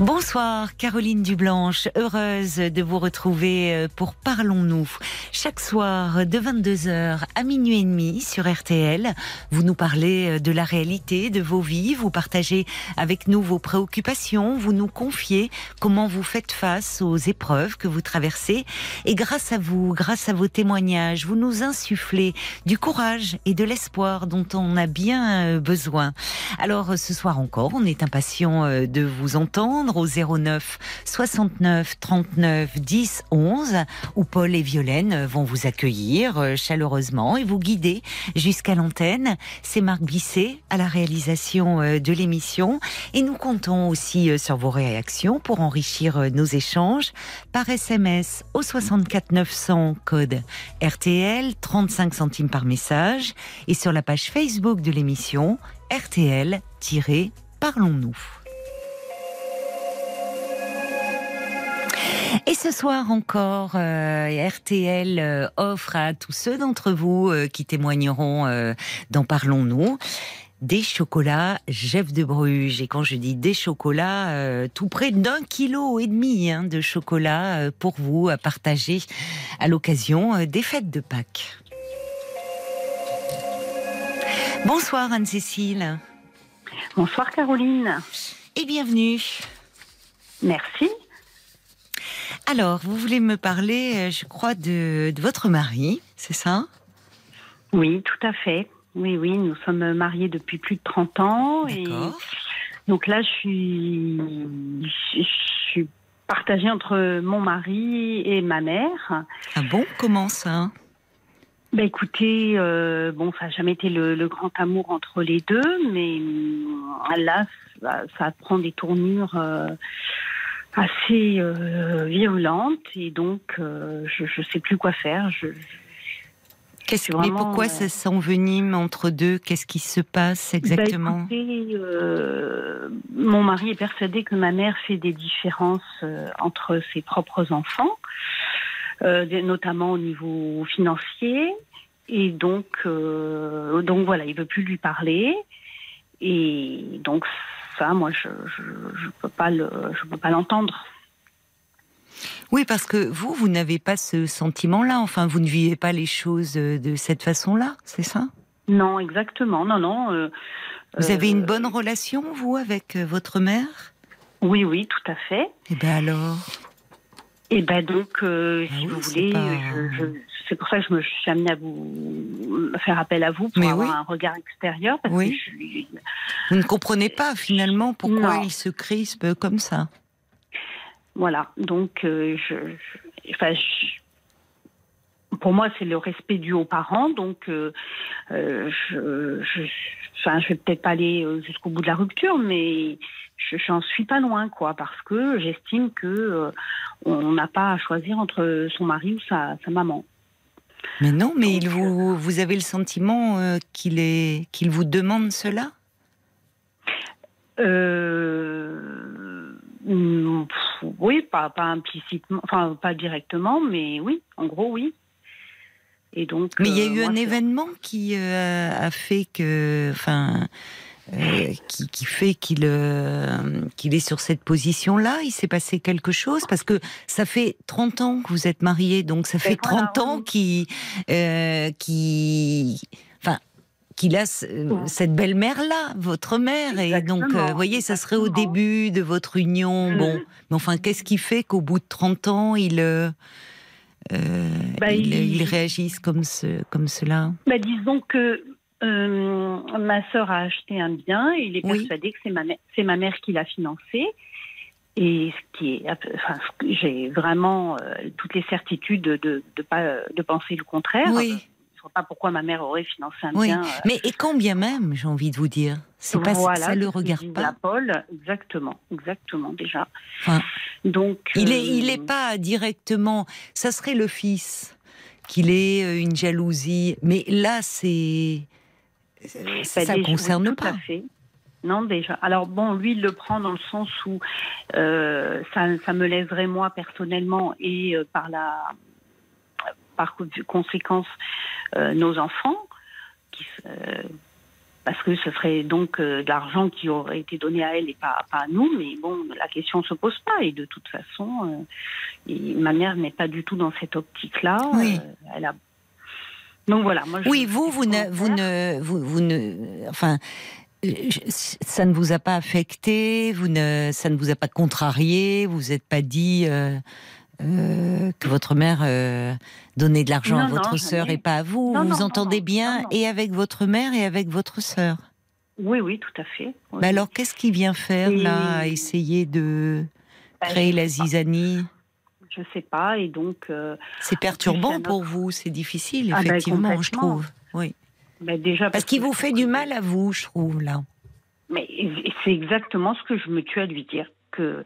Bonsoir Caroline Dublanche, heureuse de vous retrouver euh, pour Parlons-nous. Chaque soir de 22h à minuit et demi sur RTL, vous nous parlez euh, de la réalité de vos vies, vous partagez avec nous vos préoccupations, vous nous confiez comment vous faites face aux épreuves que vous traversez et grâce à vous, grâce à vos témoignages, vous nous insufflez du courage et de l'espoir dont on a bien euh, besoin. Alors ce soir encore, on est impatient de vous entendre au 09 69 39 10 11 où Paul et Violaine vont vous accueillir euh, chaleureusement et vous guider jusqu'à l'antenne. C'est Marc Bisset à la réalisation euh, de l'émission et nous comptons aussi euh, sur vos réactions pour enrichir nos échanges par SMS au 64 900 code RTL 35 centimes par message et sur la page Facebook de l'émission RTL-Parlons-nous. Et ce soir encore, euh, RTL euh, offre à tous ceux d'entre vous euh, qui témoigneront dans Parlons-nous des chocolats Jeff de Bruges. Et quand je dis des chocolats, tout près d'un kilo et demi hein, de chocolat pour vous à partager à l'occasion des fêtes de Pâques. Bonsoir Anne-Cécile. Bonsoir Caroline. Et bienvenue. Merci. Alors, vous voulez me parler, euh, je crois, de, votre mari, c'est ça? Oui, tout à fait. Oui, oui, nous sommes mariés depuis plus de 30 ans. Et donc là, je suis, je suis partagée entre mon mari et ma mère. Ah bon? Comment ça? Bah écoutez, euh, bon, ça n'a jamais été le, grand amour entre les deux, mais euh, là, ça, prend des tournures assez euh, violente et donc euh, je ne sais plus quoi faire. Je, Qu'est-ce, mais pourquoi euh, ça s'envenime entre deux? Qu'est-ce qui se passe exactement? bah, Mon mari est persuadé que ma mère fait des différences entre ses propres enfants, notamment au niveau financier. Et donc, donc voilà, il veut plus lui parler. Et donc ça, moi, je ne peux pas je peux pas l'entendre. Oui, parce que vous, vous n'avez pas ce sentiment-là. Enfin, vous ne vivez pas les choses de cette façon-là, c'est ça? Non, exactement. Non, non. Euh, vous avez une euh, bonne relation, vous, avec euh, votre mère? Oui, oui, tout à fait. Et eh bien alors? Et eh ben donc, ah si vous voulez, je, c'est pour ça que je me suis amenée à vous faire appel à vous pour avoir un regard extérieur. oui. Vous ne comprenez pas finalement pourquoi il se crispe comme ça. Voilà, donc euh, je, enfin, pour moi c'est le respect dû aux parents, donc euh, euh, je, je, enfin, je vais peut-être pas aller jusqu'au bout de la rupture, mais je n'en suis pas loin, quoi, parce que j'estime que on n'a pas à choisir entre son mari ou sa maman. Mais non, mais il vous, vous avez le sentiment euh, qu'il est, qu'il vous demande cela? Euh, Oui, pas, pas implicitement, enfin pas directement, mais oui, en gros oui. Et donc. Mais il y a eu un événement qui a fait que, enfin. Euh, qui, qui, fait qu'il euh, qu'il est sur cette position-là Il s'est passé quelque chose Parce que ça fait 30 ans que vous êtes mariés, donc ça fait 30 ans qu'il euh, qui, enfin, qu'il a cette belle-mère-là, votre mère. Et donc, vous voyez, ça serait au début de votre union. Mm. Bon, mais enfin, qu'est-ce qui fait qu'au bout de 30 ans, il... Bah, il, il, réagissent comme, ce, comme cela? Bah, Disons que euh, ma sœur a acheté un bien et il est persuadé que c'est ma, c'est ma mère qui l'a financé. Et ce qui est, enfin, j'ai vraiment euh, toutes les certitudes de pas de penser le contraire. Oui. Je ne vois pas pourquoi ma mère aurait financé un bien. Euh, Mais et quand bien même, j'ai envie de vous dire, c'est pas ça le regarde pas. Paul, exactement, exactement déjà. Donc il est il est pas directement. Ça serait le fils qu'il ait une jalousie. Mais là, c'est ça ne concerne pas. Non, déjà. Alors bon, lui, il le prend dans le sens où euh, ça, ça, me lèserait moi personnellement et euh, par la par conséquence euh, nos enfants, qui, euh, parce que ce serait donc euh, de l'argent qui aurait été donné à elle et pas, pas, à nous. Mais bon, la question ne se pose pas et de toute façon, et ma mère n'est pas du tout dans cette optique-là. Oui. elle a donc voilà. Moi, je oui, vous, vous ne, vous ne, vous, vous ne, enfin, ça ne vous a pas affecté, vous ne, ça ne vous a pas contrarié, vous n'êtes pas dit euh, euh, que votre mère euh, donnait de l'argent à votre sœur et pas à vous. vous vous entendez bien et avec votre mère et avec votre sœur? Oui, oui, tout à fait. Bah alors, qu'est-ce qui vient faire là, à essayer de bah, créer la zizanie? Je sais pas, et donc. c'est perturbant pour vous, c'est difficile, ah, bah, effectivement, je trouve. Oui. Ben, déjà parce, qu'il vous fait du mal à vous, je trouve là. Mais c'est exactement ce que je me tue à lui dire que.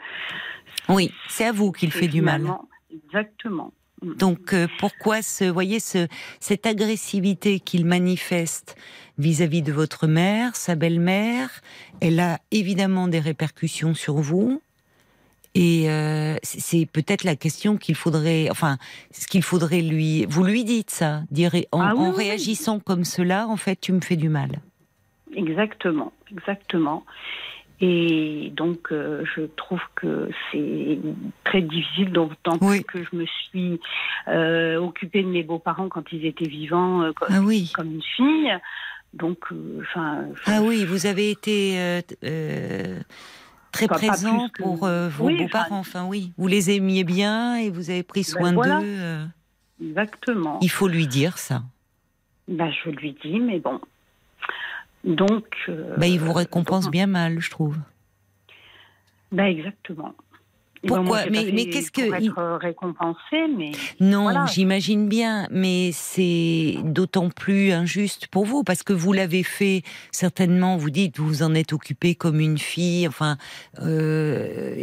Oui, c'est à vous qu'il fait du mal. Exactement. Mm. Donc euh, pourquoi ce, voyez ce, cette agressivité qu'il manifeste vis-à-vis de votre mère, sa belle-mère, elle a évidemment des répercussions sur vous. Et euh, c'est peut-être la question qu'il faudrait, enfin, ce qu'il faudrait lui. Vous lui dites ça, dire en, ah réagissant comme cela, en fait, tu me fais du mal. Exactement, exactement. Et donc, euh, je trouve que c'est très difficile, d'autant plus que je me suis euh, occupée de mes beaux-parents quand ils étaient vivants, comme, ah oui. comme une fille. Donc, enfin. ah oui, vous avez été très présent pour euh, vos beaux-parents. Enfin, oui, vous les aimiez bien et vous avez pris ben soin d'eux. Euh. Exactement. Il faut lui dire ça. Ben, je lui dis, mais bon. Donc. Ben, il vous récompense bien mal, je trouve. Ben, exactement. Pourquoi Mais, mais qu'est-ce que être récompensé Mais non, j'imagine bien. Mais c'est d'autant plus injuste pour vous parce que vous l'avez fait certainement. Vous dites vous vous en êtes occupé comme une fille. Enfin, euh,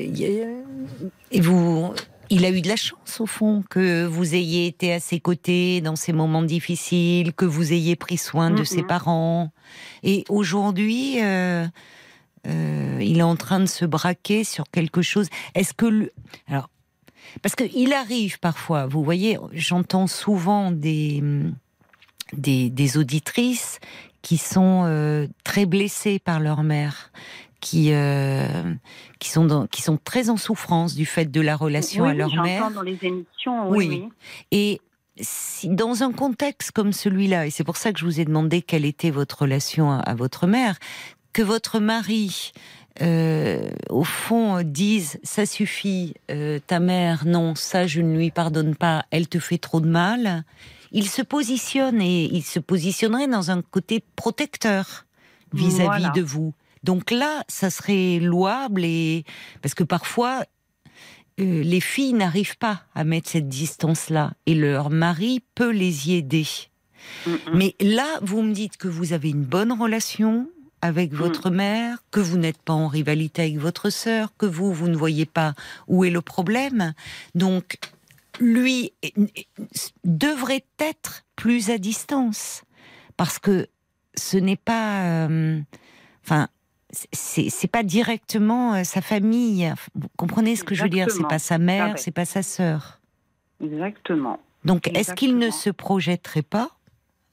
et vous. Il a eu de la chance au fond que vous ayez été à ses côtés dans ces moments difficiles, que vous ayez pris soin de ses parents. Et aujourd'hui. Euh, euh, il est en train de se braquer sur quelque chose. Est-ce que alors parce qu'il arrive parfois, vous voyez, j'entends souvent des, des, auditrices qui sont euh, très blessées par leur mère, qui euh, qui sont qui sont très en souffrance du fait de la relation à leur mère. dans les émissions. Oui. oui. Et si, dans un contexte comme celui-là, et c'est pour ça que je vous ai demandé quelle était votre relation à votre mère, que votre mari, euh, au fond, dise ça suffit, euh, ta mère, non, ça je ne lui pardonne pas, elle te fait trop de mal. Il se positionne et il se positionnerait dans un côté protecteur vis-à-vis de vous. Donc là, ça serait louable et parce que parfois euh, les filles n'arrivent pas à mettre cette distance-là et leur mari peut les y aider. Mais là, vous me dites que vous avez une bonne relation, avec mm. votre mère, que vous n'êtes pas en rivalité avec votre sœur, que vous, vous ne voyez pas où est le problème. Donc, lui devrait être plus à distance. Parce que ce n'est pas. Euh, enfin. c'est pas directement euh, sa famille. Vous comprenez ce que je veux dire? C'est pas sa mère, c'est pas sa sœur. Exactement. Donc, est-ce qu'il ne se projetterait pas?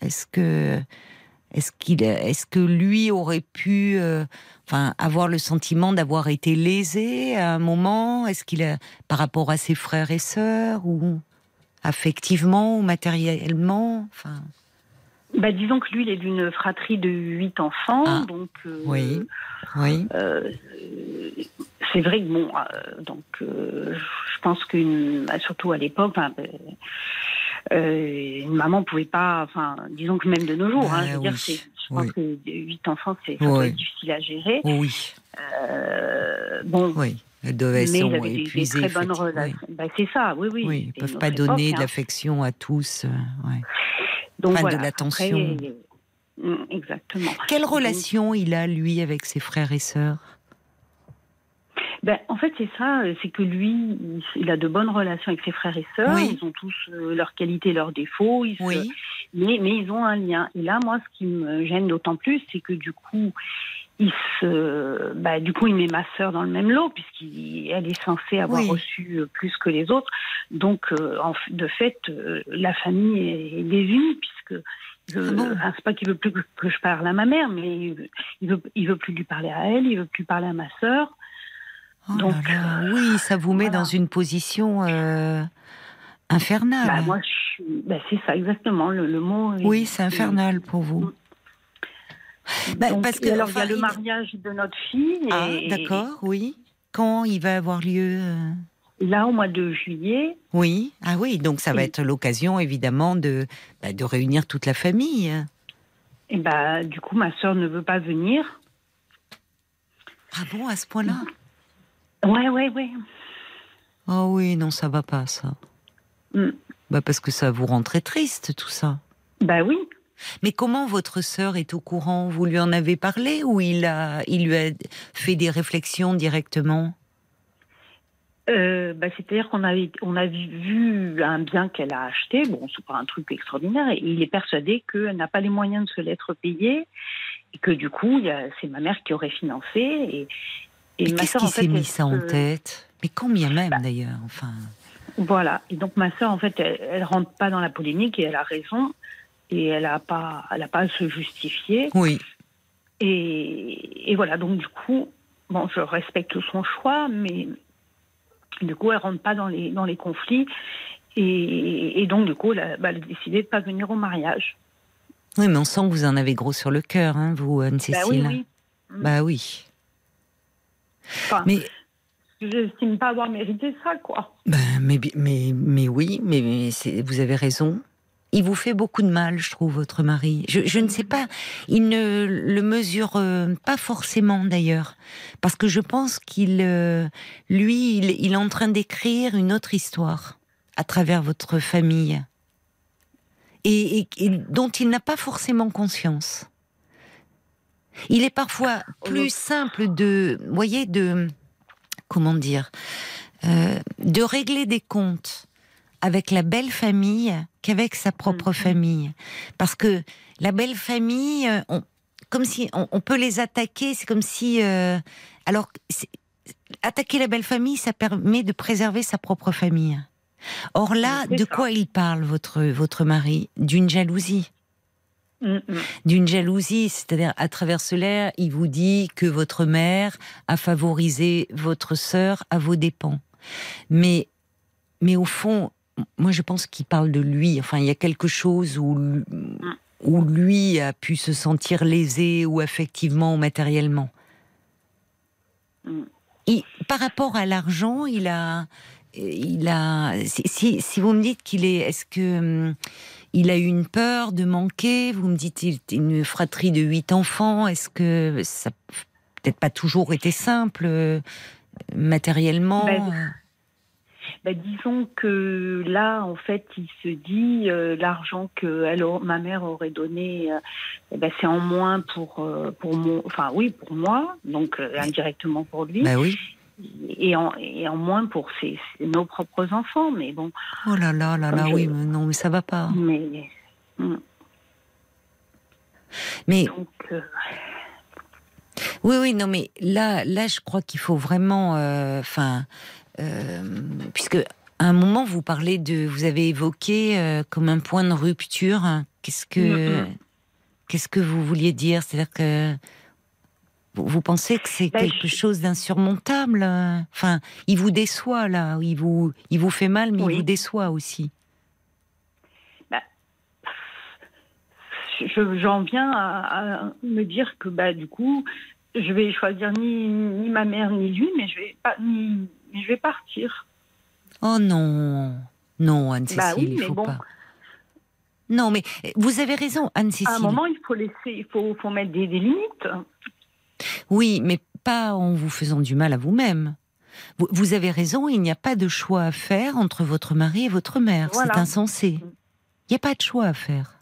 Est-ce que est-ce qu'il, est-ce que lui aurait pu, euh, enfin, avoir le sentiment d'avoir été lésé à un moment? Est-ce qu'il a, par rapport à ses frères et sœurs, ou affectivement ou matériellement, enfin. Bah, disons que lui, il est d'une fratrie de huit enfants, ah. donc. Euh, oui. Oui. Euh, c'est vrai que bon, donc, je pense qu'une, bah, surtout à l'époque, euh, une maman pouvait pas, enfin, disons que même de nos jours, hein, je veux dire, c'est, je pense que huit enfants, c'est difficile à gérer. Oui. Euh, bon. Oui. Elles devaient mais sont épuisées. Très bonnes relations. Bah, c'est ça, oui, oui. oui ils ne peuvent pas donner de hein. l'affection à tous. Euh, ouais. Donc voilà, de l'attention. Mm, exactement. Quelle relation il a, lui, avec ses frères et sœurs? Ben, en fait, c'est ça, c'est que lui, il a de bonnes relations avec ses frères et sœurs. Ils ont tous euh, leurs qualités, leurs défauts. mais, mais ils ont un lien. Et là, moi, ce qui me gêne d'autant plus, c'est que du coup, il se, bah, du coup, il met ma sœur dans le même lot puisqu'elle est censée avoir Oui. reçu euh, plus que les autres. Donc, euh, en de fait, euh, la famille est, est désunie puisque Ah bon? c'est pas qu'il veut plus que, que je parle à ma mère, mais il veut, il veut, il veut plus lui parler à elle, il veut plus parler à ma sœur. Oh Donc, là, oui, ça vous met voilà. dans une position euh, infernale. Bah, moi, je bah, c'est ça exactement le, le mot. oui, c'est infernal pour vous. Bah, Donc, parce que, alors, il y a le mariage de notre fille. Ah, d'accord, oui. Quand il va avoir lieu euh, Là, au mois de juillet, Oui, ah oui, donc ça va être l'occasion évidemment de, bah, de réunir toute la famille. et bah, du coup, ma sœur ne veut pas venir. Ah bon, à ce point-là? Ouais, ouais, ouais. Oh oui, non, ça va pas ça. Mm. Bah parce que ça vous rend très triste tout ça. Bah oui. Mais comment votre sœur est au courant? Vous lui en avez parlé ou il a, il lui a fait des réflexions directement? Euh, bah, C'est-à-dire qu'on a, on a vu un bien qu'elle a acheté. Bon, c'est pas un truc extraordinaire. Et il est persuadé qu'elle n'a pas les moyens de se l'être payé. Et que du coup, c'est ma mère qui aurait financé. Et, et qu'est-ce qui s'est mis ça en tête? Mais combien même Bah. d'ailleurs Enfin, Voilà. Et donc ma sœur, en fait, elle, elle rentre pas dans la polémique et elle a raison. Et elle a pas, elle a pas à se justifier. oui. Et, et voilà. Donc du coup, bon, je respecte son choix, mais du coup, elle rentre pas dans les dans les conflits. Et, et donc du coup, elle a, bah, elle a décidé de pas venir au mariage. Oui, mais on sent que vous en avez gros sur le cœur, hein, vous, Bah Anne-Cécile. oui, oui. Bah oui. Enfin, Mais j'estime pas avoir mérité ça, quoi. Ben, mais, mais, mais oui, mais, vous avez raison. Il vous fait beaucoup de mal, je trouve, votre mari. Je, je ne sais pas, il ne le mesure euh, pas forcément d'ailleurs, parce que je pense qu'il, euh, lui, il, il est en train d'écrire une autre histoire à travers votre famille, et, et- et dont il n'a pas forcément conscience. Il est parfois plus simple de, voyez, de, comment dire, euh, de régler des comptes avec la belle famille qu'avec sa propre Mhm. famille. Parce que la belle famille, euh, on, comme si on, on peut les attaquer, c'est comme si... euh, alors, attaquer la belle famille, ça permet de préserver sa propre famille. Or là, de quoi il parle, votre, votre mari? D'une jalousie. D'une jalousie, c'est-à-dire à travers cela, il vous dit que votre mère a favorisé votre sœur à vos dépens. Mais, mais au fond, moi je pense qu'il parle de lui. Enfin, il y a quelque chose où, où lui a pu se sentir lésé ou affectivement ou matériellement. Mm. Et par rapport à l'argent, il a, il a. Si, si, si vous me dites qu'il est, est-ce que hum, il a eu une peur de manquer Vous me dites il une fratrie de huit enfants. Est-ce que ça peut-être pas toujours été simple euh, matériellement Ben, Ben, disons que là, en fait, il se dit euh, l'argent que elle, ma mère aurait donné, euh, eh ben, c'est en moins pour euh, pour mon, enfin oui, pour moi, donc indirectement pour lui, oui. Et en et en moins pour ses, nos propres enfants. Mais bon, Oh là là là là, je- oui, mais non, mais ça va pas. mais Mais donc euh, Oui, oui, non, mais là, là, je crois qu'il faut vraiment, euh, enfin, euh, puisque à un moment vous parlez de, vous avez évoqué comme un point de rupture. Qu'est-ce que, Mhm. qu'est-ce que vous vouliez dire? C'est-à-dire que vous, pensez que c'est Ben, quelque je- chose d'insurmontable euh Enfin, il vous déçoit là, il vous, il vous fait mal, mais Oui. il vous déçoit aussi. je- j'en viens à, à me dire que bah du coup, je vais choisir ni, ni ma mère ni lui, mais je vais pas, ni- mais je vais partir. Oh non, non, Anne-Cécile, Bah oui, il faut bon. pas. Non, mais vous avez raison, Anne-Cécile. À un moment, il faut laisser, il faut, faut mettre des, des limites. Oui, mais pas en vous faisant du mal à vous-même. Vous, vous avez raison, il n'y a pas de choix à faire entre votre mari et votre mère. Voilà. C'est insensé. Il n'y a pas de choix à faire.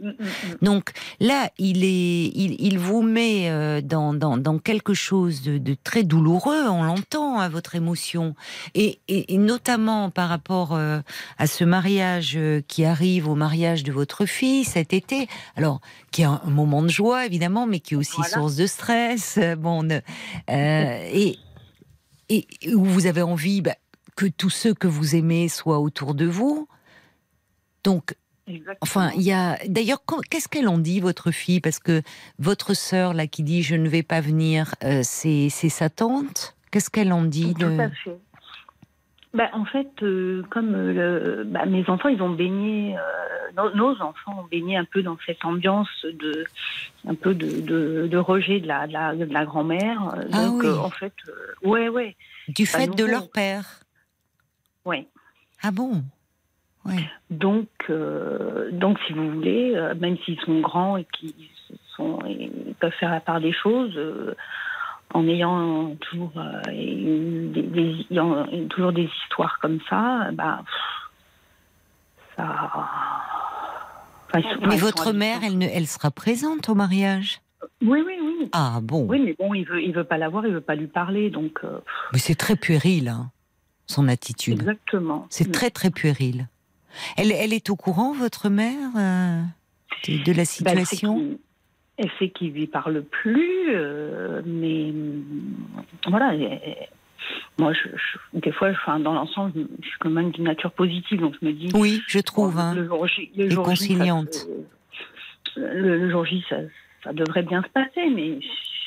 Mm, mm, mm. Donc là, il, est, il, il vous met euh, dans, dans, dans quelque chose de, de très douloureux, on l'entend, à votre émotion. Et, et, et notamment par rapport euh, à ce mariage euh, qui arrive au mariage de votre fille cet été. Alors, qui est un, moment de joie, évidemment, mais qui est aussi Voilà. source de stress. Bon, euh, et où vous avez envie bah, que tous ceux que vous aimez soient autour de vous. Donc, Exactement. Enfin, il y a. D'ailleurs, qu'est-ce qu'elle en dit, votre fille? Parce que votre sœur, là, qui dit je ne vais pas venir, euh, c'est sa tante. Qu'est-ce qu'elle en dit Tout de... à fait. Bah, en fait, euh, comme euh, le, bah, mes enfants, ils ont baigné, euh, nos, nos enfants ont baigné un peu dans cette ambiance de, un peu de, de, de rejet de la, de la, grand-mère. Ah Donc, oui. euh, en fait, ouais, ouais, Du fait de leur père ouais. Ah bon? Donc, euh, donc, si vous voulez, euh, même s'ils sont grands et qu'ils sont, ils peuvent faire la part des choses, euh, en ayant toujours, une- des, des- ayant toujours des histoires comme ça, bah, pff, ça. enfin, sont- Mais votre mère, elle, ne, elle sera présente au mariage? Oui, oui, oui. Ah bon Oui, mais bon, il veut, il veut pas la voir, il veut pas lui parler, donc Mais c'est très puéril, hein, son attitude. exactement. C'est très, très puéril. Elle, elle est au courant, votre mère, euh, de, de la elle sait situation? qu'il- Elle sait qu'il lui parle plus, euh, mais voilà. et- moi, je, je- des fois, dans l'ensemble, je, suis quand même d'une nature positive, donc je me dis. Oui, je trouve. bon, hein. le jour J, le jour J, ça le, le jour J, ça, ça devrait bien se passer, mais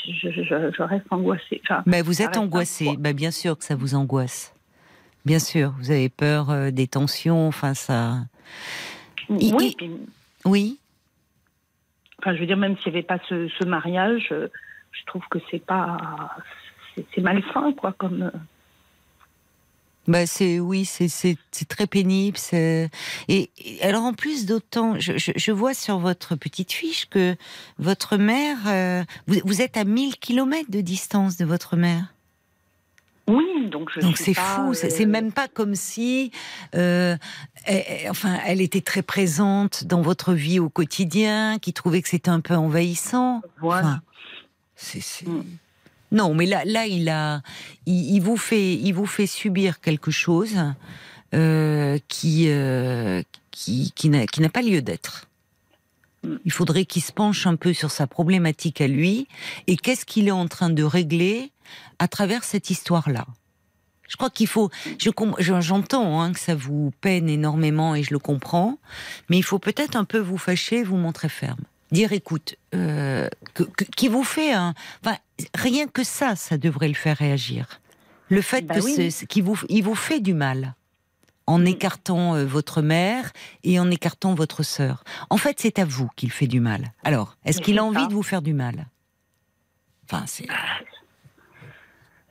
je, je- je reste angoissée. Enfin, Mais vous êtes reste un angoissé. poids. Bah, bien sûr que ça vous angoisse. Bien sûr, vous avez peur euh, des tensions. Enfin, ça. Il- oui, il- puis, Oui. enfin, je veux dire, même s'il n'y avait pas ce, ce mariage, euh, je trouve que c'est pas. C'est malsain, quoi, comme. euh, Bah c'est oui, c'est très pénible. Et, et alors en plus d'autant, je, je, je vois sur votre petite fiche que votre mère, euh, vous, vous êtes à 1000 kilomètres de distance de votre mère. Oui, donc je Donc c'est fou, c'est euh, c'est même pas comme si, euh, elle- enfin, elle était très présente dans votre vie au quotidien, qui trouvait que c'était un peu envahissant. Voilà. Enfin, c'est c'est- Mm. non, mais là, là, il a, il, il vous fait, il vous fait subir quelque chose euh, qui, euh, qui, qui n'a, qui n'a pas lieu d'être. Mm. Il faudrait qu'il se penche un peu sur sa problématique à lui et qu'est-ce qu'il est en train de régler à travers cette histoire-là. Je crois qu'il faut. Je com- je- j'entends hein, que ça vous peine énormément et je le comprends, mais il faut peut-être un peu vous fâcher, vous montrer ferme, dire écoute, euh, que, que- qui vous fait un. Enfin, rien que ça, ça devrait le faire réagir. Le fait Bah que oui. qu'il vous, il vous fait du mal en Mm. écartant euh, votre mère et en écartant votre sœur. En fait, c'est à vous qu'il fait du mal. Alors, est-ce qu'il a envie de vous faire du mal? Enfin, c'est.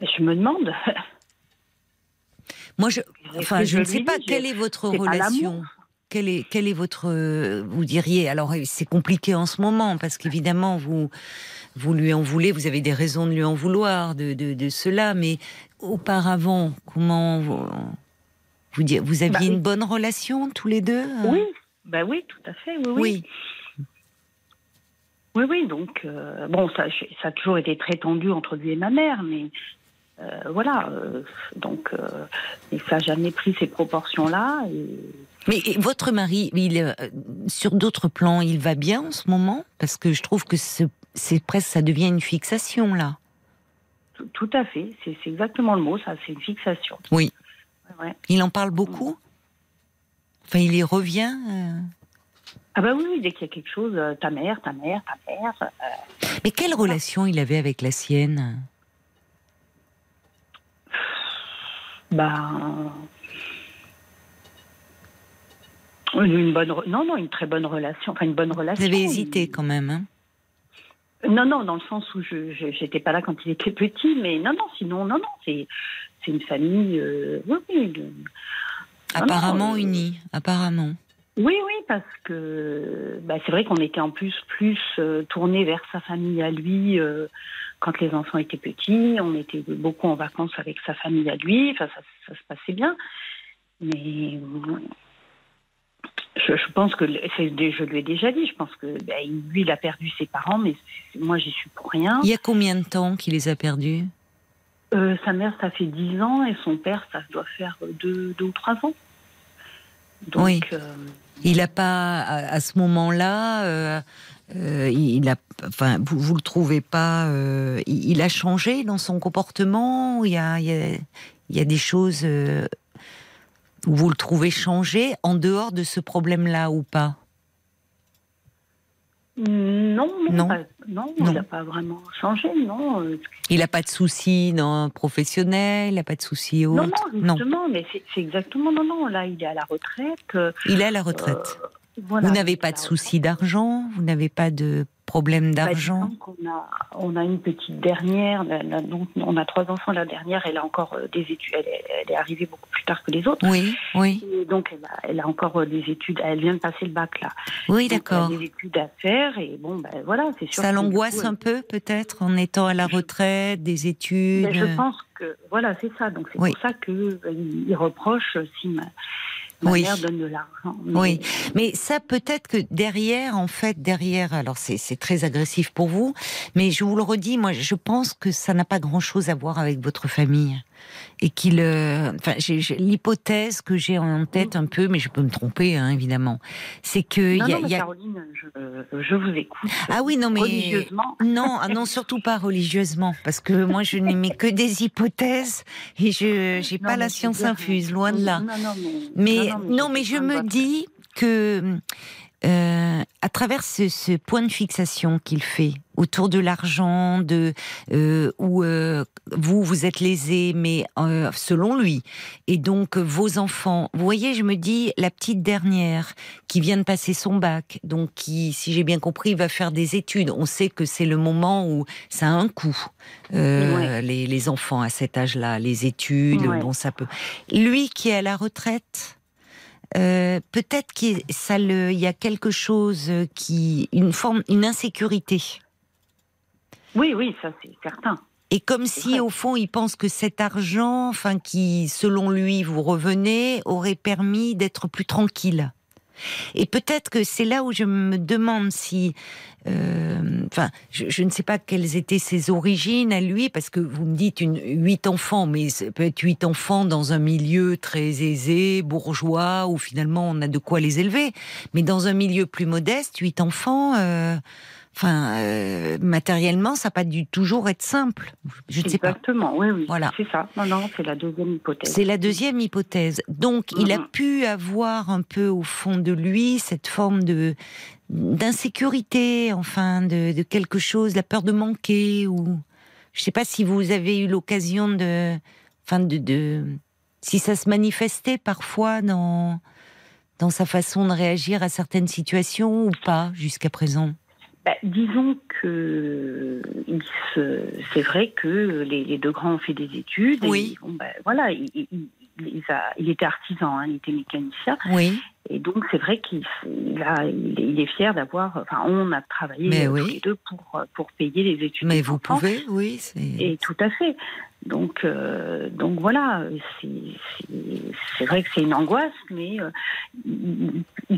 Je me demande. Moi, je, enfin, je ne sais pas dis, quelle est votre relation. Quelle est, quelle est votre, euh, vous diriez, alors euh, c'est compliqué en ce moment parce qu'évidemment vous, vous lui en voulez, vous avez des raisons de lui en vouloir de, de, de cela, mais auparavant, comment vous, vous, dire- vous aviez Bah, une bonne relation tous les deux euh? Oui, bah oui, tout à fait, oui, oui. Oui. Oui, oui, donc, euh, bon, ça, ça a toujours été très tendu entre lui et ma mère, mais euh, voilà, euh, donc, euh, et ça n'a jamais pris ces proportions-là. Et... Mais et votre mari, il, euh, sur d'autres plans, il va bien en ce moment? Parce que je trouve que ce- c'est presque, ça devient une fixation là. Tout, tout à fait, c'est exactement le mot, ça, c'est une fixation. Oui. Ouais. Il en parle beaucoup? Enfin, il y revient Ah bah oui, dès qu'il y a quelque chose, ta mère, ta mère, ta mère. euh, Mais quelle relation il avait avec la sienne? Bah, une bonne, non, non, une très bonne relation, enfin une bonne Vous relation. avez hésité quand même. Hein? Non, non, dans le sens où je j'étais pas là quand il était petit, mais non, non, sinon, non, non, c'est c'est une famille, euh, oui, oui, de- non, apparemment euh, unis, apparemment. oui, oui, parce que bah, c'est vrai qu'on était en plus plus euh, tourné vers sa famille à lui quand les enfants étaient petits. On était beaucoup en vacances avec sa famille à lui. Enfin, ça, ça se passait bien, mais je, je pense que je lui ai déjà dit. Je pense que ben, lui, il a perdu ses parents, mais moi, j'y suis pour rien. Il y a combien de temps qu'il les a perdus? Euh, sa mère, ça fait 10 ans, et son père, ça doit faire euh, deux, deux ou trois ans. Donc, Oui. euh, Il n'a pas, à, à ce moment-là, euh, euh, il a, enfin, vous, vous le trouvez pas, euh, il, il a changé dans son comportement. Il y a, il y a, il y a des choses euh, où vous le trouvez changé en dehors de ce problème-là ou pas? Non, non, Non. pas- non, Non. il n'a pas vraiment changé, non. Il n'a pas de soucis dans professionnel, il n'a pas de soucis autres? Non, non, justement, mais c'est exactement, non, non, là, il est à la retraite. Il est à la retraite. Voilà, vous n'avez pas de la soucis d'argent, vous n'avez pas de problème d'argent. a, on a une petite dernière, la- la- donc on a trois enfants. La dernière, elle a encore euh, des études. Elle est, elle est arrivée beaucoup plus tard que les autres. Oui, oui, Et donc, elle a, elle a encore euh, des études. Elle vient de passer le bac là. oui, d'accord. Elle a des études à faire et bon, ben voilà, c'est sûr. Ça l'angoisse un peu, peut-être, en étant à la retraite, des études. ben, je pense que voilà, c'est ça. Donc c'est Oui. pour ça que euh, reproche si ma, ma Oui. mère donne de l'argent. Mais- Oui. Mais ça, peut-être que derrière, en fait, derrière, alors c'est c'est très agressif pour vous, mais je vous le redis, moi, je pense que ça n'a pas grand-chose à voir avec votre famille. Et qu'il. euh, Enfin, l'hypothèse que j'ai en tête un peu, mais je peux me tromper, hein, évidemment, c'est que. Non, y a- non, mais il y a- Caroline, je, je vous écoute. Ah oui, non, mais. Religieusement. Non, ah non, surtout pas religieusement, parce que moi, je n'aimais que des hypothèses et je n'ai pas la science infuse, loin de là. Non, non, mais, Mais non, mais je me dis que euh, à travers ce, ce point de fixation qu'il fait autour de l'argent, de euh, où euh, vous vous êtes lésé, mais euh, selon lui, et donc vos enfants. Vous voyez, je me dis la petite dernière qui vient de passer son bac, donc qui, si j'ai bien compris, va faire des études. On sait que c'est le moment où ça a un coût. Euh, Ouais. les, les enfants à cet âge-là, les études, Ouais. bon, ça peut. Lui qui est à la retraite. Euh, peut-être qu'il y a quelque chose qui, une forme, une insécurité. Oui, oui, ça c'est certain. Et comme si, au fond, il pense que cet argent, enfin, qui, selon lui, vous revenez, aurait permis d'être plus tranquille. Et peut-être que c'est là où je me demande si, euh, enfin, je, ne sais pas quelles étaient ses origines à lui, parce que vous me dites huit enfants, mais ça peut être huit enfants dans un milieu très aisé, bourgeois, où finalement on a de quoi les élever. Mais dans un milieu plus modeste, huit enfants, euh, enfin, euh, matériellement, ça n'a pas dû toujours être simple. Je ne sais pas. Exactement, oui, oui. Voilà. C'est ça. Non, non, c'est la deuxième hypothèse. C'est la deuxième hypothèse. Donc, il a pu avoir un peu au fond de lui cette forme de d'insécurité, enfin, de, de quelque chose, la peur de manquer ou je sais pas si vous avez eu l'occasion de, enfin, de, de, si ça se manifestait parfois dans dans sa façon de réagir à certaines situations ou pas jusqu'à présent? Bah, disons que c'est vrai que les, les deux grands ont fait des études. Oui. Et, bon, bah, voilà, il, il- il- il a- il était artisan, hein, il était mécanicien. Oui. Et donc, c'est vrai qu'il il est, fier d'avoir. Enfin, on a travaillé Mais oui. tous les deux pour, pour payer les études. Mais vous enfants. pouvez, oui. Et tout à fait. Donc, euh, donc voilà, c'est vrai que c'est une angoisse, mais euh,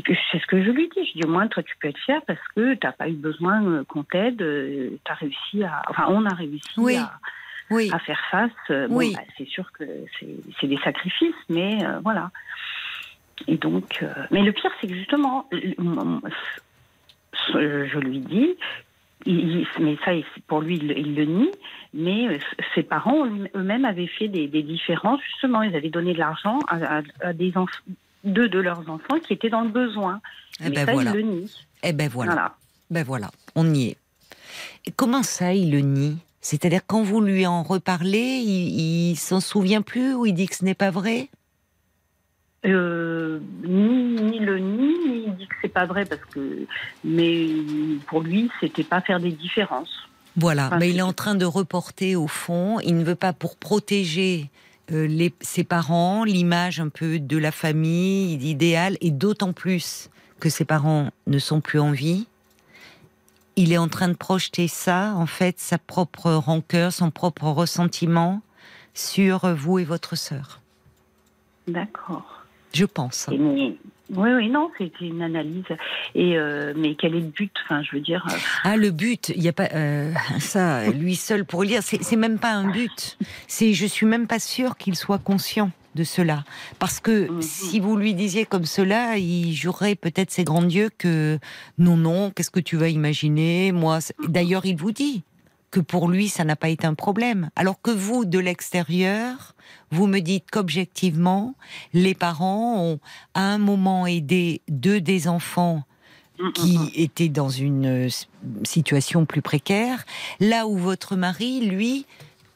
c'est ce que je lui dis. Je dis au moins, toi, tu peux être fier parce que tu n'as pas eu besoin euh, qu'on t'aide. Tu as réussi à. Enfin, on a réussi Oui. à, Oui. à faire face. Bon, Oui. bah, c'est sûr que c'est des sacrifices, mais euh, voilà. Et donc, euh, mais le pire, c'est que justement, je lui dis, il- mais ça, pour lui, il, il le nie, mais euh, ses parents eux-mêmes avaient fait des, des différences, justement, ils avaient donné de l'argent à, à- à des enfants, deux de leurs enfants qui étaient dans le besoin. Eh mais ben ça, voilà. il le nie. Eh ben voilà. Voilà. Ben voilà, on y est. Et comment ça, il le nie? C'est-à-dire quand vous lui en reparlez, il, il s'en souvient plus ou il dit que ce n'est pas vrai? Euh, ni, ni le nie, ni il dit que c'est pas vrai parce que, mais pour lui, c'était pas faire des différences. Voilà, Enfin, mais il est en train de reporter au fond. Il ne veut pas pour protéger euh, les, ses parents, l'image un peu de la famille idéale, et d'autant plus que ses parents ne sont plus en vie. Il est en train de projeter ça, en fait, sa propre rancœur, son propre ressentiment sur vous et votre sœur. D'accord. Je pense. Mais, Oui, oui, non, c'était une analyse. Et euh, mais quel est le but? Enfin, je veux dire. euh, Ah, le but, il n'y a pas euh, ça, lui seul pour lire, c'est même pas un but. C'est, je suis même pas sûre qu'il soit conscient de cela, parce que Mhm. si vous lui disiez comme cela, il jurerait peut-être ses grands dieux que non, non, qu'est-ce que tu vas imaginer? Moi, c'est- d'ailleurs, il vous dit que pour lui, ça n'a pas été un problème, alors que vous, de l'extérieur, vous me dites qu'objectivement, les parents ont à un moment aidé deux des enfants mm, qui mm, mm. était dans une euh, situation plus précaire, là où votre mari, lui,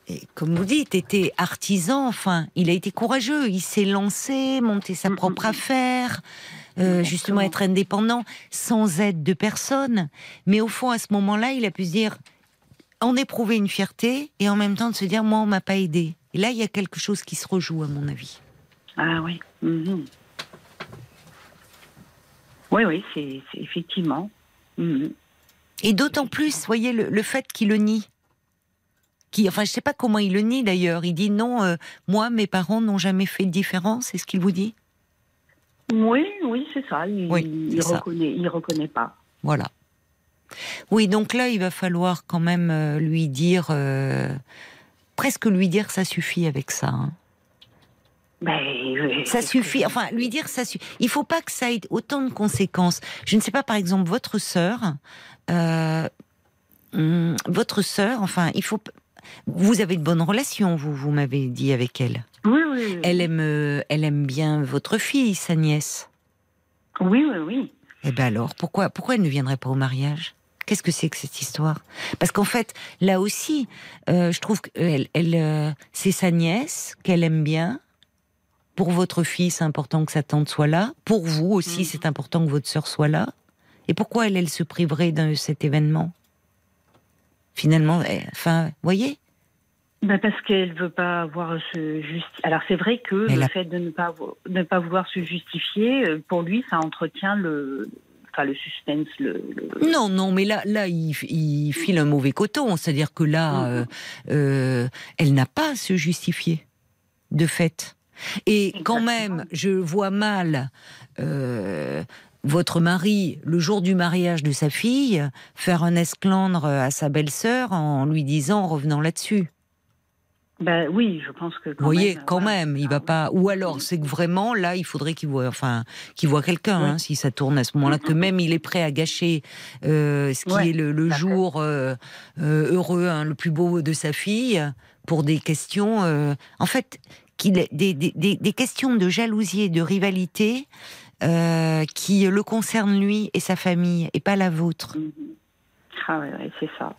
et comme vous dites, était artisan, enfin, il a été courageux, il s'est lancé, monté sa propre affaire, euh, justement être indépendant, sans aide de personne. Mais au fond, à ce moment-là, il a pu se dire, en éprouver une fierté, et en même temps de se dire, moi, on m'a pas aidé. Et là, il y a quelque chose qui se rejoue, à mon avis. Ah oui. mhm. Oui, oui, c'est effectivement. Mhm. Et d'autant plus, voyez, le, le fait qu'il le nie. Qui, enfin, je sais pas comment il le nie d'ailleurs. Il dit non, euh, moi, mes parents n'ont jamais fait de différence. C'est ce qu'il vous dit? Oui, oui, c'est ça. Il, Oui, il c'est ça. reconnaît, il reconnaît pas. Voilà. Oui, donc là, il va falloir quand même euh, lui dire, euh, presque lui dire, ça suffit avec ça. hein. Ben, Ça suffit. Enfin, lui dire ça suffit. Il faut pas que ça ait autant de conséquences. Je ne sais pas, par exemple, votre sœur, euh, hum, votre sœur. Enfin, il faut. Vous avez de bonnes relations, vous, vous m'avez dit avec elle. Oui, oui, oui. Elle aime, elle aime bien votre fille, sa nièce. Oui, oui, oui. Eh ben alors, pourquoi, pourquoi elle ne viendrait pas au mariage? Qu'est-ce que c'est que cette histoire? Parce qu'en fait, là aussi, euh, je trouve qu'elle, elle, euh, c'est sa nièce qu'elle aime bien. Pour votre fille, c'est important que sa tante soit là. Pour vous aussi, Mhm. c'est important que votre sœur soit là. Et pourquoi elle, elle se priverait de cet événement? Finalement, eh, enfin, voyez Ben parce qu'elle veut pas avoir ce justi... Alors c'est vrai que Mais le la- fait de ne pas avo- ne pas vouloir se justifier, euh, pour lui, ça entretient le, le suspense, le. le- Non, non, mais là, là, il, il file un mauvais coton. C'est-à-dire que là, euh, euh, elle n'a pas à se justifier, de fait. Et quand même, je vois mal euh, votre mari, le jour du mariage de sa fille, faire un esclandre à sa belle-sœur en lui disant, en revenant là-dessus. Ben oui, je pense que. Quand Vous voyez, même, quand même, il va pas. Ou alors, c'est que vraiment là, il faudrait qu'il voit, enfin, qu'il voit quelqu'un, Oui. hein, si ça tourne à ce moment-là, que même il est prêt à gâcher euh, ce qui Ouais, est le, jour euh, euh, heureux, hein, le plus beau de sa fille, pour des questions. en fait, qu'il des, des, des, des questions de jalousie et de rivalité qui le concernent lui et sa famille, et pas la vôtre. Ah ouais, ouais, c'est ça.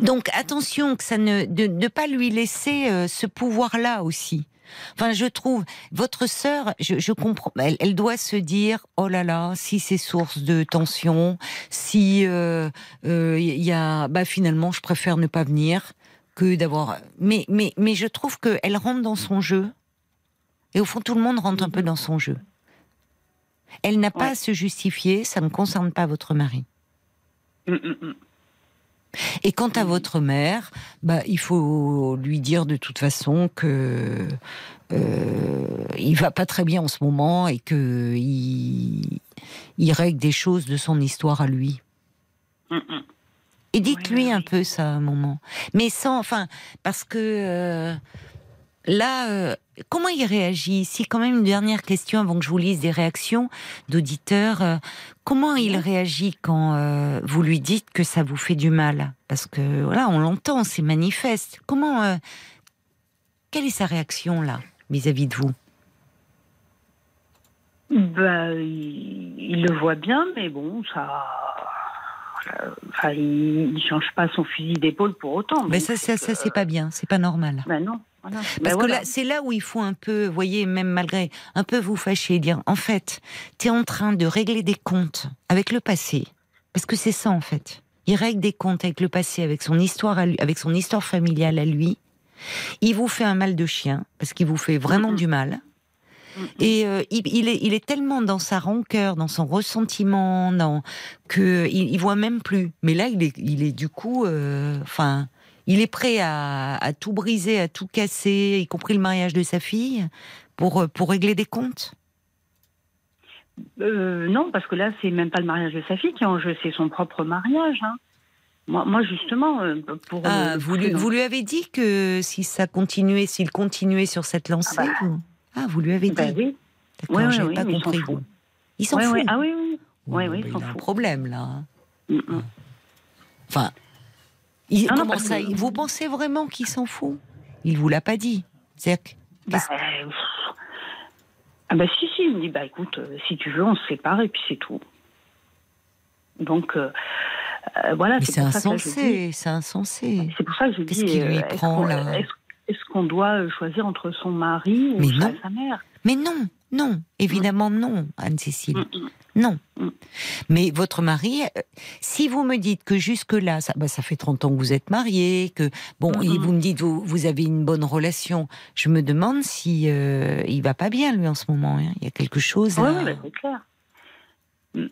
Donc attention que ça ne de ne pas lui laisser euh, ce pouvoir-là aussi. Enfin, je trouve votre sœur, je, je comprends, elle, elle doit se dire oh là là, si c'est source de tension, si euh, euh, il y a, bah finalement, je préfère ne pas venir que d'avoir. Mais mais mais je trouve que elle rentre dans son jeu. Et au fond, tout le monde rentre un peu dans son jeu. Elle n'a pas à se justifier, ça ne concerne pas votre mari. Mhm, mhm. Et quant à votre mère, bah, il faut lui dire de toute façon que euh, il va pas très bien en ce moment et que il, il règle des choses de son histoire à lui. Mhm. Et dites-lui Oui, un oui. peu ça à un moment, mais sans, enfin, parce que euh, là, euh, comment il réagit? Si quand même une dernière question avant que je vous lise des réactions d'auditeurs, euh, comment il réagit quand euh, vous lui dites que ça vous fait du mal? Parce que voilà, on l'entend, c'est manifeste. Comment euh, Quelle est sa réaction là vis-à-vis de vous? Ben, il, il le voit bien, mais bon, ça. Enfin, il, il change pas son fusil d'épaule pour autant. Mais donc ça, ça, ça, c'est pas bien, c'est pas normal. Ben non. Voilà. Parce Ben que voilà. là, c'est là où il faut un peu, vous voyez, même malgré, un peu vous fâcher, dire, en fait, tu es en train de régler des comptes avec le passé. Parce que c'est ça, en fait. Il règle des comptes avec le passé, avec son histoire à lui, avec son histoire familiale à lui. Il vous fait un mal de chien, parce qu'il vous fait vraiment du mal. Et euh, il, il est, il est tellement dans sa rancœur, dans son ressentiment, dans que il, il voit même plus. Mais là, il est, il est du coup, euh, enfin, il est prêt à, à tout briser, à tout casser, y compris le mariage de sa fille, pour euh, pour régler des comptes? Euh, non, parce que là, c'est même pas le mariage de sa fille qui est en jeu, c'est son propre mariage. hein. Moi, moi, justement, euh, pour. Ah, vous, lui, vous lui avez dit que si ça continuait, s'il continuait sur cette lancée Ah bah. vous- Ah, vous lui avez dit Ben oui. D'accord, j'avais oui, pas s'en compris. Il s'en fout. Ah oui, oui. Ouais, Oh, oui, bah, il s'en il a un problème là. Mm, mm. Enfin, il- Ah non, ça que- Vous pensez vraiment qu'il s'en fout? Il vous l'a pas dit. C'est-à-dire que- Bah, pff. ah bah si, si, il me dit, bah écoute, euh, si tu veux, on se sépare et puis c'est tout. Donc, euh, euh, voilà. mais c'est que insensé, c'est insensé. C'est pour ça que je Qu'est-ce dis. qui lui est-ce prend, qu'on- là? Est-ce qu'on doit choisir entre son mari ou Mais sa, non. sa mère? Mais non, non, évidemment non, Anne-Cécile. Mm, mm. Non. Mm. Mais votre mari, euh, si vous me dites que jusque-là, ça, bah, ça fait 30 ans que vous êtes mariés, que bon, Mm, et vous me dites vous, vous avez une bonne relation, je me demande si euh, il va pas bien lui en ce moment. hein. Il y a quelque chose. Oui, oui, bah, c'est clair. Mm.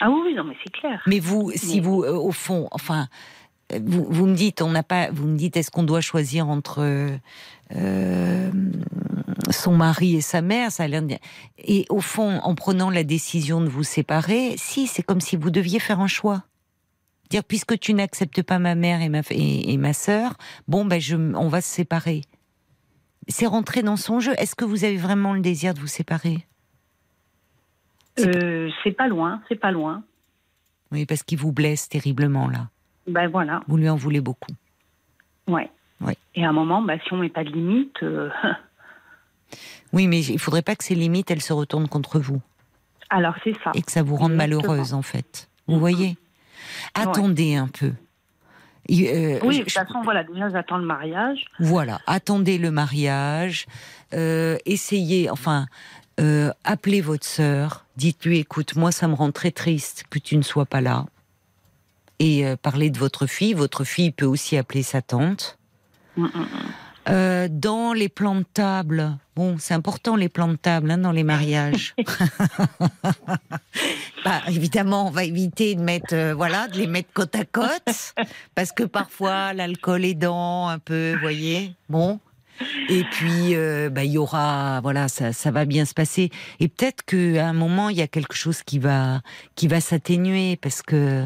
Ah oui, non, mais c'est clair. Mais vous, si Mais- vous, euh, au fond, enfin, euh, vous, vous me dites, on n'a pas, vous me dites, est-ce qu'on doit choisir entre euh, son mari et sa mère Ça a l'air de- Et au fond, en prenant la décision de vous séparer, si, c'est comme si vous deviez faire un choix. Dire, puisque tu n'acceptes pas ma mère et ma, et, et ma sœur, bon, ben, je, on va se séparer. C'est rentré dans son jeu. Est-ce que vous avez vraiment le désir de vous séparer? Euh, c'est pas loin, c'est pas loin. Oui, parce qu'il vous blesse terriblement, là. Ben voilà, Vous lui en voulez beaucoup. ouais. Ouais. Et à un moment, bah, si on met pas de limite, euh, Oui, mais il faudrait pas que ces limites, elles se retournent contre vous alors c'est ça. et que ça vous rende Exactement. malheureuse, en fait. Vous Mhm. voyez Attendez un peu. Euh, Oui, de toute façon, voilà, déjà j'attends le mariage. Voilà, attendez le mariage, euh, essayez, enfin, euh, appelez votre sœur, dites-lui, écoute, moi ça me rend très triste que tu ne sois pas là. Et parlez de votre fille, votre fille peut aussi appeler sa tante. Mm, mm, mm. Dans les plans de table, bon, c'est important les plans de table hein, dans les mariages. bah, évidemment, on va éviter de mettre, euh, voilà, de les mettre côte à côte, parce que parfois l'alcool aidant un peu, vous voyez, bon. Et puis, euh, bah, il y aura, voilà, ça, ça va bien se passer. Et peut-être qu'à un moment, il y a quelque chose qui va, qui va s'atténuer, parce que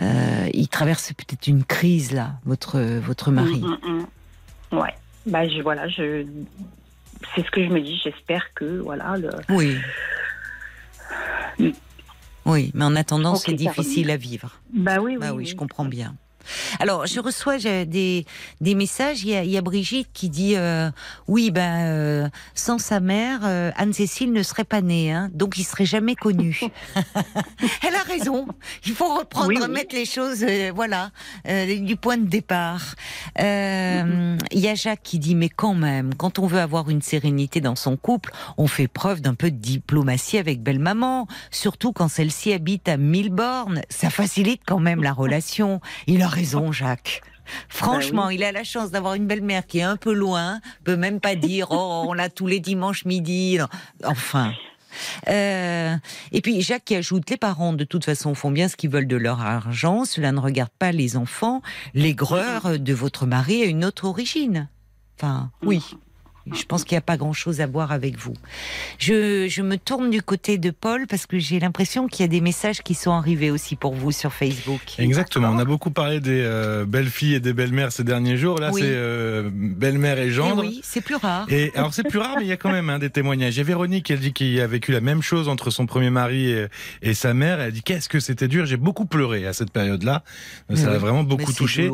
euh, il traverse peut-être une crise là, votre votre mari. Mm, mm, mm. Ouais. Bah, je, voilà, je. C'est ce que je me dis. J'espère que, voilà, le. Oui. Mm. Oui, mais en attendant, c'est difficile à vivre. Bah oui, oui. Bah oui, oui. je comprends bien. Alors, je reçois des, des messages. Il y, a, il y a Brigitte qui dit euh, Oui, ben, euh, sans sa mère, euh, Anne-Cécile ne serait pas née, hein, donc il serait jamais connu. Elle a raison. Il faut reprendre, Oui, oui. remettre les choses, euh, voilà, euh, du point de départ. Euh, Il y a Jacques qui dit Mais quand même, quand on veut avoir une sérénité dans son couple, on fait preuve d'un peu de diplomatie avec belle-maman, surtout quand celle-ci habite à mille bornes. Ça facilite quand même la relation. Il a raison, Jacques. Franchement, il a la chance d'avoir une belle-mère qui est un peu loin, peut même pas dire oh on l'a tous les dimanches midi. Non. Enfin. Euh, et puis Jacques qui ajoute les parents de toute façon font bien ce qu'ils veulent de leur argent, cela ne regarde pas les enfants. L'aigreur de votre mari a une autre origine. Enfin, oui. Je pense qu'il n'y a pas grand-chose à voir avec vous. Je, je me tourne du côté de Paul parce que j'ai l'impression qu'il y a des messages qui sont arrivés aussi pour vous sur Facebook. Exactement. On a beaucoup parlé des euh, belles filles et des belles mères ces derniers jours. Là, Oui. c'est euh, belle-mère et Eh gendre. oui, c'est plus rare. Et alors c'est plus rare, mais il y a quand même hein, des témoignages. Il y a Véronique, elle dit qu'il a vécu la même chose entre son premier mari et, et sa mère. Elle dit qu'est-ce que c'était dur. J'ai beaucoup pleuré à cette période-là. Ça Mais a oui. vraiment beaucoup touché.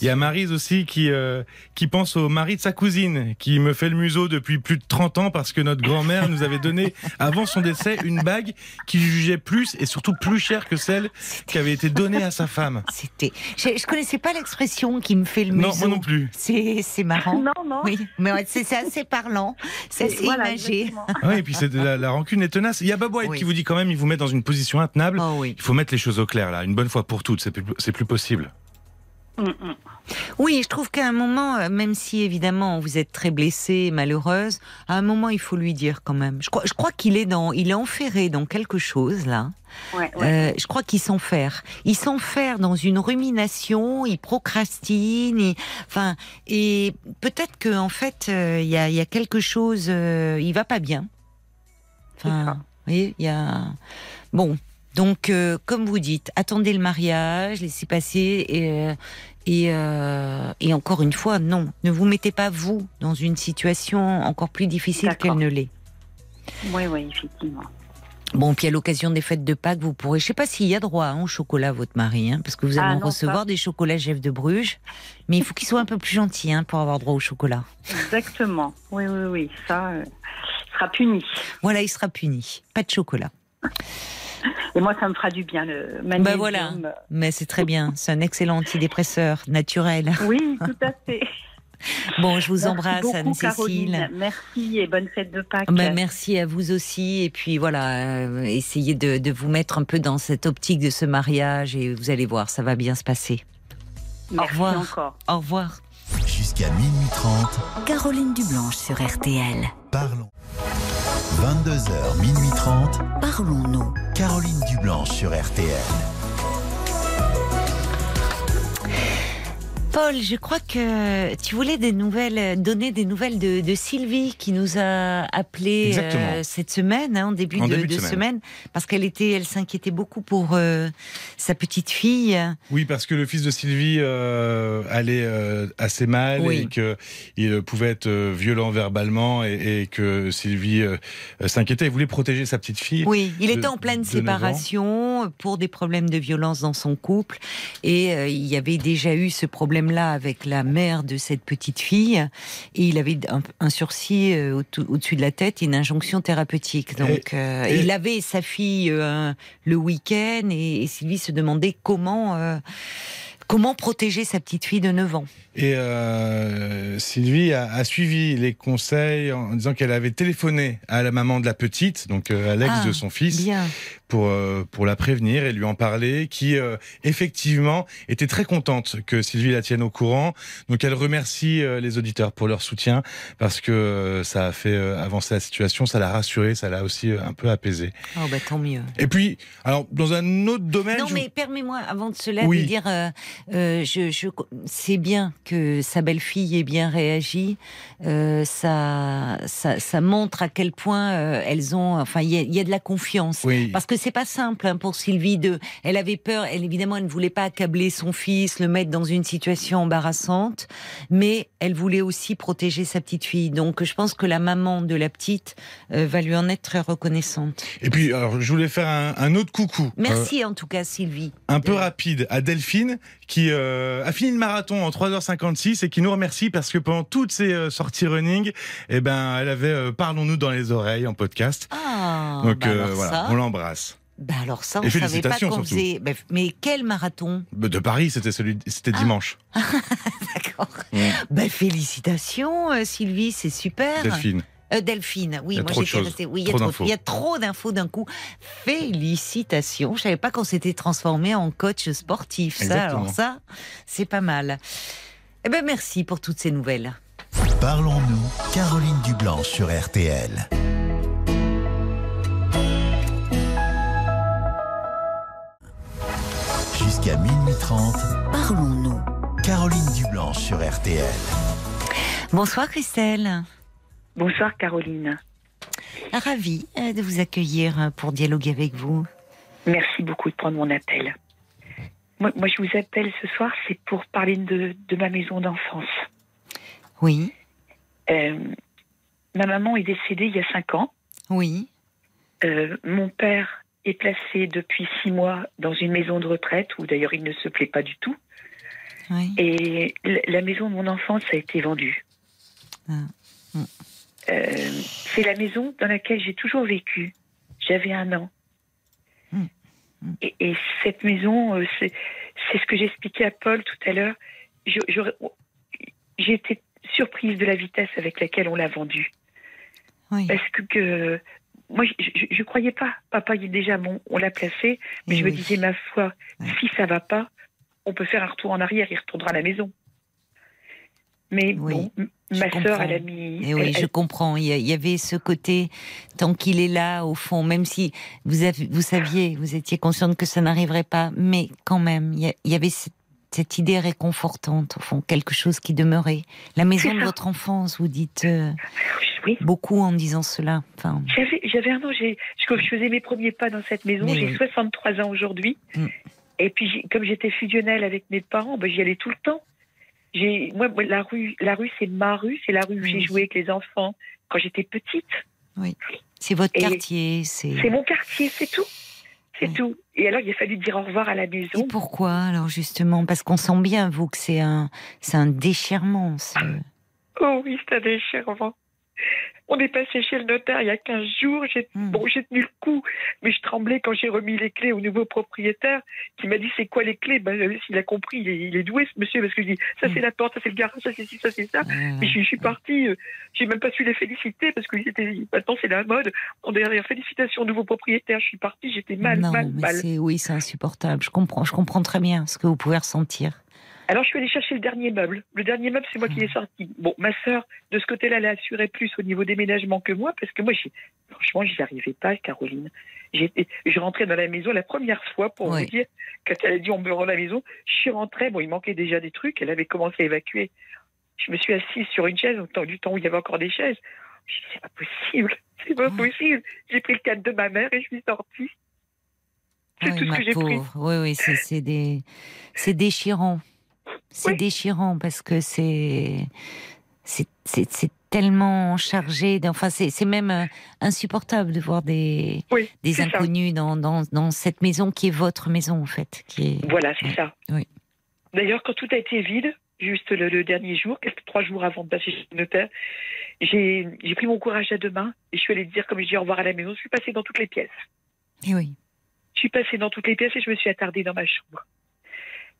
Il y a. Marise aussi qui euh, qui pense au mari de sa cousine, qui me fait le museau depuis plus de 30 ans parce que notre grand-mère nous avait donné avant son décès une bague qu'il jugeait plus et surtout plus chère que celle qui avait été donnée à sa femme. C'était. Je, je connaissais pas l'expression qui me fait le Non, museau. moi non plus. C'est c'est marrant. Non, non. Oui, mais ouais, c'est c'est assez parlant, c'est assez Voilà, imagé. Oui, et puis c'est de la, la rancune est tenace. Il y a Bob White Oui. qui vous dit quand même, il vous met dans une position intenable. Oh oui. Il faut mettre les choses au clair là, une bonne fois pour toutes. C'est plus, c'est plus possible. Oui, je trouve qu'à un moment, euh, même si évidemment vous êtes très blessée, malheureuse, à un moment il faut lui dire quand même. Je crois, je crois qu'il est dans, il est enferré dans quelque chose là. Ouais, ouais. Euh, je crois qu'il s'enferre. Il s'enferre dans une rumination, il procrastine, il- enfin, et peut-être que en fait, euh, il y, a, y a quelque chose, euh, il va pas bien. C'est ça. voyez, il y a. Bon. Donc, euh, comme vous dites, attendez le mariage, laissez passer et, euh, et, euh, et encore une fois, non, ne vous mettez pas vous dans une situation encore plus difficile qu'elle ne l'est. Oui, oui, effectivement. Bon, puis à l'occasion des fêtes de Pâques, vous pourrez, je sais pas s'il y a droit hein, au chocolat, votre mari, hein, parce que vous allez Ah, en non, recevoir pas. des chocolats Jeff de Bruges, mais il faut qu'il soit un peu plus gentil hein, pour avoir droit au chocolat. Exactement. Oui, oui, oui. Ça euh, sera puni. Voilà, il sera puni. Pas de chocolat. Et moi, ça me fera du bien, le magnésium. Bah voilà. Mais c'est très bien. C'est un excellent antidépresseur naturel. Oui, tout à fait. Bon, je vous Merci embrasse, Anne-Cécile. Merci et bonne fête de Pâques. Ben, merci à vous aussi. Et puis voilà, euh, essayez de, de vous mettre un peu dans cette optique de ce mariage et vous allez voir, ça va bien se passer. Merci revoir. encore. Au revoir. Jusqu'à minuit 30, Caroline Dublanche sur RTL. parlons. 22h, minuit 30, Parlons-nous. Caroline Dublanche sur RTL. Paul, je crois que tu voulais des nouvelles, donner des nouvelles de, de Sylvie qui nous a appelé Exactement. cette semaine, hein, en début, En de, début de de semaine. semaine, parce qu'elle était, elle s'inquiétait beaucoup pour euh, sa petite fille. Oui, parce que le fils de Sylvie euh, allait euh, assez mal Oui. et que il pouvait être euh, violent verbalement et, et que Sylvie euh, s'inquiétait. Elle voulait protéger sa petite fille. Oui, il était en pleine séparation pour des problèmes de violence dans son couple et euh, il y avait déjà eu ce problème-là avec la mère de cette petite fille et il avait un, un sursis euh, au- au-dessus de la tête et une injonction thérapeutique. Donc euh, et- il avait sa fille euh, le week-end et, et Sylvie se demandait comment euh, comment protéger sa petite fille de 9 ans? Et euh, Sylvie a, a suivi les conseils en disant qu'elle avait téléphoné à la maman de la petite, donc euh, à l'ex Ah, de son fils, Bien. pour euh, pour la prévenir et lui en parler, qui euh, effectivement était très contente que Sylvie la tienne au courant. Donc elle remercie euh, les auditeurs pour leur soutien parce que euh, ça a fait euh, avancer la situation, ça l'a rassurée, ça l'a aussi euh, un peu apaisée. Oh bah tant mieux. Et puis, alors dans un autre domaine, Non, je- mais permets-moi, avant de cela, Oui. de dire, euh, euh, je, je, c'est bien que sa belle-fille ait bien réagi. Euh, ça, ça, ça montre à quel point euh, elles ont, enfin, il y a, il y a de la confiance. oui, Parce que c'est pas simple hein, pour Sylvie de. Elle avait peur. Elle évidemment, elle ne voulait pas accabler son fils, le mettre dans une situation embarrassante, mais elle voulait aussi protéger sa petite fille. Donc, je pense que la maman de la petite va lui en être très reconnaissante. et puis alors je voulais faire un, un autre coucou. Merci en tout cas, Sylvie. un peu rapide à Delphine qui euh, a fini le marathon en 3h56 et qui nous remercie parce que pendant toutes ces euh, sorties running, eh ben elle avait euh, parlons-nous dans les oreilles en podcast. Ah, Donc bah euh, voilà, ça. on l'embrasse. Bah alors ça, on savait pas félicitations, qu'on surtout. faisait. bah, mais quel marathon? De Paris, c'était celui, c'était Ah. dimanche. D'accord. Bah félicitations, Sylvie, c'est super. Delphine. Euh, Delphine, oui, Il y a moi j'étais restée- Oui, il y a trop d'infos. il y a trop d'infos d'un coup. Félicitations. Je savais pas qu'on s'était transformé en coach sportif. Ça, alors ça, c'est pas mal. Eh ben merci pour toutes ces nouvelles. Parlons-nous, Caroline Dublanche sur RTL. Jusqu'à minuit 30, Parlons-nous. Caroline Dublanche sur RTL. Bonsoir Christelle. Bonsoir Caroline. Ravie euh, de vous accueillir euh, pour dialoguer avec vous. Merci beaucoup de prendre mon appel. Moi, moi, je vous appelle ce soir, c'est pour parler de, de ma maison d'enfance. Oui, Euh, ma maman est décédée il y a cinq ans. oui, Euh, mon père est placé depuis six mois dans une maison de retraite où d'ailleurs il ne se plaît pas du tout. oui. Et la maison de mon enfance a été vendue. Ah. Mm. Euh, c'est la maison dans laquelle j'ai toujours vécu. J'avais un an. Mm. Mm. Et, et cette maison, euh, c'est ce que j'expliquais à Paul tout à l'heure. J'ai été surprise de la vitesse avec laquelle on l'a vendue. oui. Parce que, que- moi, je ne croyais pas. Papa, il est déjà bon, on l'a placé. Mais Eh je me disais, ma foi, si ça va pas, on peut faire un retour en arrière, il retournera à la maison. Mais Oui, bon, ma sœur, elle a comprends. mis. Et oui, elle- je elle- comprends. Il y, avait ce côté, tant qu'il est là, au fond, même si vous, avez, vous saviez, vous étiez consciente que ça n'arriverait pas, mais quand même, il y, avait cette, cette idée réconfortante, au fond, quelque chose qui demeurait. La maison de votre enfance, vous dites euh, Oui, beaucoup en disant cela. Enfin, j'avais un an, je, faisais mes premiers pas dans cette maison. Mais J'ai oui. 63 ans aujourd'hui. Mm. Et puis, comme j'étais fusionnelle avec mes parents, ben, j'y allais tout le temps. J'ai, moi, moi, la rue, la rue, c'est ma rue, c'est la rue où j'ai Oui. joué avec les enfants quand j'étais petite. C'est votre Et- quartier. C'est. C'est mon quartier, c'est tout. C'est Oui. tout. Et alors, il a fallu dire au revoir à la Et maison. pourquoi alors justement? Parce qu'on sent bien vous que c'est un, c'est un déchirement. ce- Oh oui, c'est un déchirement. On est passé chez le notaire il y a 15 jours. J'ai Hmm. bon, j'ai tenu le coup, mais je tremblais quand j'ai remis les clés au nouveau propriétaire qui m'a dit c'est quoi les clés? Ben, euh, S'il a compris, il est, il est doué ce monsieur parce que je dis ça c'est Hmm. la porte, ça c'est le garage, ça c'est ci, ça c'est ça. Et je, je suis partie, euh, j'ai même pas su les féliciter parce que c'était, maintenant c'est la mode. On derrière félicitations au nouveau propriétaire. Je suis partie, j'étais mal, non, mal, mais mal. c'est oui, c'est insupportable. Je comprends, je comprends très bien ce que vous pouvez ressentir. Alors je suis allée chercher le dernier meuble. Le dernier meuble, c'est moi qui l'ai sorti. Bon, ma sœur, de ce côté-là, elle a assuré plus au niveau déménagement que moi, parce que moi, j'ai- franchement, j'y arrivais pas, Caroline. J'étais, je rentrais dans la maison la première fois pour Oui. vous dire, quand elle a dit on me rend la maison, je suis rentrée, bon, il manquait déjà des trucs, elle avait commencé à évacuer. Je me suis assise sur une chaise, du temps où il y avait encore des chaises. Je dis, c'est pas possible, c'est pas possible. J'ai pris le cadre de ma mère et je suis sortie. C'est Oui, tout ce que j'ai pris. Oui, oui, c'est, c'est des, c'est déchirant. C'est Oui. déchirant parce que c'est, c'est, tellement chargé. Enfin, c'est, c'est même euh, insupportable de voir des, Oui, des inconnus dans, dans, dans cette maison qui est votre maison en fait, qui est. Voilà, c'est ça. oui. D'ailleurs, quand tout a été vide, juste le, le dernier jour, quelques trois jours avant de passer chez le notaire, j'ai j'ai pris mon courage à deux mains et je suis allée dire, comme je dis au revoir à la maison, je suis passée dans toutes les pièces. Eh oui. Je suis passée dans toutes les pièces et je me suis attardée dans ma chambre.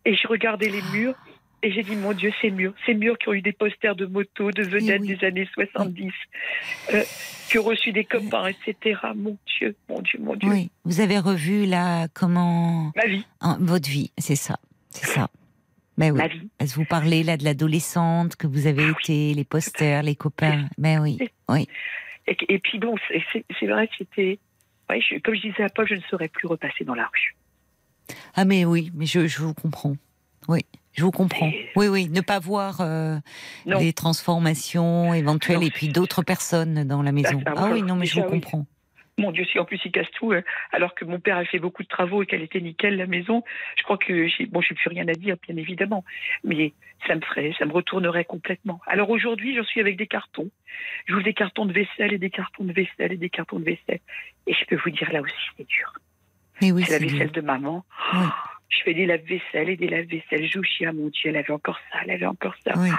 Et je regardais les murs et j'ai dit, mon Dieu, ces murs, ces murs qui ont eu des posters de motos, de vedettes oui. des années 70, euh, qui ont reçu des copains, etc. Mon Dieu, mon Dieu, mon Dieu. Oui. Vous avez revu là comment Ma vie, votre vie, c'est ça, c'est ça. Ben oui. ma vie. Vous parlez là de l'adolescente que vous avez été, les posters, les copains? Ben oui, oui. Et, et puis bon, c'est- vrai que c'était... Ouais, comme je disais à Paul, je ne saurais plus repasser dans la rue. Ah mais oui, mais je, je vous comprends. Oui, je vous comprends. Oui, oui, ne pas voir euh, les transformations éventuelles Non. et puis d'autres personnes dans la maison. ça, Ah oui, non, mais je vous comprends. Mon Dieu, si en plus il casse tout, euh, alors que mon père a fait beaucoup de travaux et qu'elle était nickel la maison, je crois que bon, j'ai plus rien à dire, bien évidemment, mais ça me ferait, ça me retournerait complètement. Alors aujourd'hui, j'en suis avec des cartons. J'ouvre des cartons de vaisselle et des cartons de vaisselle et des cartons de vaisselle, et je peux vous dire là aussi c'est dur. Mais oui, c'est la vaisselle de maman. Oui. Je fais des lave-vaisselle et des lave-vaisselle. Je chien, mon Dieu, elle avait encore ça, elle avait encore ça. Oui.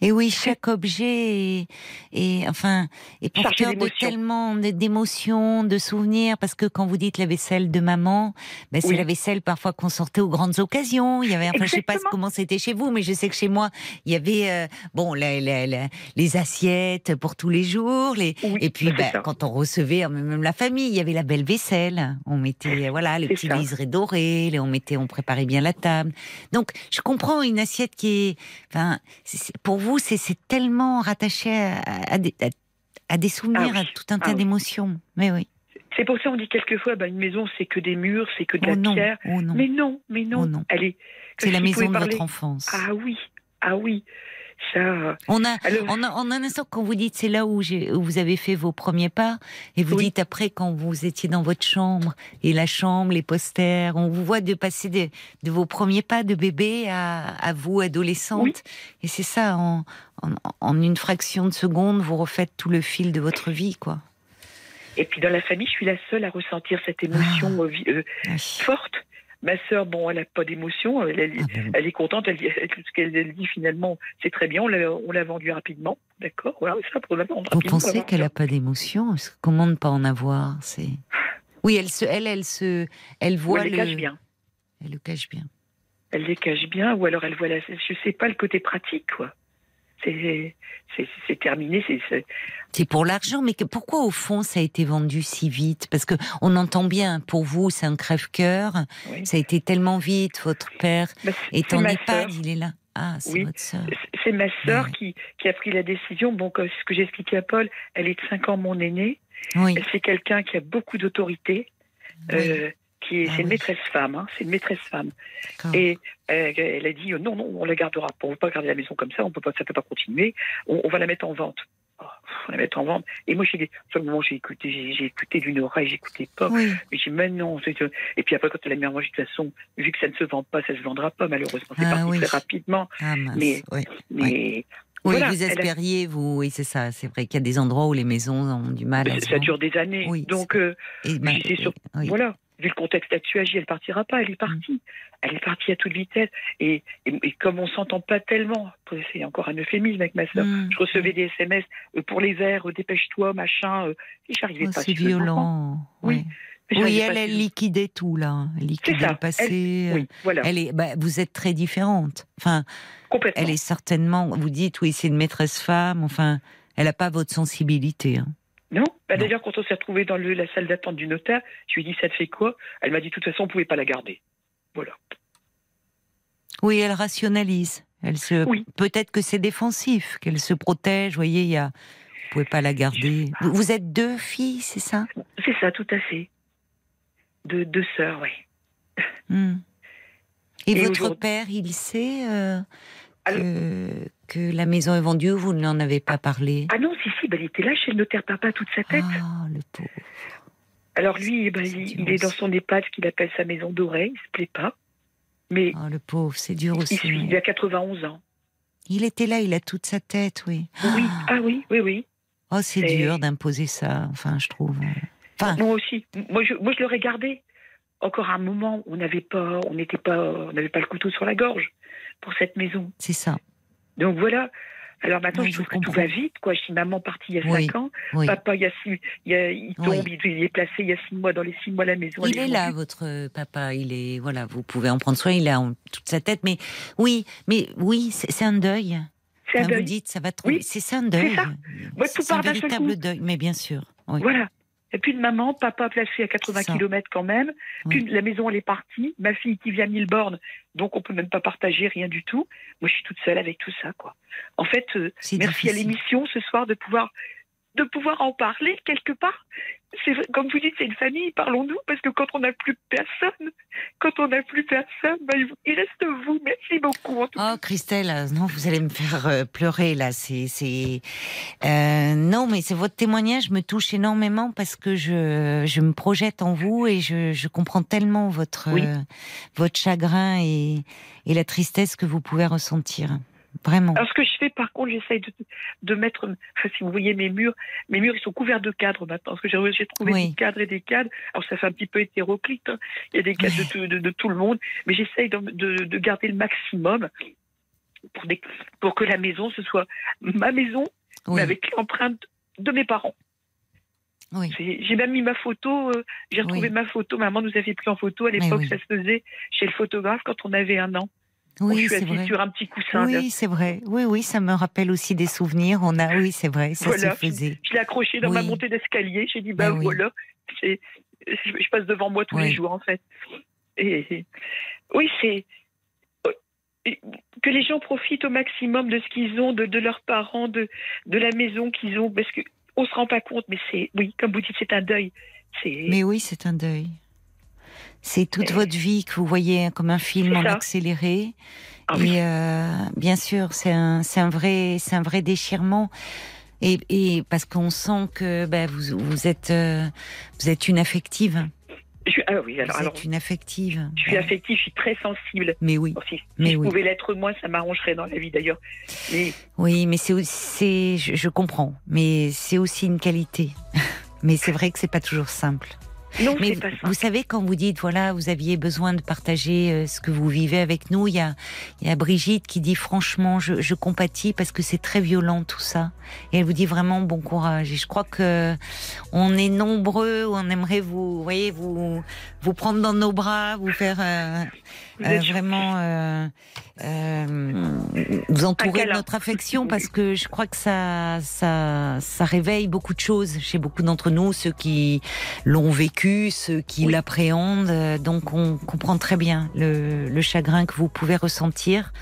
Et oui, chaque objet est, est- enfin, est porteur de tellement d'émotions, de souvenirs, parce que quand vous dites la vaisselle de maman, ben c'est Oui. la vaisselle parfois qu'on sortait aux grandes occasions. Il y avait, enfin, je sais pas comment c'était chez vous, mais je sais que chez moi, il y avait, euh, bon, la- la- la- les assiettes pour tous les jours, les, Oui, et puis ben, quand on recevait même la famille, il y avait la belle vaisselle. On mettait, voilà, les petits liserés dorés, on mettait, on préparait bien la table. Donc, je comprends une assiette qui est, enfin, c'est- pour vous, c'est c'est tellement rattaché à, à des, à- à des souvenirs, Ah à tout un Ah tas oui. d'émotions. Mais oui. C'est pour ça qu'on dit quelquefois, bah, une maison c'est que des murs, c'est que de Oh la non, pierre. oh non. Mais non, mais non. Oh non. Est. C'est la maison de parler- votre enfance. Ah oui, ah oui. Ça. On a, Alors- on a, a un instant quand vous dites c'est là où, où vous avez fait vos premiers pas, et vous Oui. dites après quand vous étiez dans votre chambre et la chambre, les posters, on vous voit de passer de, de vos premiers pas de bébé à, à vous adolescente, Oui. et c'est ça en, en, en une fraction de seconde vous refaites tout le fil de votre vie quoi. Et puis dans la famille, je suis la seule à ressentir cette émotion vi- euh, Oui. forte. Ma sœur, bon, elle n'a pas d'émotion. Elle, elle- Ah elle est contente. Elle, dit- tout ce qu'elle elle dit finalement, c'est très bien. On l'a, vendu rapidement, d'accord. Voilà, ça pour la vendre Vous pensez qu'elle a pas d'émotion Comment ne pas en avoir C'est oui, elle se, elle, elle se, elle voit elle le, cache bien. elle le cache bien. Elle les cache bien, ou alors elle voit la. Je sais pas le côté pratique, quoi. C'est, terminé. C'est, pour l'argent, mais que- pourquoi au fond ça a été vendu si vite? Parce que on entend bien, pour vous c'est un crève-cœur, oui. ça a été tellement vite, votre père Bah, est c'est en EHPAD, il est là. Ah, c'est Oui. votre sœur. C'est ma sœur Ouais. qui, qui a pris la décision. Bon, ce que j'ai expliqué à Paul, elle est de 5 ans mon aînée. Oui, C'est quelqu'un qui a beaucoup d'autorité. oui, euh, qui Ah c'est une maîtresse femme, hein, c'est une maîtresse femme. Et euh, elle a dit euh, non, non, on la gardera on ne peut pas garder la maison comme ça, on peut pas, ça peut pas continuer, on, on va la mettre en vente. oh, faut la mettre en vente. Et moi, j'ai, sur le moment, j'ai écouté, j'ai, écouté d'une oreille, j'écoutais pas. Oui. Mais j'ai dit, mais non. Et puis après, quand elle a mis en vente, de toute façon, vu que ça ne se vend pas, ça se vendra pas, malheureusement. C'est Ah, parti oui. très rapidement. Ah mince. Mais- oui. Mais Oui, voilà, vous a- espériez, vous, oui, c'est ça. C'est vrai qu'il y a des endroits où les maisons ont du mal à ça dure des années. Oui, Donc, c'est- euh, ben, sûr- oui. voilà. Vu le contexte actuel, elle partira pas. Elle est partie. Elle est partie à toute vitesse. Et, et, et comme on s'entend pas tellement, c'est encore un euphémisme avec ma soeur. Mm. Je recevais des SMS euh, pour les verres, euh, dépêche-toi, machin. euh, et j'arrivais Oh, pas. c'est violent. Oui. Oui, elle, elle liquidait tout là. Elle liquidait le passé. Oui, voilà. Elle est, bah, vous êtes très différente. Enfin, Complètement. elle est certainement. Vous dites, oui, c'est une maîtresse femme. Enfin, elle n'a pas votre sensibilité. hein. Bah. D'ailleurs, quand on s'est retrouvé dans le- la salle d'attente du notaire, je lui ai dit ça te fait quoi? Elle m'a dit de toute façon, on pouvait pas la garder. Voilà. Oui, elle rationalise. Elle se. Oui. Peut-être que c'est défensif, qu'elle se protège. Vous voyez, il y a. Vous pouvez pas la garder. Vous, vous êtes deux filles, c'est ça? C'est ça, tout à fait. De deux sœurs, oui. Hmm. Et, Et votre père, il sait euh, que, que la maison est vendue ou vous ne l'en avez pas parlé? Ah non, si, si, bah, il était là chez le notaire papa toute sa tête. Ah, le pauvre. Alors lui, bah, c'est il, il est dans son EHPAD, ce qu'il appelle sa maison dorée, il se plaît pas. Mais Ah, le pauvre, c'est dur il, aussi. il a 91 ans. Il était là, il a toute sa tête, oui. Oui, Ah, ah oui, oui, oui. oh, c'est c'est- dur d'imposer ça, enfin, je trouve. Enfin, Moi aussi. Moi, je, moi, je l'aurais gardé. Encore un moment, on n'avait pas, on n'était pas, on n'avait pas le couteau sur la gorge pour cette maison. c'est ça. Donc voilà. Alors maintenant, Oui, je je trouve que tout va vite. Quoi. Je suis maman partie il y a Oui, cinq ans. Oui. Papa, il, y a six, il, y a- il Oui. tombe, il, est placé il y a six mois. Dans les six mois, la maison. Il est là, votre papa. Il est, voilà, vous pouvez en prendre soin. Il a en- toute sa tête, mais oui, mais oui, c'est un deuil. C'est un vous deuil. dites, ça va trop. C'est c'est un deuil. ça. Moi, tout C'est un part d'un seul véritable coup. deuil, mais bien sûr. Voilà. Et puis de maman, papa placé à 80 Ça. km quand même. Puis la maison, elle est partie. Ma fille qui vit à Milborne, donc on peut même pas partager rien du tout. Moi, je suis toute seule avec tout ça, quoi. En fait, euh, merci à l'émission ce soir de pouvoir de pouvoir en parler quelque part. C'est comme vous dites, c'est une famille. Parlons-nous parce que quand on n'a plus personne, quand on n'a plus personne, ben, il- reste vous. Merci beaucoup. En tout cas. Oh Christelle, non, vous allez me faire euh, pleurer là. C'est, c'est, euh, non, mais c'est votre témoignage me touche énormément parce que je, je me projette en vous et je, je comprends tellement votre, Oui. euh, votre chagrin et, et la tristesse que vous pouvez ressentir. Vraiment. Alors ce que je fais, par contre, j'essaye de, de mettre, si vous voyez mes murs, mes murs ils sont couverts de cadres maintenant, parce que j'ai trouvé Oui. des cadres et des cadres. Alors ça fait un petit peu hétéroclite, hein. il y a des cadres de, tout- de, de tout le monde, mais j'essaye de, de- de garder le maximum pour, des- pour que la maison ce soit ma maison, Oui. mais avec l'empreinte de mes parents. Oui. J'ai même mis ma photo, euh, j'ai retrouvé Oui. ma photo, maman nous avait pris en photo à l'époque, ça se faisait chez le photographe quand on avait un an. Oui, je c'est vrai. sur un petit coussin. là. Oui, c'est vrai. Oui, oui, ça me rappelle aussi des souvenirs. On a, oui, c'est vrai, ça Voilà. se faisait. Je l'ai accroché dans ma montée d'escalier. J'ai dit, bah Ben oui. voilà, je je passe devant moi tous Oui. les jours, en fait. Et, et- oui, c'est. et Que les gens profitent au maximum de ce qu'ils ont, de, de leurs parents, de, de la maison qu'ils ont, parce qu'on ne se rend pas compte, mais c'est, oui, comme vous dites, c'est un deuil. Mais oui, c'est un deuil. C'est toute Et- votre vie que vous voyez comme un film en accéléré. Ah oui. Et euh, bien sûr, c'est un, vrai, c'est un vrai déchirement. Et, et parce qu'on sent que ben, vous, vous êtes, euh, vous êtes une affective. je, ah oui, alors, vous alors, êtes une affective. je suis affective, je suis très sensible. Mais oui, si si Mais je oui. pouvais l'être moins, ça m'arrangerait dans la vie d'ailleurs. Mais oui, mais c'est, aussi- c'est, je, je comprends. Mais c'est aussi une qualité. mais c'est vrai que c'est pas toujours simple. Non, Mais pas vous savez, quand vous dites, voilà, vous aviez besoin de partager euh, ce que vous vivez avec nous, il y a, il y a Brigitte qui dit, franchement, je, je compatis parce que c'est très violent tout ça. Et elle vous dit vraiment bon courage. Et je crois que on est nombreux, on aimerait vous, vous voyez, vous, vous prendre dans nos bras, vous faire euh, euh, vraiment euh, euh, vous entourer de notre affection parce que je crois que ça, ça, ça réveille beaucoup de choses chez beaucoup d'entre nous, ceux qui l'ont vécu, ceux qui Oui. l'appréhendent. Euh, Donc on comprend très bien le, le chagrin que vous pouvez ressentir.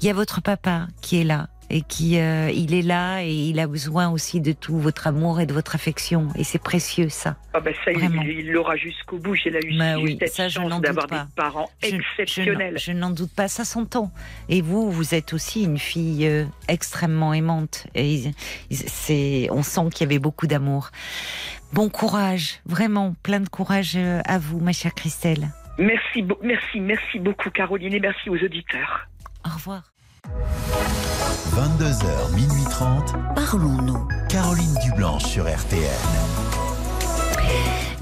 Il y a votre papa qui est là et qui euh, il est là et il a besoin aussi de tout votre amour et de votre affection et c'est précieux ça. Ah ben ça, Vraiment. il l'aura jusqu'au bout. J'ai eu Bah eu oui, cette ça, je chance n'en doute d'avoir pas. des parents Je- exceptionnels. Je, n'en doute pas, ça s'entend. Et vous, vous êtes aussi une fille euh, extrêmement aimante. Et c'est, on sent qu'il y avait beaucoup d'amour. Bon courage, vraiment, plein de courage euh, à vous, ma chère Christelle. Merci, merci, merci beaucoup, Caroline, et merci aux auditeurs. Au revoir. 22h, minuit 30. Parlons-nous. Caroline Dublanche sur RTL.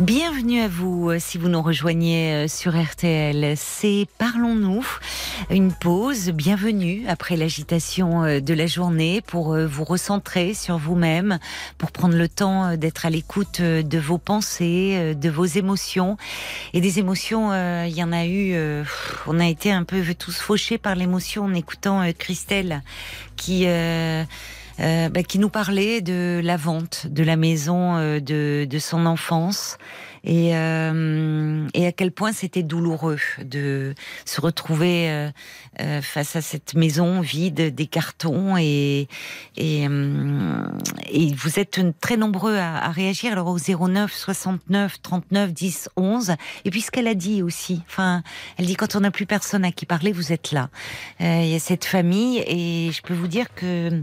Bienvenue à vous euh, si vous nous rejoignez euh, sur RTL. C'est Parlons-nous, une pause, bienvenue après l'agitation euh, de la journée pour vous recentrer sur vous-même, pour prendre le temps d'être à l'écoute de vos pensées, de vos émotions. Et des émotions, il y en a eu, on a été un peu tous fauchés par l'émotion en écoutant Christelle qui... euh, bah, qui nous parlait de la vente de la maison euh, de, de son enfance et, euh, et à quel point c'était douloureux de se retrouver euh, euh, face à cette maison vide, des cartons et, et, euh, et vous êtes très nombreux à, à réagir. Alors au 09 69 39 10 11 et puis ce qu'elle a dit aussi enfin elle dit quand on n'a plus personne à qui parler vous êtes là. Il y a cette famille et je peux vous dire que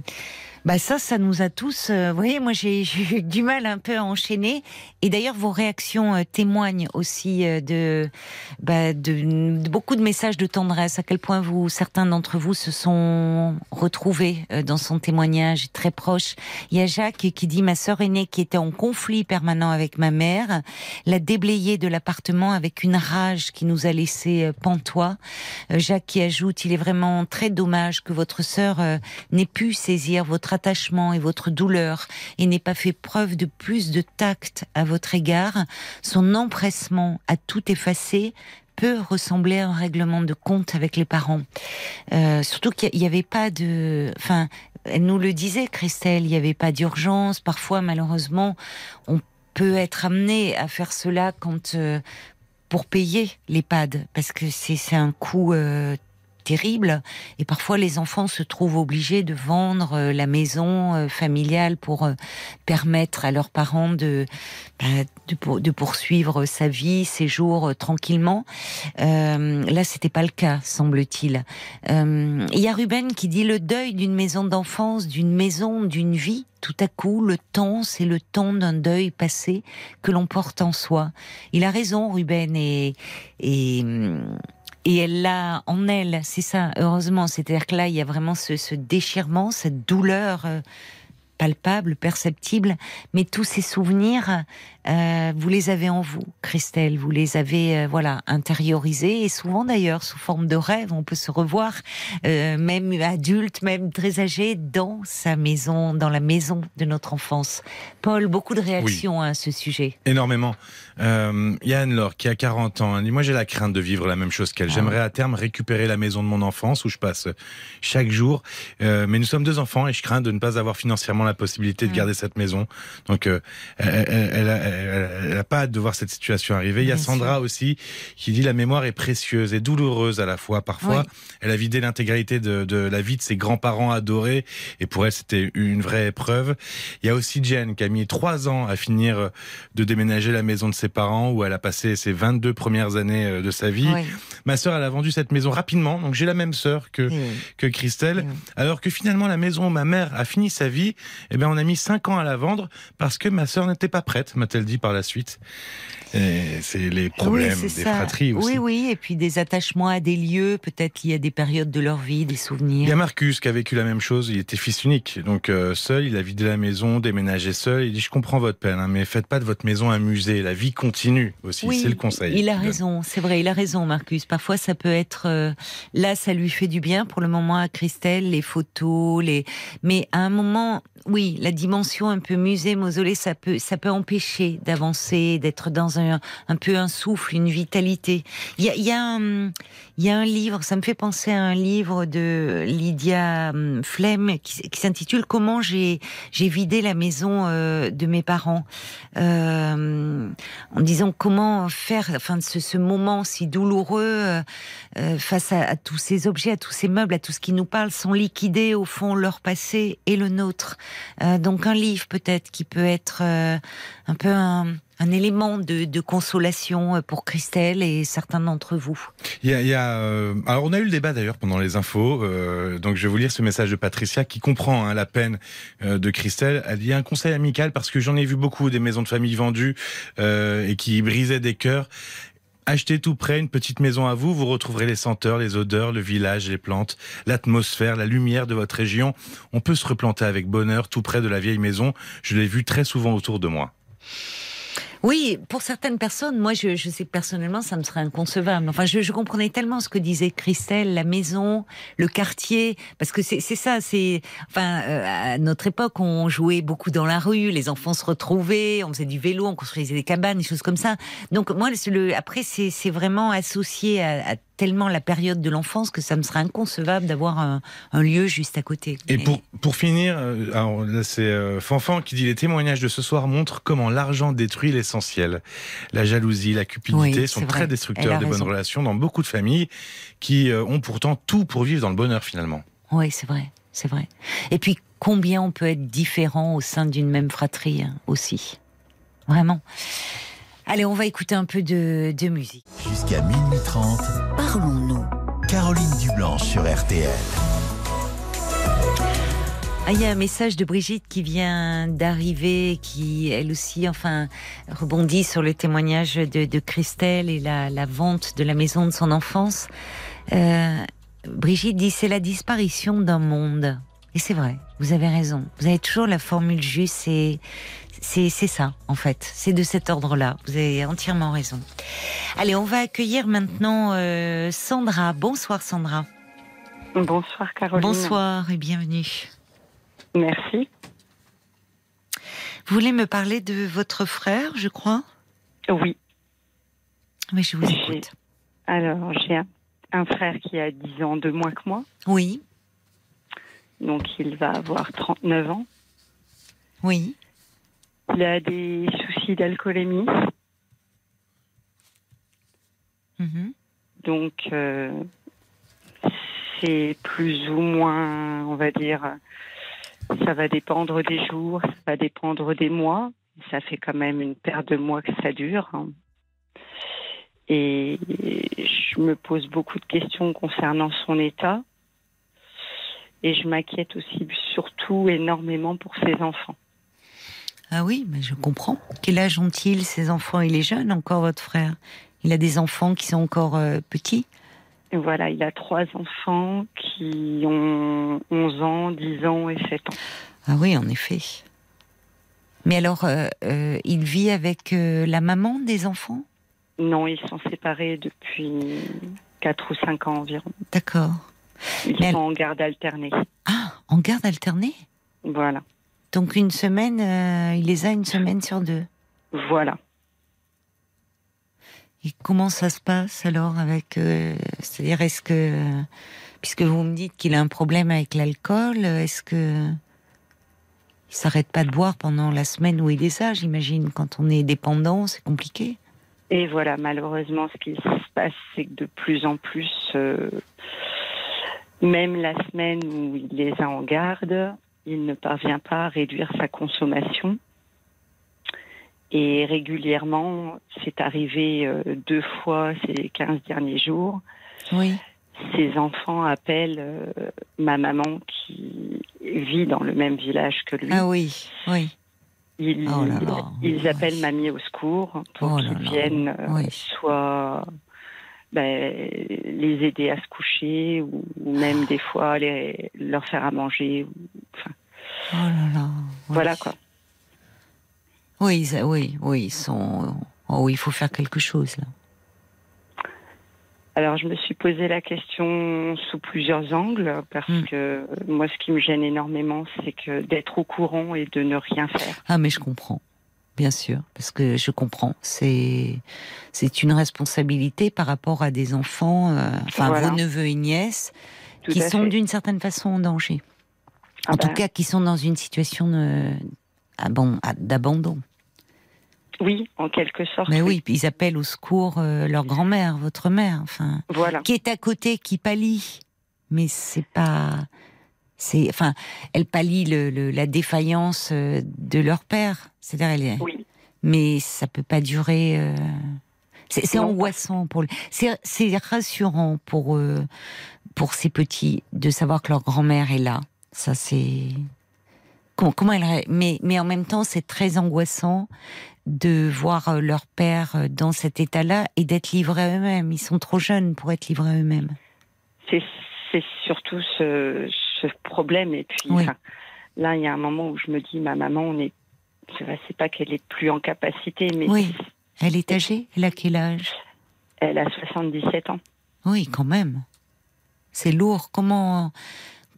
bah ça, ça nous a tous. euh, vous voyez, moi j'ai eu du mal un peu à enchaîner. Et d'ailleurs, vos réactions euh, témoignent aussi euh, de, bah, de, de beaucoup de messages de tendresse. À quel point vous, certains d'entre vous, se sont retrouvés euh, dans son témoignage très proche. Il y a Jacques qui dit ma sœur aînée qui était en conflit permanent avec ma mère, l'a déblayée de l'appartement avec une rage qui nous a laissé pantois. Jacques qui ajoute il est vraiment très dommage que votre sœur n'ait pu saisir votre attachement et votre douleur et n'ait pas fait preuve de plus de tact à votre égard. Son empressement à tout effacer peut ressembler à un règlement de compte avec les parents. Euh, surtout qu'il n'y avait pas de... Enfin, elle nous le disait, Christelle, il n'y avait pas d'urgence. Parfois, malheureusement, on peut être amené à faire cela quand... euh, pour payer l'EHPAD, parce que c'est un coût euh, terrible. Et parfois, les enfants se trouvent obligés de vendre euh, la maison euh, familiale pour euh, permettre à leurs parents de, bah, de, de poursuivre sa vie, ses jours tranquillement. Euh, là, c'était pas le cas, semble-t-il. Il y a Ruben qui dit le deuil d'une maison d'enfance, d'une maison, d'une vie. Tout à coup, le temps, c'est le temps d'un deuil passé que l'on porte en soi. Il a raison, Ruben, et, et, et elle l'a en elle, c'est ça, heureusement. C'est-à-dire que là, il y a vraiment ce, ce déchirement, cette douleur euh, palpable, perceptible, mais tous ces souvenirs, euh, vous les avez en vous, Christelle, vous les avez, euh, voilà, intériorisés, et souvent d'ailleurs, sous forme de rêve, on peut se revoir, même adulte, même très âgé, dans sa maison, dans la maison de notre enfance. Paul, beaucoup de réactions à ce sujet. Énormément. Euh, Il y a Anne-Laure qui a 40 ans. Dit, moi, j'ai la crainte de vivre la même chose qu'elle. Ah J'aimerais à terme récupérer la maison de mon enfance où je passe chaque jour. Euh, mais nous sommes deux enfants et je crains de ne pas avoir financièrement la possibilité de Mm. garder cette maison. Donc, euh, elle, elle, elle, a- elle- elle a pas hâte de voir cette situation arriver. Il y a Sandra aussi qui dit la mémoire est précieuse et douloureuse à la fois. Parfois, Oui. elle a vidé l'intégralité de, de la vie de ses grands-parents adorés et pour elle, c'était une vraie épreuve. Il y a aussi Jen qui a mis trois ans à finir euh, de déménager la maison de ses parents où elle a passé ses 22 premières années euh, de sa vie. Oui. Ma sœur, elle a vendu cette maison rapidement, donc j'ai la même sœur que, Oui. que Christelle. Oui. Alors que finalement, la maison où ma mère a fini sa vie, eh ben, on a mis cinq ans à la vendre parce que ma sœur n'était pas prête, m'a-t-elle dit par la suite. C'est les problèmes Oui, des ça. fratries aussi. Oui, oui, et puis des attachements à des lieux, peut-être liés à des périodes de leur vie, des Il souvenirs. y a Marcus qui a vécu la même chose, il était fils unique, donc euh, seul, il a vidé la maison, déménagé seul, il dit je comprends votre peine, hein, mais faites pas de votre maison un musée, la vie continue aussi, Oui, c'est le conseil. Il a raison, c'est vrai, il a raison, Marcus. Parfois, ça peut être euh, là, ça lui fait du bien pour le moment à Christelle, les photos, les. Mais à un moment oui, la dimension un peu musée, mausolée, ça peut, ça peut empêcher d'avancer, d'être dans un, un peu un souffle, une vitalité. Il y a, il y, a un, il y a un livre, ça me fait penser à un livre de Lydia hum, Flemme qui, s'intitule Comment j'ai, vidé la maison euh, de mes parents, euh, en disant comment faire, enfin, ce, ce moment si douloureux euh, euh, face à, à tous ces objets, à tous ces meubles, à tout ce qui nous parle, sont liquidés au fond leur passé et le nôtre. Euh, donc un livre peut-être qui peut être euh, un peu un, un élément de, de consolation euh, pour Christelle et certains d'entre vous. Il y a, il y a, euh, alors on a eu le débat d'ailleurs pendant les infos, euh, donc je vais vous lire ce message de Patricia qui comprend hein, la peine euh, de Christelle. Elle dit un conseil amical parce que j'en ai vu beaucoup des maisons de famille vendues euh, et qui brisaient des cœurs. Achetez tout près une petite maison à vous, vous retrouverez les senteurs, les odeurs, le village, les plantes, l'atmosphère, la lumière de votre région. On peut se replanter avec bonheur tout près de la vieille maison. Je l'ai vu très souvent autour de moi. Oui, pour certaines personnes, moi je, je sais que personnellement ça me serait inconcevable. Enfin, je, je comprenais tellement ce que disait Christelle, la maison, le quartier, parce que c'est ça, c'est enfin euh, à notre époque on jouait beaucoup dans la rue, les enfants se retrouvaient, on faisait du vélo, on construisait des cabanes, des choses comme ça. Donc moi le, après c'est vraiment associé à, à tellement la période de l'enfance que ça me serait inconcevable d'avoir un, un lieu juste à côté. Et pour, pour finir, euh, alors là c'est euh, Fanfan qui dit les témoignages de ce soir montrent comment l'argent détruit l'essentiel. La jalousie, la cupidité Oui, sont très destructeurs des bonnes relations dans beaucoup de familles qui euh, ont pourtant tout pour vivre dans le bonheur finalement. Oui, c'est vrai, c'est vrai. Et puis, combien on peut être différent au sein d'une même fratrie hein, aussi? Vraiment. Allez, on va écouter un peu de, de musique. Jusqu'à minuit 30, Parlons-nous. Caroline Dublanche sur RTL. Ah, il y a un message de Brigitte qui vient d'arriver, qui elle aussi, enfin, rebondit sur le témoignage de, de Christelle et la, la vente de la maison de son enfance. Euh, Brigitte dit c'est la disparition d'un monde. Et c'est vrai, vous avez raison. Vous avez toujours la formule juste, c'est c'est ça en fait. C'est de cet ordre-là. Vous avez entièrement raison. Allez, on va accueillir maintenant euh, Sandra. Bonsoir Sandra. Bonsoir Caroline. Bonsoir et bienvenue. Merci. Vous voulez me parler de votre frère, je crois? Oui. Oui, je vous écoute. Alors, j'ai un, un frère qui a 10 ans de moins que moi. Oui, Donc, il va avoir 39 ans. oui. Il a des soucis d'alcoolémie. mhm. Donc, euh, c'est plus ou moins, on va dire, ça va dépendre des jours, ça va dépendre des mois. Ça fait quand même une paire de mois que ça dure. hein. Et je me pose beaucoup de questions concernant son état. Et je m'inquiète aussi surtout énormément pour ses enfants. Ah oui, mais je comprends. Quel âge ont-ils, ces enfants? Il est jeune encore, votre frère Il a des enfants qui sont encore euh, petits Et voilà, il a trois enfants qui ont 11 ans, 10 ans et 7 ans. Ah oui, en effet. Mais alors, euh, euh, il vit avec la maman des enfants? Non, ils sont séparés depuis 4 ou 5 ans environ. D'accord. Ils Mais sont en garde alternée. Ah, en garde alternée? Voilà. Donc une semaine, euh, il les a une semaine sur deux. Voilà. Et comment ça se passe alors avec euh, C'est-à-dire, est-ce que puisque vous me dites qu'il a un problème avec l'alcool, est-ce que il s'arrête pas de boire pendant la semaine où il est ça J'imagine quand on est dépendant, c'est compliqué. Et voilà, malheureusement, ce qui se passe, c'est que de plus en plus, euh, même la semaine où il les a en garde, il ne parvient pas à réduire sa consommation. Et régulièrement, c'est arrivé euh, deux fois ces 15 derniers jours, Oui. ses enfants appellent euh, ma maman qui vit dans le même village que lui. Ah oui, oui. Ils, Oh là là. ils Ouais. appellent mamie au secours pour Oh qu'ils viennent euh, Oui. soit ben, les aider à se coucher ou, même des fois les, leur faire à manger. Enfin, Oh là là. oui. Voilà quoi. Oui, ça- oui, oui, ils sont. Oh, il faut faire quelque chose là. Alors, je me suis posé la question sous plusieurs angles parce Hmm. que moi, ce qui me gêne énormément, c'est que d'être au courant et de ne rien faire. Ah, mais je comprends. Bien sûr, parce que je comprends. C'est c'est une responsabilité par rapport à des enfants, euh, enfin Voilà. vos neveux et nièces, Tout qui sont d'une certaine façon en danger. Ah en tout cas, qui sont dans une situation de- ah bon, ah, d'abandon. Oui, en quelque sorte. Mais oui, ils appellent au secours euh, leur grand-mère, votre mère, enfin, Voilà. qui est à côté, qui pâlit. Mais c'est pas, c'est, enfin, elle pâlit le, le- la défaillance euh, de leur père. C'est-à-dire, elle est, Oui. mais ça peut pas durer. euh, C'est angoissant pour. le- C'est rassurant pour eux, pour ces petits, de savoir que leur grand-mère est là. Ça c'est. Comment, comment elle. Mais mais en même temps, c'est très angoissant de voir euh, leur père euh, dans cet état-là et d'être livrés à eux-mêmes. Ils sont trop jeunes pour être livrés à eux-mêmes. C'est surtout ce, ce problème. Et puis, Oui. enfin, là, il y a un moment où je me dis, ma maman, on est. C'est pas qu'elle est plus en capacité, mais Oui. Elle est âgée? Elle a quel âge? Elle a 77 ans. Oui, quand même. C'est lourd. Comment,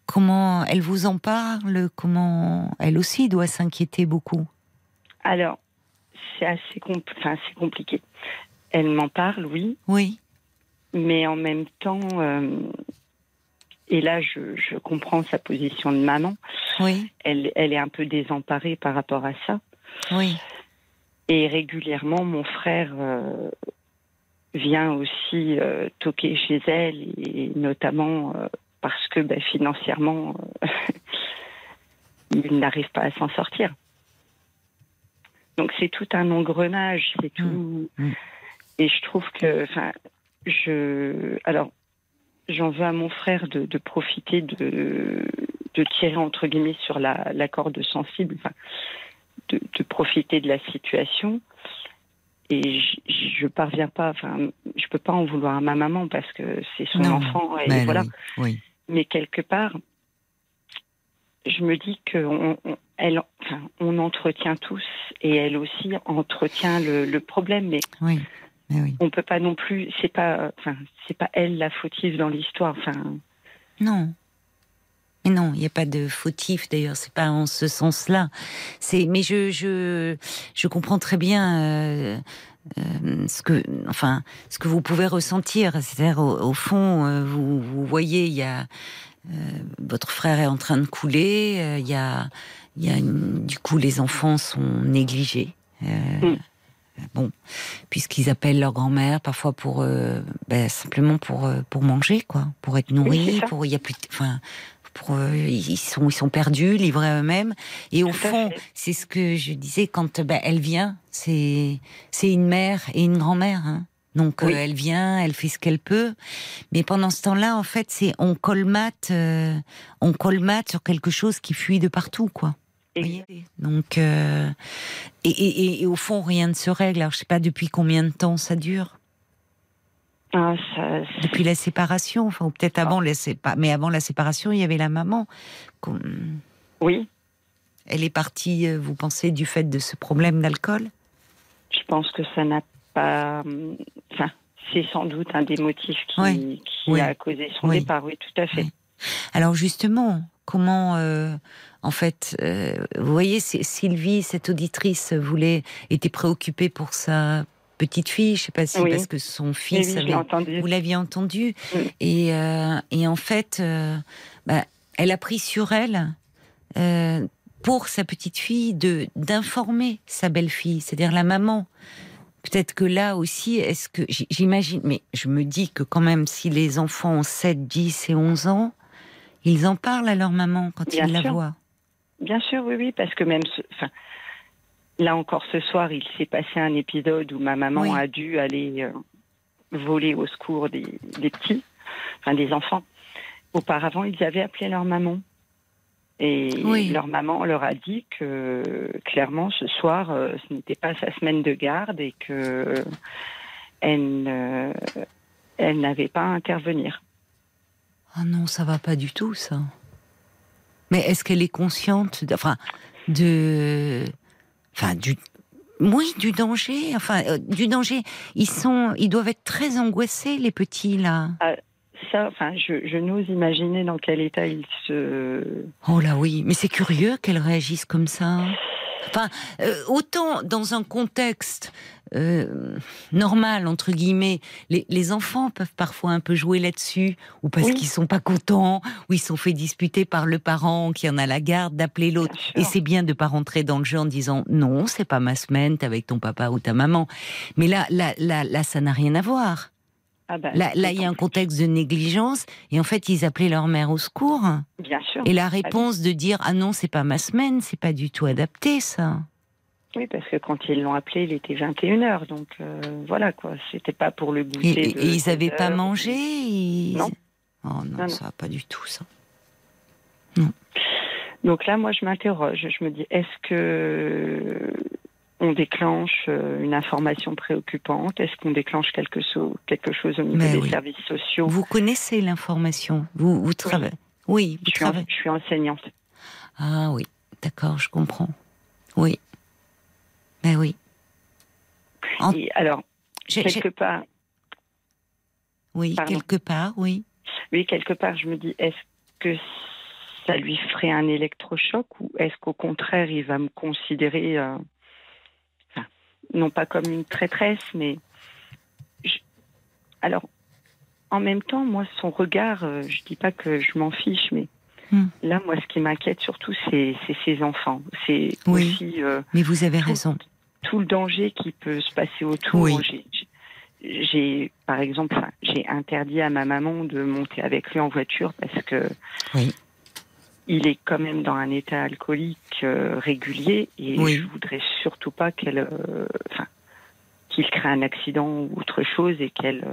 comment elle vous en parle? Comment elle aussi doit s'inquiéter beaucoup? Alors, c'est assez, compl- enfin, c'est compliqué. Elle m'en parle, oui, Oui, mais en même temps, euh, et là, je, je comprends sa position de maman. oui, Elle, elle est un peu désemparée par rapport à ça. oui. Et régulièrement, mon frère euh, vient aussi euh, toquer chez elle, et notamment euh, parce que ben, financièrement, il n'arrive pas à s'en sortir. Donc c'est tout un engrenage, c'est tout. Mm. Et je trouve que, enfin, je, alors, j'en veux à mon frère de, de profiter de, de tirer entre guillemets sur la, la corde sensible, enfin, de, de profiter de la situation. Et je, je parviens pas, enfin, je peux pas en vouloir à ma maman parce que c'est son Non, enfant et Ben voilà. oui, oui. Mais quelque part, je me dis qu'on on, elle, enfin, on entretient tous et elle aussi entretient le, le problème. Mais oui, mais oui. on peut pas non plus. C'est pas, enfin, c'est pas elle la fautive dans l'histoire. Enfin, Non. Mais non, il n'y a pas de fautif d'ailleurs, c'est pas en ce sens-là. C'est, mais je, je, je comprends très bien euh, euh, ce que, enfin, ce que vous pouvez ressentir. C'est-à-dire au, au fond, euh, vous, vous voyez, il y a votre frère est en train de couler, il y a, il y a une- du coup les enfants sont négligés. Mm. Bon, puisqu'ils appellent leur grand-mère parfois pour euh, ben, simplement pour euh, pour manger quoi, pour être nourris, pour il y a plus, enfin pour eux, ils sont ils sont perdus, livrés à eux-mêmes. Et au fond, c'est ce que je disais quand ben, elle vient, c'est c'est une mère et une grand-mère. hein. Donc Oui. euh, elle vient, elle fait ce qu'elle peut, mais pendant ce temps-là, en fait, c'est on colmate, euh, on colmate sur quelque chose qui fuit de partout, quoi. Donc euh, et, et- et- et au fond, rien ne se règle. Alors je sais pas depuis combien de temps ça dure. Ah, ça, Depuis la séparation, enfin ou peut-être avant la sépa- mais avant la séparation, il y avait la maman. Oui, Elle est partie, euh, vous pensez, du fait de ce problème d'alcool? Je pense que ça n'a pas. hum, Enfin, c'est sans doute un des motifs qui, Oui. qui Oui. a causé son Oui. départ. Oui, tout à fait. Alors justement, comment, euh, en fait, euh, vous voyez, Sylvie, cette auditrice, voulait était préoccupée pour sa petite fille. Je sais pas si Oui. parce que son fils oui, avait. Vous l'aviez entendu. Oui. Et, euh, et en fait, euh, bah, elle a pris sur elle, euh, pour sa petite fille, de d'informer sa belle-fille, c'est-à-dire la maman. Peut-être que là aussi, est-ce que j'imagine, mais je me dis que quand même, si les enfants ont 7, 10 et 11 ans, ils en parlent à leur maman quand Bien ils la voient. Bien sûr, oui, oui, parce que même, enfin, là encore ce soir, il s'est passé un épisode où ma maman Oui. a dû aller euh, voler au secours des, des petits, enfin des enfants. Auparavant, ils avaient appelé leur maman. Et Oui. leur maman leur a dit que clairement ce soir, euh, ce n'était pas sa semaine de garde et que elle, ne- elle n'avait pas à intervenir. Ah non, ça va pas du tout, ça. Mais est-ce qu'elle est consciente, de, enfin, de, enfin, du, Oui, du danger. Enfin, euh, du danger. Ils sont, ils doivent être très angoissés, les petits là. Ça, enfin, je, je n'ose imaginer dans quel état ils se. Oh là oui, mais c'est curieux qu'elles réagissent comme ça. Enfin, euh, autant dans un contexte euh, normal entre guillemets, les, les enfants peuvent parfois un peu jouer là-dessus, ou parce Oui. qu'ils sont pas contents, ou ils sont fait disputer par le parent qui en a la garde d'appeler l'autre. Et c'est bien de pas rentrer dans le jeu en disant non, c'est pas ma semaine, t'es avec ton papa ou ta maman. Mais là, là, là, là, ça n'a rien à voir. Ah Là, là, il y a un contexte de négligence, et en fait, ils appelaient leur mère au secours. Bien sûr. Et la réponse de dire ah non, c'est pas ma semaine, c'est pas du tout adapté, ça. Oui, parce que quand ils l'ont appelé, il était 21h. Donc euh, voilà, quoi. C'était pas pour le goûter. et- de et ils avaient 16 pas mangé ils- Non. Oh non, Non, non. ça va pas du tout, ça. Donc là, moi, je m'interroge. Je me dis, est-ce que on déclenche euh, une information préoccupante? Est-ce qu'on déclenche quelque, so- quelque chose au niveau Mais des oui. services sociaux? Vous connaissez l'information Vous, vous travaillez Oui, vous je suis, en- je suis enseignante. Ah oui, d'accord, je comprends. Oui. Ben oui. En- Et alors, quelque part, Oui, pardon. quelque part, oui. oui, quelque part, je me dis, est-ce que ça lui ferait un électrochoc ou est-ce qu'au contraire, il va me considérer, euh, enfin, non pas comme une traîtresse, mais je- alors, en même temps, moi, son regard, euh, je dis pas que je m'en fiche, mais Hmm. là, moi, ce qui m'inquiète surtout, c'est ses enfants. C'est Oui. aussi euh, Mais vous avez Tout- raison. tout le danger qui peut se passer autour. Oui. J'ai- par exemple, j'ai interdit à ma maman de monter avec lui en voiture parce que Oui. il est quand même dans un état alcoolique euh, régulier et Oui. je voudrais surtout pas qu'elle, euh, enfin, qu'il crée un accident ou autre chose et qu'elle,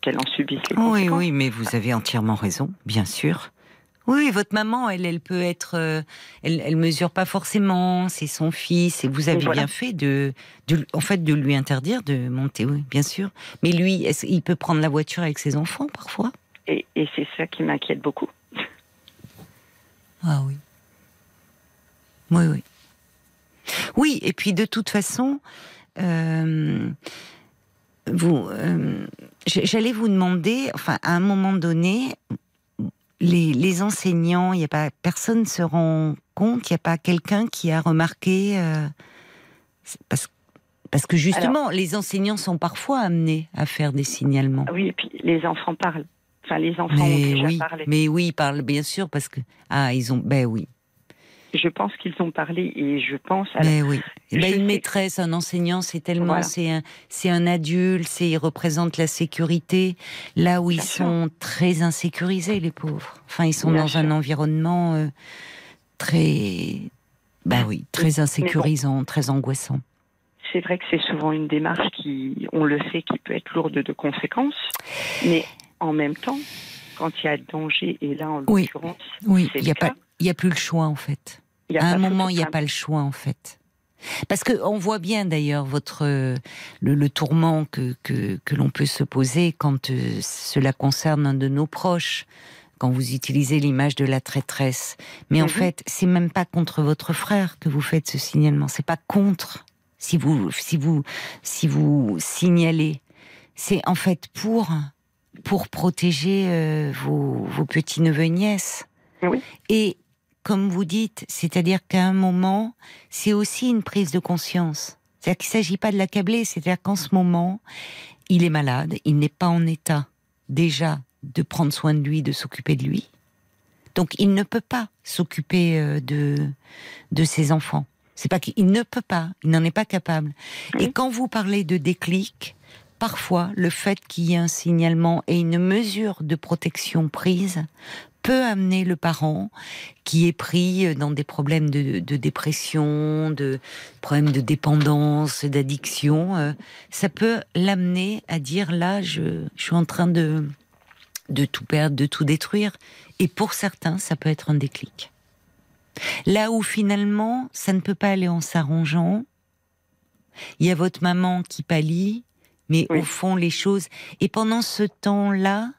qu'elle en subisse les Oui, conséquences. oui, mais vous avez entièrement raison, bien sûr. Oui, votre maman, elle, elle peut être, euh, elle, elle mesure pas forcément. C'est son fils, et vous avez Voilà. bien fait de, de, en fait, de lui interdire de monter. Oui, bien sûr. Mais lui, il peut prendre la voiture avec ses enfants parfois? Et, et c'est ça qui m'inquiète beaucoup. Ah oui. Oui, oui. Oui, et puis de toute façon, euh, vous, euh, j'allais vous demander, enfin, à un moment donné, les, les enseignants, il y a pas personne se rend compte, il n'y a pas quelqu'un qui a remarqué, euh, parce, parce que justement, les enseignants sont parfois amenés à faire des signalements. Oui, et puis les enfants parlent. Enfin, les enfants ont Mais déjà oui, parlé. mais oui, ils parlent bien sûr parce que ah ils ont ben oui, Je pense qu'ils ont parlé et je pense à la mais oui. Je Ben, une sais. maîtresse, un enseignant, c'est tellement Voilà. c'est un c'est un adulte, c'est il représente la sécurité là où ils Bien sûr. sont très insécurisés les pauvres. Enfin ils sont Bien dans sûr. un environnement euh, très bah oui très insécurisant, très angoissant. C'est vrai que c'est souvent une démarche qui, on le sait, qui peut être lourde de conséquences, mais en même temps, quand il y a danger, et là en l'occurrence, Oui, il y a pas il y a plus le choix en fait. Il y a à un moment, il n'y a pas le choix en fait. Parce que on voit bien d'ailleurs votre euh, le, le tourment que que, que l'on peut se poser quand euh, cela concerne un de nos proches, quand vous utilisez l'image de la traîtresse. Mais en Mhm. fait, c'est même pas contre votre frère que vous faites ce signalement. C'est pas contre si vous si vous si vous signalez. C'est en fait pour pour protéger euh, vos vos petits neveux nièces. Oui. Et comme vous dites, c'est-à-dire qu'à un moment, c'est aussi une prise de conscience. C'est-à-dire qu'il ne s'agit pas de l'accabler, c'est-à-dire qu'en ce moment, il est malade, il n'est pas en état déjà de prendre soin de lui, de s'occuper de lui. Donc il ne peut pas s'occuper euh, de, de ses enfants. C'est pas qu'il ne peut pas, il n'en est pas capable. Et Oui. quand vous parlez de déclic, parfois le fait qu'il y ait un signalement et une mesure de protection prise peut amener le parent qui est pris dans des problèmes de, de dépression, de problèmes de dépendance, d'addiction, euh, ça peut l'amener à dire là, je, je suis en train de, de tout perdre, de tout détruire. Et pour certains, ça peut être un déclic. Là où finalement, ça ne peut pas aller en s'arrangeant, il y a votre maman qui pâlit, mais Oui. au fond, les choses. Et pendant ce temps-là,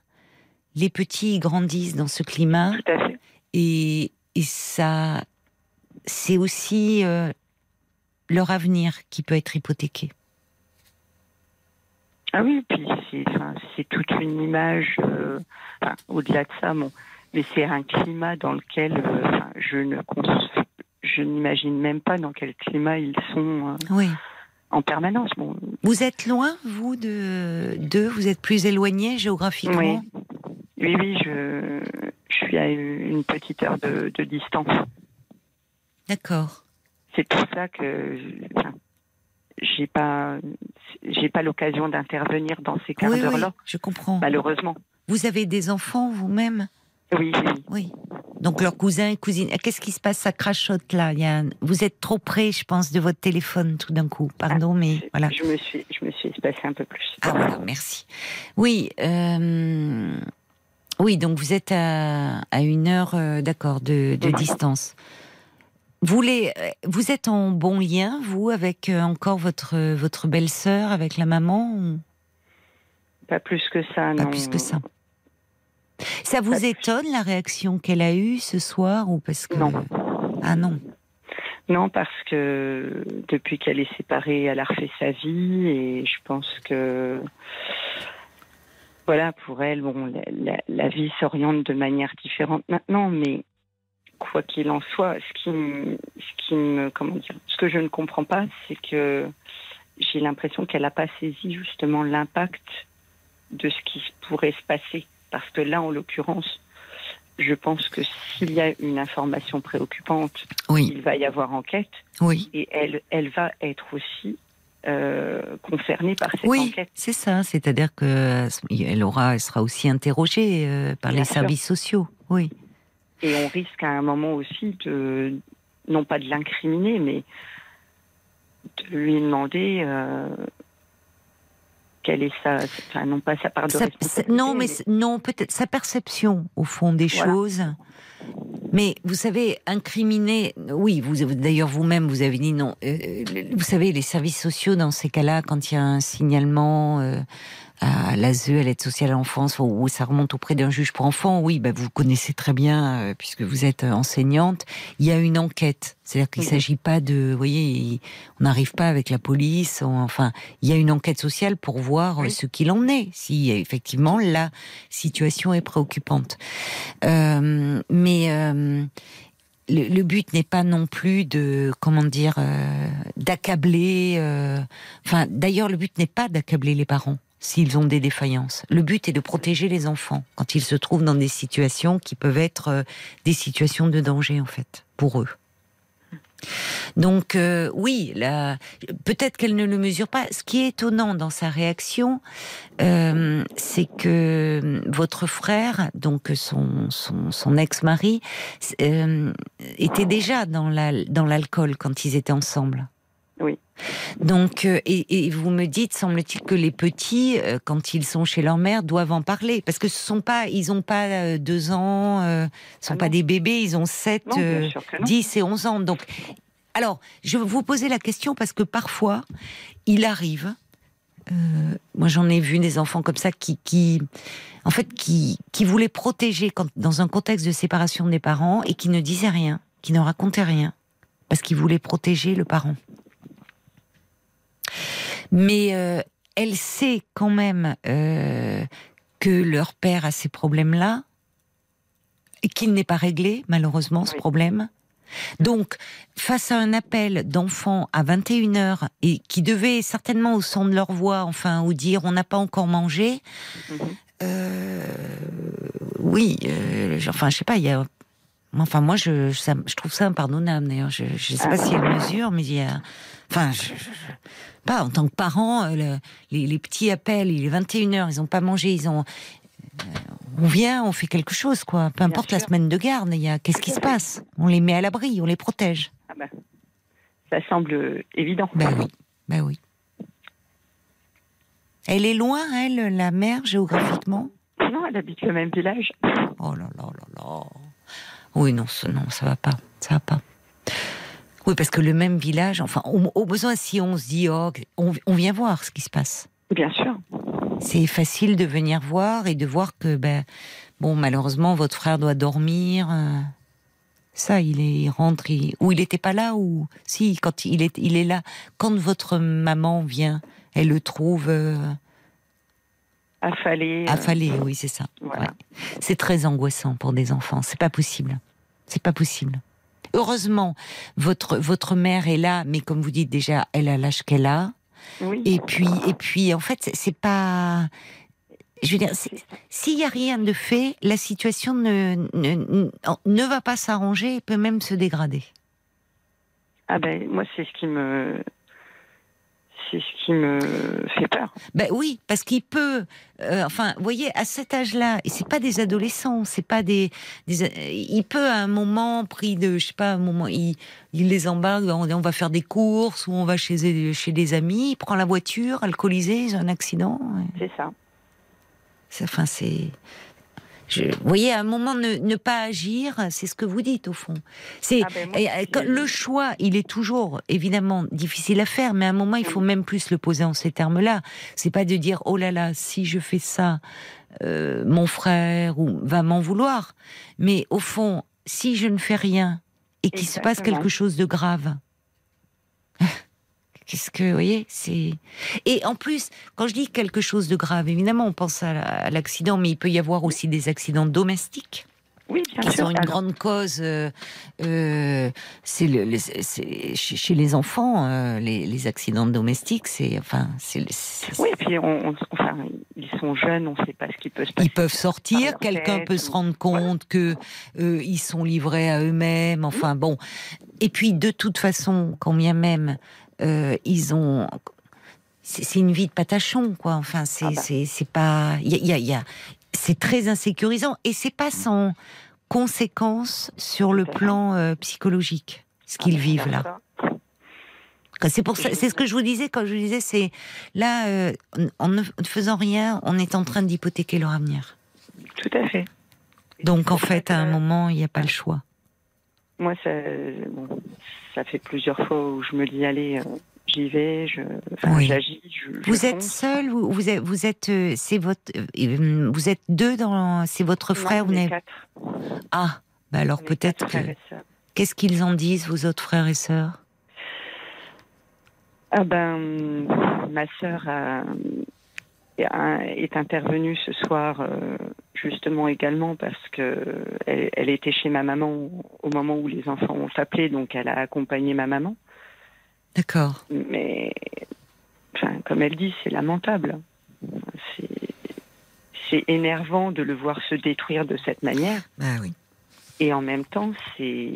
les petits grandissent dans ce climat Tout à fait. et, et ça, c'est aussi euh, leur avenir qui peut être hypothéqué. Ah oui, puis c'est, enfin, toute une image, euh, enfin, au-delà de ça, bon, mais c'est un climat dans lequel euh, enfin, je ne je n'imagine même pas dans quel climat ils sont Oui. en permanence. Bon, Vous êtes loin, vous, de d'eux? Vous êtes plus éloigné géographiquement? Oui, oui, oui, je, je suis à une petite heure de, de distance. D'accord. C'est pour ça que enfin, j'ai pas, j'ai pas l'occasion d'intervenir dans ces quarts Oui, oui, d'heure-là, je comprends. malheureusement. Vous avez des enfants vous-même? Oui, oui. Oui. Donc leurs cousins et cousines. Qu'est-ce qui se passe? Ça crachote là. Il y a un- Vous êtes trop près, je pense, de votre téléphone tout d'un coup. Pardon, mais Je- voilà. Je me suis, je me suis espacée un peu plus. Ah voilà, merci. Oui, euh, oui. Donc vous êtes à, à une heure, euh, d'accord, de, distance. Vous, les, euh, vous êtes en bon lien, vous, avec euh, encore votre votre belle-sœur, avec la maman ou? Pas plus que ça, Pas non. plus que ça. Ça vous Pas plus. étonne la réaction qu'elle a eue ce soir ou parce que Non. Ah non. Non, parce que depuis qu'elle est séparée, elle a refait sa vie et je pense que voilà, pour elle, bon, la, la- la vie s'oriente de manière différente maintenant, mais quoi qu'il en soit, ce qui, me- ce qui me, comment dire, ce que je ne comprends pas, c'est que j'ai l'impression qu'elle n'a pas saisi justement l'impact de ce qui pourrait se passer, parce que là, en l'occurrence, je pense que s'il y a une information préoccupante, Oui, il va y avoir enquête. Oui. et elle, elle va être aussi concernée par cette Oui, enquête. c'est ça. C'est-à-dire que euh, aura, elle sera aussi interrogée euh, par Bien les sûr. services sociaux. Oui. Et on risque à un moment aussi de, non pas de l'incriminer, mais de lui demander euh, quelle est sa, enfin non pas sa part de Sa- sa- responsabilité. non, mais non, peut-être sa perception au fond des Voilà. choses. Mais vous savez, incriminer, oui, vous d'ailleurs vous-même vous avez dit non. Euh, le- vous savez, les services sociaux dans ces cas-là, quand il y a un signalement euh, à l'ASE, à l'aide sociale à l'enfance, ou où ça remonte auprès d'un juge pour enfants, oui, bah, vous connaissez très bien, euh, puisque vous êtes euh, enseignante, il y a une enquête. C'est-à-dire qu'il ne s'agit pas de, vous voyez, on n'arrive pas avec la police, on- enfin, il y a une enquête sociale pour voir euh, Oui. ce qu'il en est, si euh, effectivement la situation est préoccupante. Euh, mais euh, le, but n'est pas non plus de, comment dire, euh, d'accabler. euh, Enfin, d'ailleurs, le but n'est pas d'accabler les parents s'ils ont des défaillances. Le but est de protéger les enfants quand ils se trouvent dans des situations qui peuvent être des situations de danger en fait pour eux. Donc euh, oui, peut-être qu'elle ne le mesure pas. Ce qui est étonnant dans sa réaction, euh, c'est que votre frère, donc son, ex-mari, euh, était déjà dans la- dans l'alcool quand ils étaient ensemble. Oui. Donc, euh, et, et vous me dites, semble-t-il que les petits, euh, quand ils sont chez leur mère, doivent en parler, parce que ce sont pas, ils ont pas euh, deux ans, ce sont Ah pas des bébés, ils ont 7, Non, bien sûr que non. 10 et 11 ans. Donc, alors, je vais vous poser la question parce que parfois, il arrive. moi, j'en ai vu des enfants comme ça qui, qui en fait, qui, qui voulaient protéger quand, dans un contexte de séparation des parents et qui ne disaient rien, qui ne racontaient rien, parce qu'ils voulaient protéger le parent. Mais euh, elle sait quand même euh, que leur père a ces problèmes-là, et qu'il n'est pas réglé, malheureusement, ce problème. Donc, face à un appel d'enfants à 21h, et qui devait certainement au son de leur voix, enfin, ou dire on n'a pas encore mangé, Mhm. euh, oui, euh, enfin, je sais pas, il y a. Enfin, moi, je, je, ça- je trouve ça impardonnable, d'ailleurs. Je ne sais pas Ah. si elle mesure, mais il y a. Enfin, je- pas en tant que parent, euh, le- les, les petits appels, il est 21h, ils n'ont pas mangé, ils ont. euh, on vient, on fait quelque chose, quoi. Peu importe la semaine de garde, il y a. Qu'est-ce qui se passe? On les met à l'abri, on les protège. Ah ben, ça semble évident. Ben oui, ben oui. Elle est loin, elle, la mère, géographiquement? Non, elle habite le même village. Oh là là là là. Oui, non, non, ça va pas, ça va pas. Oui, parce que le même village, enfin, au, au besoin, si on se dit, oh, on, on vient voir ce qui se passe. Bien sûr. C'est facile de venir voir et de voir que, ben, bon, malheureusement, votre frère doit dormir. euh, Ça, il, est, il rentre, il, ou il n'était pas là, ou si, quand il est, il est là, quand votre maman vient, elle le trouve euh, Affalé. euh, affalé, oui, c'est ça. Voilà. Ouais. C'est très angoissant pour des enfants, c'est pas possible. C'est pas possible. Heureusement, votre, votre mère est là, mais comme vous dites déjà, elle a l'âge qu'elle a. Oui. Et puis, et puis, en fait, c'est- pas. Je veux dire, s'il n'y a rien de fait, la situation ne, ne, ne va pas s'arranger et peut même se dégrader. Ah ben moi c'est ce qui me c'est ce qui me fait peur. Ben oui, parce qu'il peut, euh, enfin, vous voyez, à cet âge-là, et c'est pas des adolescents, c'est pas des, des, il peut à un moment pris de, je sais pas, un moment, il, il les embarque, on, on va faire des courses ou on va chez chez des amis, il prend la voiture, alcoolisé, ils ont un accident. C'est ça. Enfin, c'est. Je, vous voyez, à un moment, ne, ne pas agir, c'est ce que vous dites au fond. C'est Ah ben, le choix, il est toujours évidemment difficile à faire, mais à un moment, il faut même plus le poser en ces termes-là. C'est pas de dire oh là là, si je fais ça, euh, mon frère ou va m'en vouloir. Mais au fond, si je ne fais rien et qu'il se passe quelque chose de grave, qu'est-ce que vous voyez C'est et en plus, quand je dis quelque chose de grave, évidemment, on pense à, l'accident, mais il peut y avoir aussi des accidents domestiques Oui, bien qui sûr. sont une Alors, grande cause. euh, euh, c'est le, chez, les enfants, euh, les, les accidents domestiques, c'est enfin, c'est, c'est- Oui, puis on, on- enfin ils sont jeunes, on ne sait pas ce qui peut se passer. ils peuvent sortir, quelqu'un peut ou- se rendre compte que euh, ils sont livrés à eux-mêmes. Enfin bon, et puis de toute façon, quand bien même euh, ils ont, c'est une vie de patachon, quoi. Enfin, c'est Ah bah. pas, il y a, y c'est très insécurisant et c'est pas sans conséquences sur le plan euh, psychologique ce qu'ils Ah, vivent là. C'est pour ça, c'est ce que je vous disais quand je vous disais, c'est là, euh, en ne faisant rien, on est en train d'hypothéquer leur avenir. Tout à fait. Donc en fait, à un moment, il n'y a pas le choix. Moi, ça, bon, ça fait plusieurs fois où je me dis allez, euh, j'y vais, je, Oui. j'agis. Je, je Vous êtes seul ou vous êtes, vous êtes, euh, c'est votre, euh, vous êtes deux dans, c'est votre frère. on vous quatre. ah, bah alors peut-être que, qu'est-ce qu'ils en disent, vos autres frères et sœurs? Ah ben, ma sœur a- est intervenue ce soir euh, justement également parce que elle, elle était chez ma maman au moment où les enfants ont appelé, donc elle a accompagné ma maman. D'accord. Mais, enfin, comme elle dit, c'est lamentable. C'est énervant de le voir se détruire de cette manière. Bah oui. Et en même temps, c'est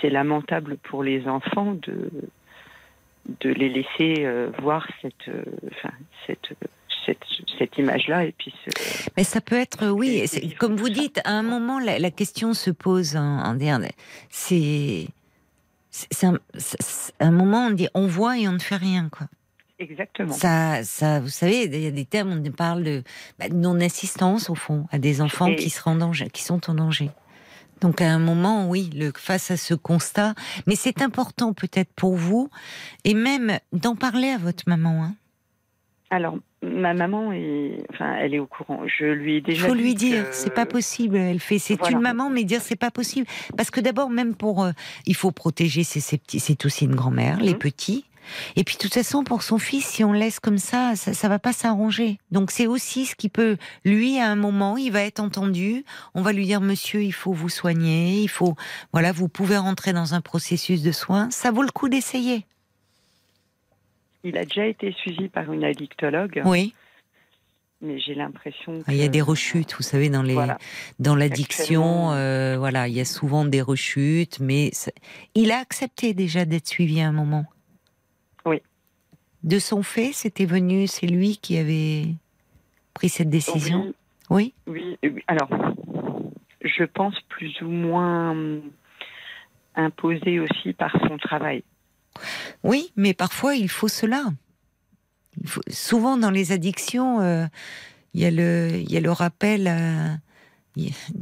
c'est lamentable pour les enfants de de les laisser euh, voir cette euh, enfin cette cette, cette image-là et puis ce- Mais ça peut être, oui, comme vous dites, à un moment, la, la question se pose. En, en dire, c'est, c'est un, un moment, on dit, on voit et on ne fait rien, quoi. exactement. Ça, ça, vous savez, il y a des termes, on parle de, bah, de non-assistance au fond à des enfants Et- qui en danger, qui sont en danger. Donc à un moment, oui, le, face à ce constat, mais c'est important peut-être pour vous et même d'en parler à votre maman. Hein. Alors ma maman est enfin elle est au courant. Je lui ai Il déjà faut dit lui dire, que- c'est pas possible. Elle fait, c'est Voilà. une maman, mais dire c'est pas possible. Parce que d'abord, même pour, euh, il faut protéger ses, ses petits, c'est aussi une grand-mère, les Mhm. petits. Et puis, de toute façon, pour son fils, si on laisse comme ça, ça, ça va pas s'arranger. Donc, c'est aussi ce qui peut, lui, à un moment, il va être entendu. On va lui dire, monsieur, il faut vous soigner, il faut, voilà, vous pouvez rentrer dans un processus de soins. Ça vaut le coup d'essayer. Il a déjà été suivi par une addictologue, Oui. mais j'ai l'impression Il y a des rechutes, vous savez, dans les, Voilà. dans l'addiction, euh, voilà, il y a souvent des rechutes, mais ça- il a accepté déjà d'être suivi à un moment. Oui. De son fait, c'était venu, c'est lui qui avait pris cette décision? Oui. Oui, oui, oui. Alors, je pense plus ou moins hum, imposé aussi par son travail. Oui, mais parfois il faut cela. Il faut- souvent dans les addictions, euh, il y a le, il y a le rappel euh,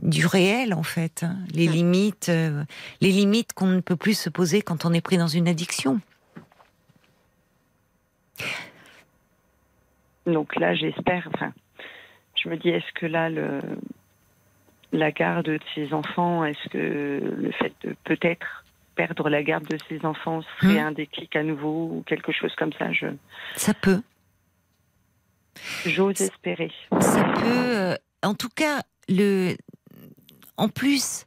du réel en fait, hein. les limites, euh, les limites qu'on ne peut plus se poser quand on est pris dans une addiction. Donc là, j'espère. Enfin, je me dis, est-ce que là, le, la garde de ses enfants, est-ce que le fait de peut-être perdre la garde de ses enfants serait Hmm. un déclic à nouveau ou quelque chose comme ça Je Ça peut. j'ose espérer. Ça peut. euh, en tout cas, le. En plus,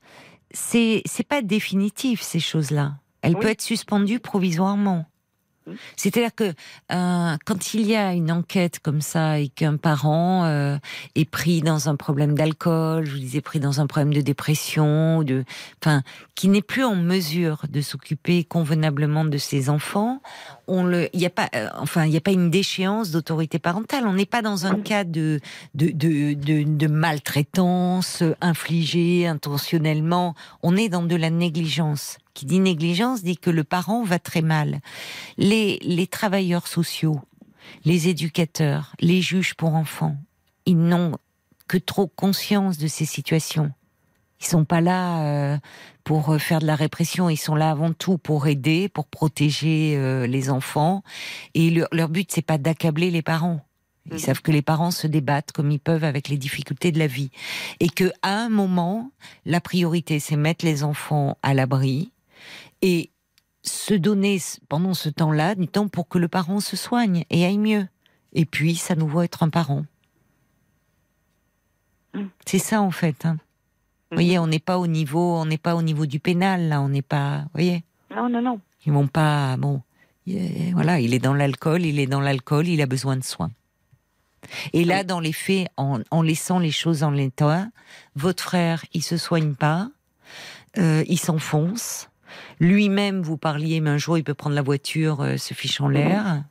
c'est c'est pas définitif ces choses-là. Elle Oui. peut être suspendue provisoirement. C'est-à-dire que euh, quand il y a une enquête comme ça et qu'un parent euh, est pris dans un problème d'alcool, je vous disais pris dans un problème de dépression, de, enfin, qui n'est plus en mesure de s'occuper convenablement de ses enfants, on le, il n'y a pas, euh, enfin, il n'y a pas une déchéance d'autorité parentale. On n'est pas dans un cas de de, de, de, de maltraitance infligée intentionnellement. On est dans de la négligence. Qui dit négligence dit que le parent va très mal. Les, les travailleurs sociaux, les éducateurs, les juges pour enfants, ils n'ont que trop conscience de ces situations. Ils sont pas là euh, pour faire de la répression, ils sont là avant tout pour aider, pour protéger euh, les enfants. Et leur, leur but, c'est pas d'accabler les parents. Ils Mhm. savent que les parents se débattent comme ils peuvent avec les difficultés de la vie. Et que à un moment, la priorité, c'est mettre les enfants à l'abri et se donner pendant ce temps-là du temps pour que le parent se soigne et aille mieux. Et puis, ça nous voit être un parent. Mm. C'est ça en fait. hein. Vous voyez, on n'est pas au niveau, on n'est pas au niveau du pénal là. On n'est pas, vous voyez, Non, non, non. ils vont pas. Bon, euh, voilà, il est dans l'alcool, il est dans l'alcool, il a besoin de soins. Et là, dans les faits, en, en laissant les choses en l'état, votre frère, il se soigne pas, euh, il s'enfonce. Lui-même, vous parliez, mais un jour, il peut prendre la voiture, euh, se fiche en l'air.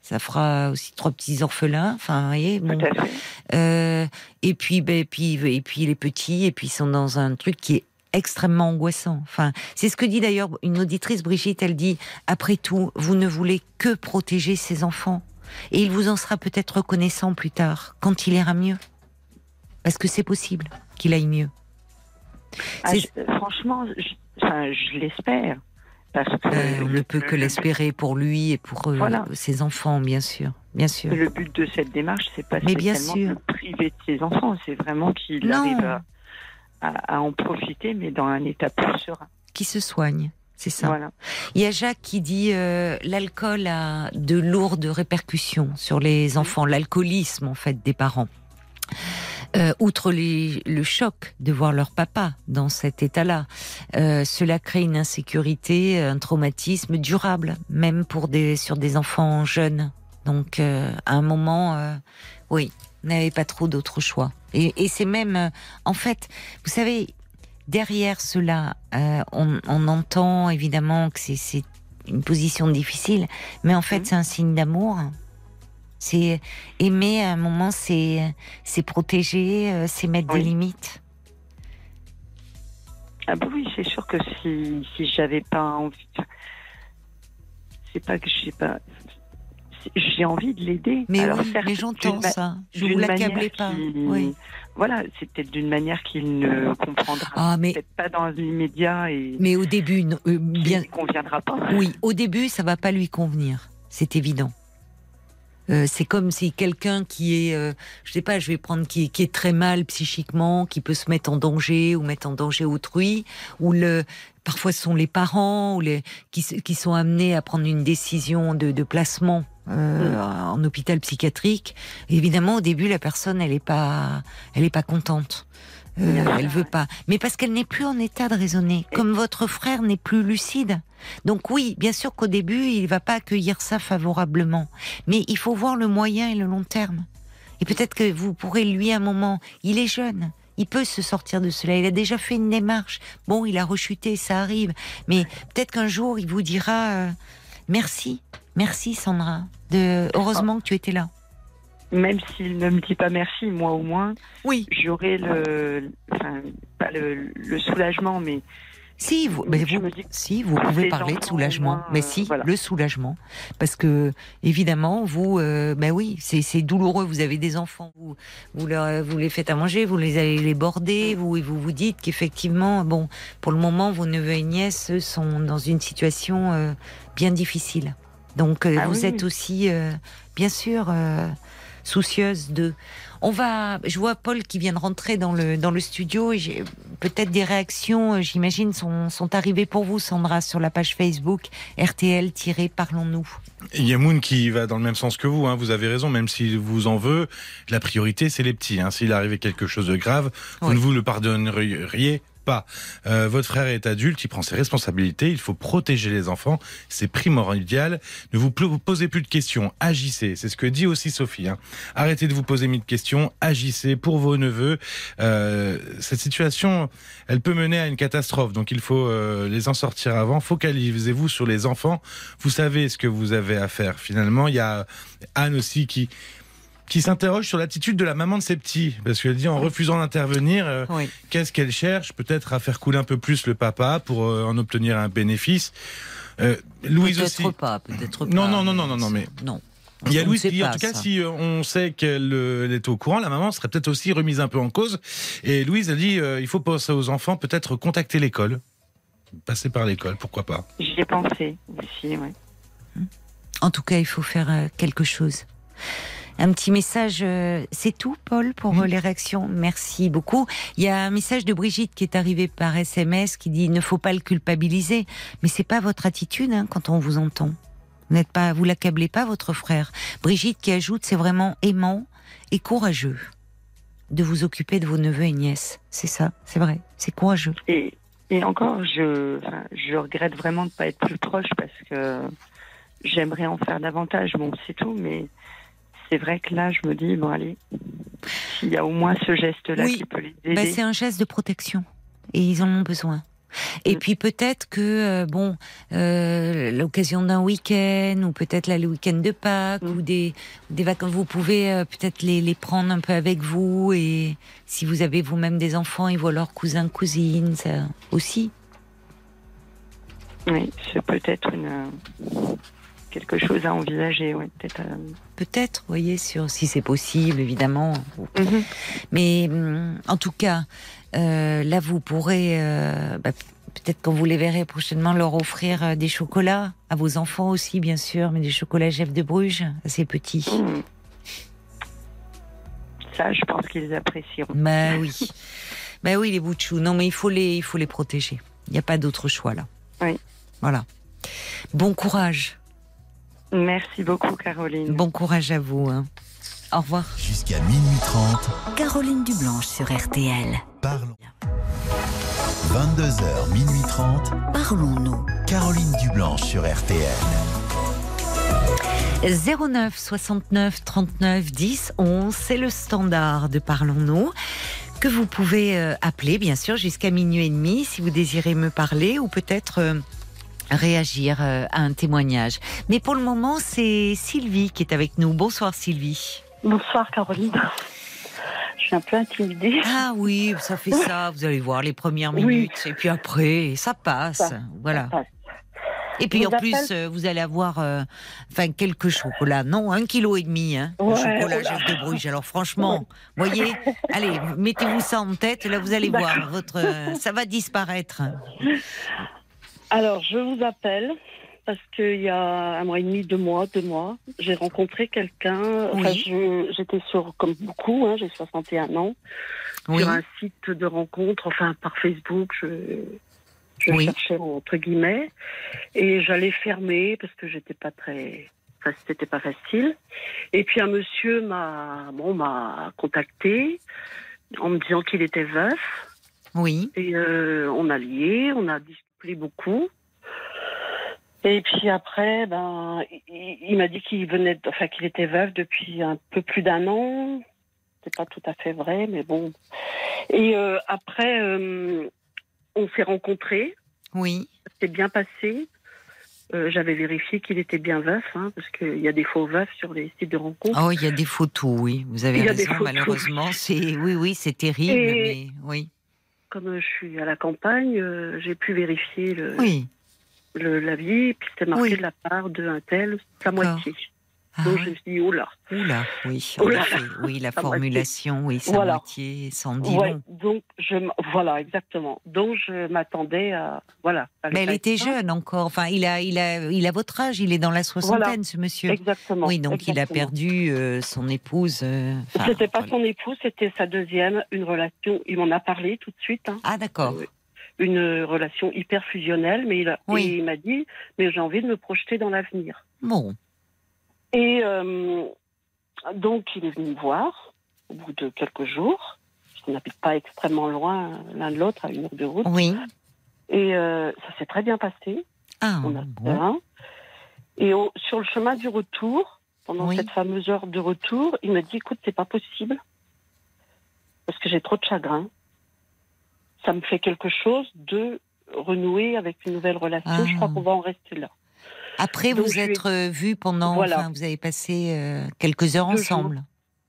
Ça fera aussi trois petits orphelins. Enfin, vous voyez, bon. Euh, et puis, ben, puis, et puis les petits, et puis ils sont dans un truc qui est extrêmement angoissant. Enfin, c'est ce que dit d'ailleurs une auditrice, Brigitte. Elle dit après tout, vous ne voulez que protéger ses enfants, et il vous en sera peut-être reconnaissant plus tard, quand il ira mieux, parce que c'est possible qu'il aille mieux. Ah, je- franchement, je, enfin, je l'espère. Parce que Euh, on ne peut que l'espérer pour lui et pour euh, Voilà. ses enfants, bien sûr, bien sûr. Le but de cette démarche, c'est pas Mais bien sûr. de priver de ses enfants, c'est vraiment qu'il arrive à, à- à en profiter, mais dans un état plus serein. Qui se soigne, c'est ça. Voilà. Il y a Jacques qui dit euh, l'alcool a de lourdes répercussions sur les enfants, l'alcoolisme en fait des parents. Euh, outre les- le choc de voir leur papa dans cet état-là, euh, cela crée une insécurité, un traumatisme durable, même pour des sur des enfants jeunes. Donc, euh, à un moment, euh, oui, n'avez pas trop d'autres choix. Et, et c'est même, euh, en fait, vous savez, derrière cela, euh, on, on entend évidemment que c'est- une position difficile, mais en fait, Mhm. c'est un signe d'amour. C'est aimer à un moment, c'est c'est protéger, euh, c'est mettre Oui. des limites. Ah bah oui, c'est sûr que si, si j'avais pas envie, c'est pas que j'ai pas, c'est- j'ai envie de l'aider. Mais Alors, oui, certes, mais j'entends ça. Je d'une vous l'accablez pas. Oui. Voilà, c'est peut-être d'une manière qu'il ne comprendra Ah, mais peut-être pas dans l'immédiat et mais au début, non, euh, bien ne conviendra pas. Oui, au début, ça va pas lui convenir, c'est évident. Euh, c'est comme si quelqu'un qui est, euh, je sais pas, je vais prendre qui, qui est très mal psychiquement, qui peut se mettre en danger ou mettre en danger autrui, ou le, parfois ce sont les parents ou les qui, qui sont amenés à prendre une décision de, de placement euh, en hôpital psychiatrique. Évidemment, au début, la personne, elle est pas, elle est pas contente. Sûr, elle veut pas, mais parce qu'elle n'est plus en état de raisonner, comme votre frère n'est plus lucide. Donc oui, bien sûr qu'au début, il va pas accueillir ça favorablement, mais il faut voir le moyen et le long terme. Et peut-être que vous pourrez lui un moment, il est jeune, il peut se sortir de cela, il a déjà fait une démarche. Bon, il a rechuté, ça arrive, mais peut-être qu'un jour il vous dira euh, merci, merci Sandra, de heureusement que tu étais là. Même s'il ne me dit pas merci, moi au moins, Oui, j'aurai le, enfin, pas le, le soulagement, mais Si, vous, mais Je vous, me dis- si, vous pouvez parler de soulagement. moins, mais euh, si, voilà. le soulagement. Parce que, évidemment, vous, euh, ben oui, c'est douloureux. Vous avez des enfants, vous, vous, leur, vous les faites à manger, vous les allez les border, vous, et vous vous dites qu'effectivement, bon, pour le moment, vos neveux et nièces sont dans une situation euh, bien difficile. Donc, euh, Ah vous oui, êtes aussi, bien sûr, soucieuse de. On va, je vois Paul qui vient de rentrer dans le dans le studio et j'ai peut-être des réactions, euh, j'imagine, sont sont arrivées pour vous, Sandra, sur la page Facebook RTL-Parlons-nous. Il y a Moon qui va dans le même sens que vous. Hein. Vous avez raison, même s'il vous en veut, la priorité c'est les petits. Hein. S'il arrivait quelque chose de grave, vous Oui. ne vous le pardonneriez pas. Euh, votre frère est adulte, il prend ses responsabilités, il faut protéger les enfants, c'est primordial. Ne vous posez plus de questions, agissez. C'est ce que dit aussi Sophie. hein. Arrêtez de vous poser mille questions, agissez pour vos neveux. Euh, cette situation, elle peut mener à une catastrophe, donc il faut euh, les en sortir avant. Focalisez-vous sur les enfants. Vous savez ce que vous avez à faire. Finalement, il y a Anne aussi qui qui s'interroge sur l'attitude de la maman de ses petits, parce qu'elle dit en refusant d'intervenir, euh, Oui. qu'est-ce qu'elle cherche Peut-être à faire couler un peu plus le papa pour euh, en obtenir un bénéfice. Euh, Louise Peut-être aussi. pas, peut-être pas. Non, non, non, non, non, non, mais- non. Il y a Louise qui, en pas, tout cas, ça. si on sait qu'elle elle est au courant, la maman serait peut-être aussi remise un peu en cause. Et Louise a dit, euh, il faut penser aux enfants, peut-être contacter l'école, passer par l'école, pourquoi pas. J'y ai pensé aussi, ouais. En tout cas, il faut faire quelque chose. Un petit message, euh, c'est tout, Paul, pour euh, les réactions. Merci beaucoup. Il y a un message de Brigitte qui est arrivé par SMS qui dit il ne faut pas le culpabiliser, mais c'est pas votre attitude hein, quand on vous entend. Vous n'êtes pas, vous l'accablez pas votre frère. Brigitte qui ajoute c'est vraiment aimant et courageux de vous occuper de vos neveux et nièces. C'est ça, c'est vrai, c'est courageux. Et, et encore, je, enfin, je regrette vraiment de ne pas être plus proche parce que j'aimerais en faire davantage. Bon, c'est tout, mais c'est vrai que là, je me dis, bon, allez, s'il y a au moins ce geste-là Oui. qui peut les Bah, aider. c'est un geste de protection et ils en ont besoin. Et Mm. puis peut-être que euh, bon, euh, l'occasion d'un week-end ou peut-être là le week-end de Pâques Mm. ou des des vacances, vous pouvez euh, peut-être les, les prendre un peu avec vous et si vous avez vous-même des enfants, ils voient leurs cousins cousines, ça aussi. Oui, c'est peut-être une quelque chose à envisager, ouais, peut-être. euh. Peut-être, voyez, sur si c'est possible, évidemment. Mhm. Mais hum, en tout cas, euh, là, vous pourrez, euh, bah, peut-être quand vous les verrez prochainement, leur offrir euh, des chocolats à vos enfants aussi, bien sûr, mais des chocolats Jeff de Bruges, assez petits. Mhm. Ça, je pense qu'ils apprécieront. Bah oui, bah oui, les bouts de. Non, mais il faut les, il faut les protéger. Il n'y a pas d'autre choix là. Oui. Voilà. Bon courage, Merci beaucoup, Caroline. bon courage à vous. hein. Au revoir. Jusqu'à minuit 30, Caroline Dublanche sur RTL. parlons. 22h, minuit 30, Parlons-nous. Caroline Dublanche sur RTL. 09 69 39 10 11, c'est le standard de Parlons-nous que vous pouvez euh, appeler bien sûr jusqu'à minuit et demi si vous désirez me parler ou peut-être euh, réagir euh, à un témoignage. Mais pour le moment, c'est Sylvie qui est avec nous. Bonsoir Sylvie. Bonsoir Caroline. Je suis un peu intimidée. Ah oui, ça fait ça, vous allez voir les premières Oui. minutes et puis après ça passe. Ça- voilà. Ça passe. Et puis en plus, appelle- euh, vous allez avoir euh, enfin quelques chocolats. Non, un kilo et demi, hein, de chocolat oula. Jeff de Bruges. Alors franchement, voyez, allez, mettez-vous ça en tête. Là, vous allez voir, votre, ça va disparaître. Alors, je vous appelle parce qu'il y a un mois et demi, deux mois, deux mois, j'ai rencontré quelqu'un. Enfin, Oui. je- j'étais sur, comme beaucoup, hein, j'ai 61 ans, Oui, sur un site de rencontre, enfin par Facebook, je, je Oui. cherchais entre guillemets, et j'allais fermer parce que j'étais pas très, enfin, c'était pas facile. Et puis un monsieur m'a, bon, m'a contacté en me disant qu'il était veuf. oui, Et euh, on a lié, on a discuté beaucoup. Et puis après, ben, il, il m'a dit qu'il venait, enfin qu'il était veuf depuis un peu plus d'un an. C'est pas tout à fait vrai, mais bon. Et euh, après, euh, on s'est rencontrés, oui. c'est bien passé. Euh, J'avais vérifié qu'il était bien veuf, hein, parce qu'il y a des faux veufs sur les sites de rencontres. Oh, il y a des photos, oui. Vous avez raison. Malheureusement, c'est oui, oui, c'est terrible, Et- mais oui, Comme je suis à la campagne, euh, j'ai pu vérifier le, oui. le, la vie, puis c'était marqué Oui. de la part d'un tel, sa D'accord. moitié. Ah Donc je me suis dit, là. Oula, oui, en Oula. effet. oui, la formulation, oui, sa Voilà. moitié sans Ouais, long. donc je voilà exactement. Donc je m'attendais à voilà. Mais elle était jeune encore. Enfin, il a, il a, il a votre âge. Il est dans la soixantaine, Voilà. ce monsieur. Exactement. Oui, donc il a perdu euh, son épouse. euh, C'était pas voilà. son épouse, c'était sa deuxième, une relation. Il m'en a parlé tout de suite. hein. Ah d'accord. Euh, Une relation hyper fusionnelle, mais il, a- Oui. et il m'a dit, mais j'ai envie de me projeter dans l'avenir. Bon, Et euh, donc il est venu me voir au bout de quelques jours. qu'on n'habite pas extrêmement loin l'un de l'autre, à une heure de route. oui. Et euh, ça s'est très bien passé. Ah On a bon. Et au- sur le chemin du retour, pendant Oui. cette fameuse heure de retour, il m'a dit écoute, c'est pas possible parce que j'ai trop de chagrin. Ça me fait quelque chose de renouer avec une nouvelle relation. Ah. Je crois qu'on va en rester là. Après, Donc, vous ai- êtes euh, vus pendant. Voilà. Enfin, vous avez passé euh, quelques heures Deux ensemble.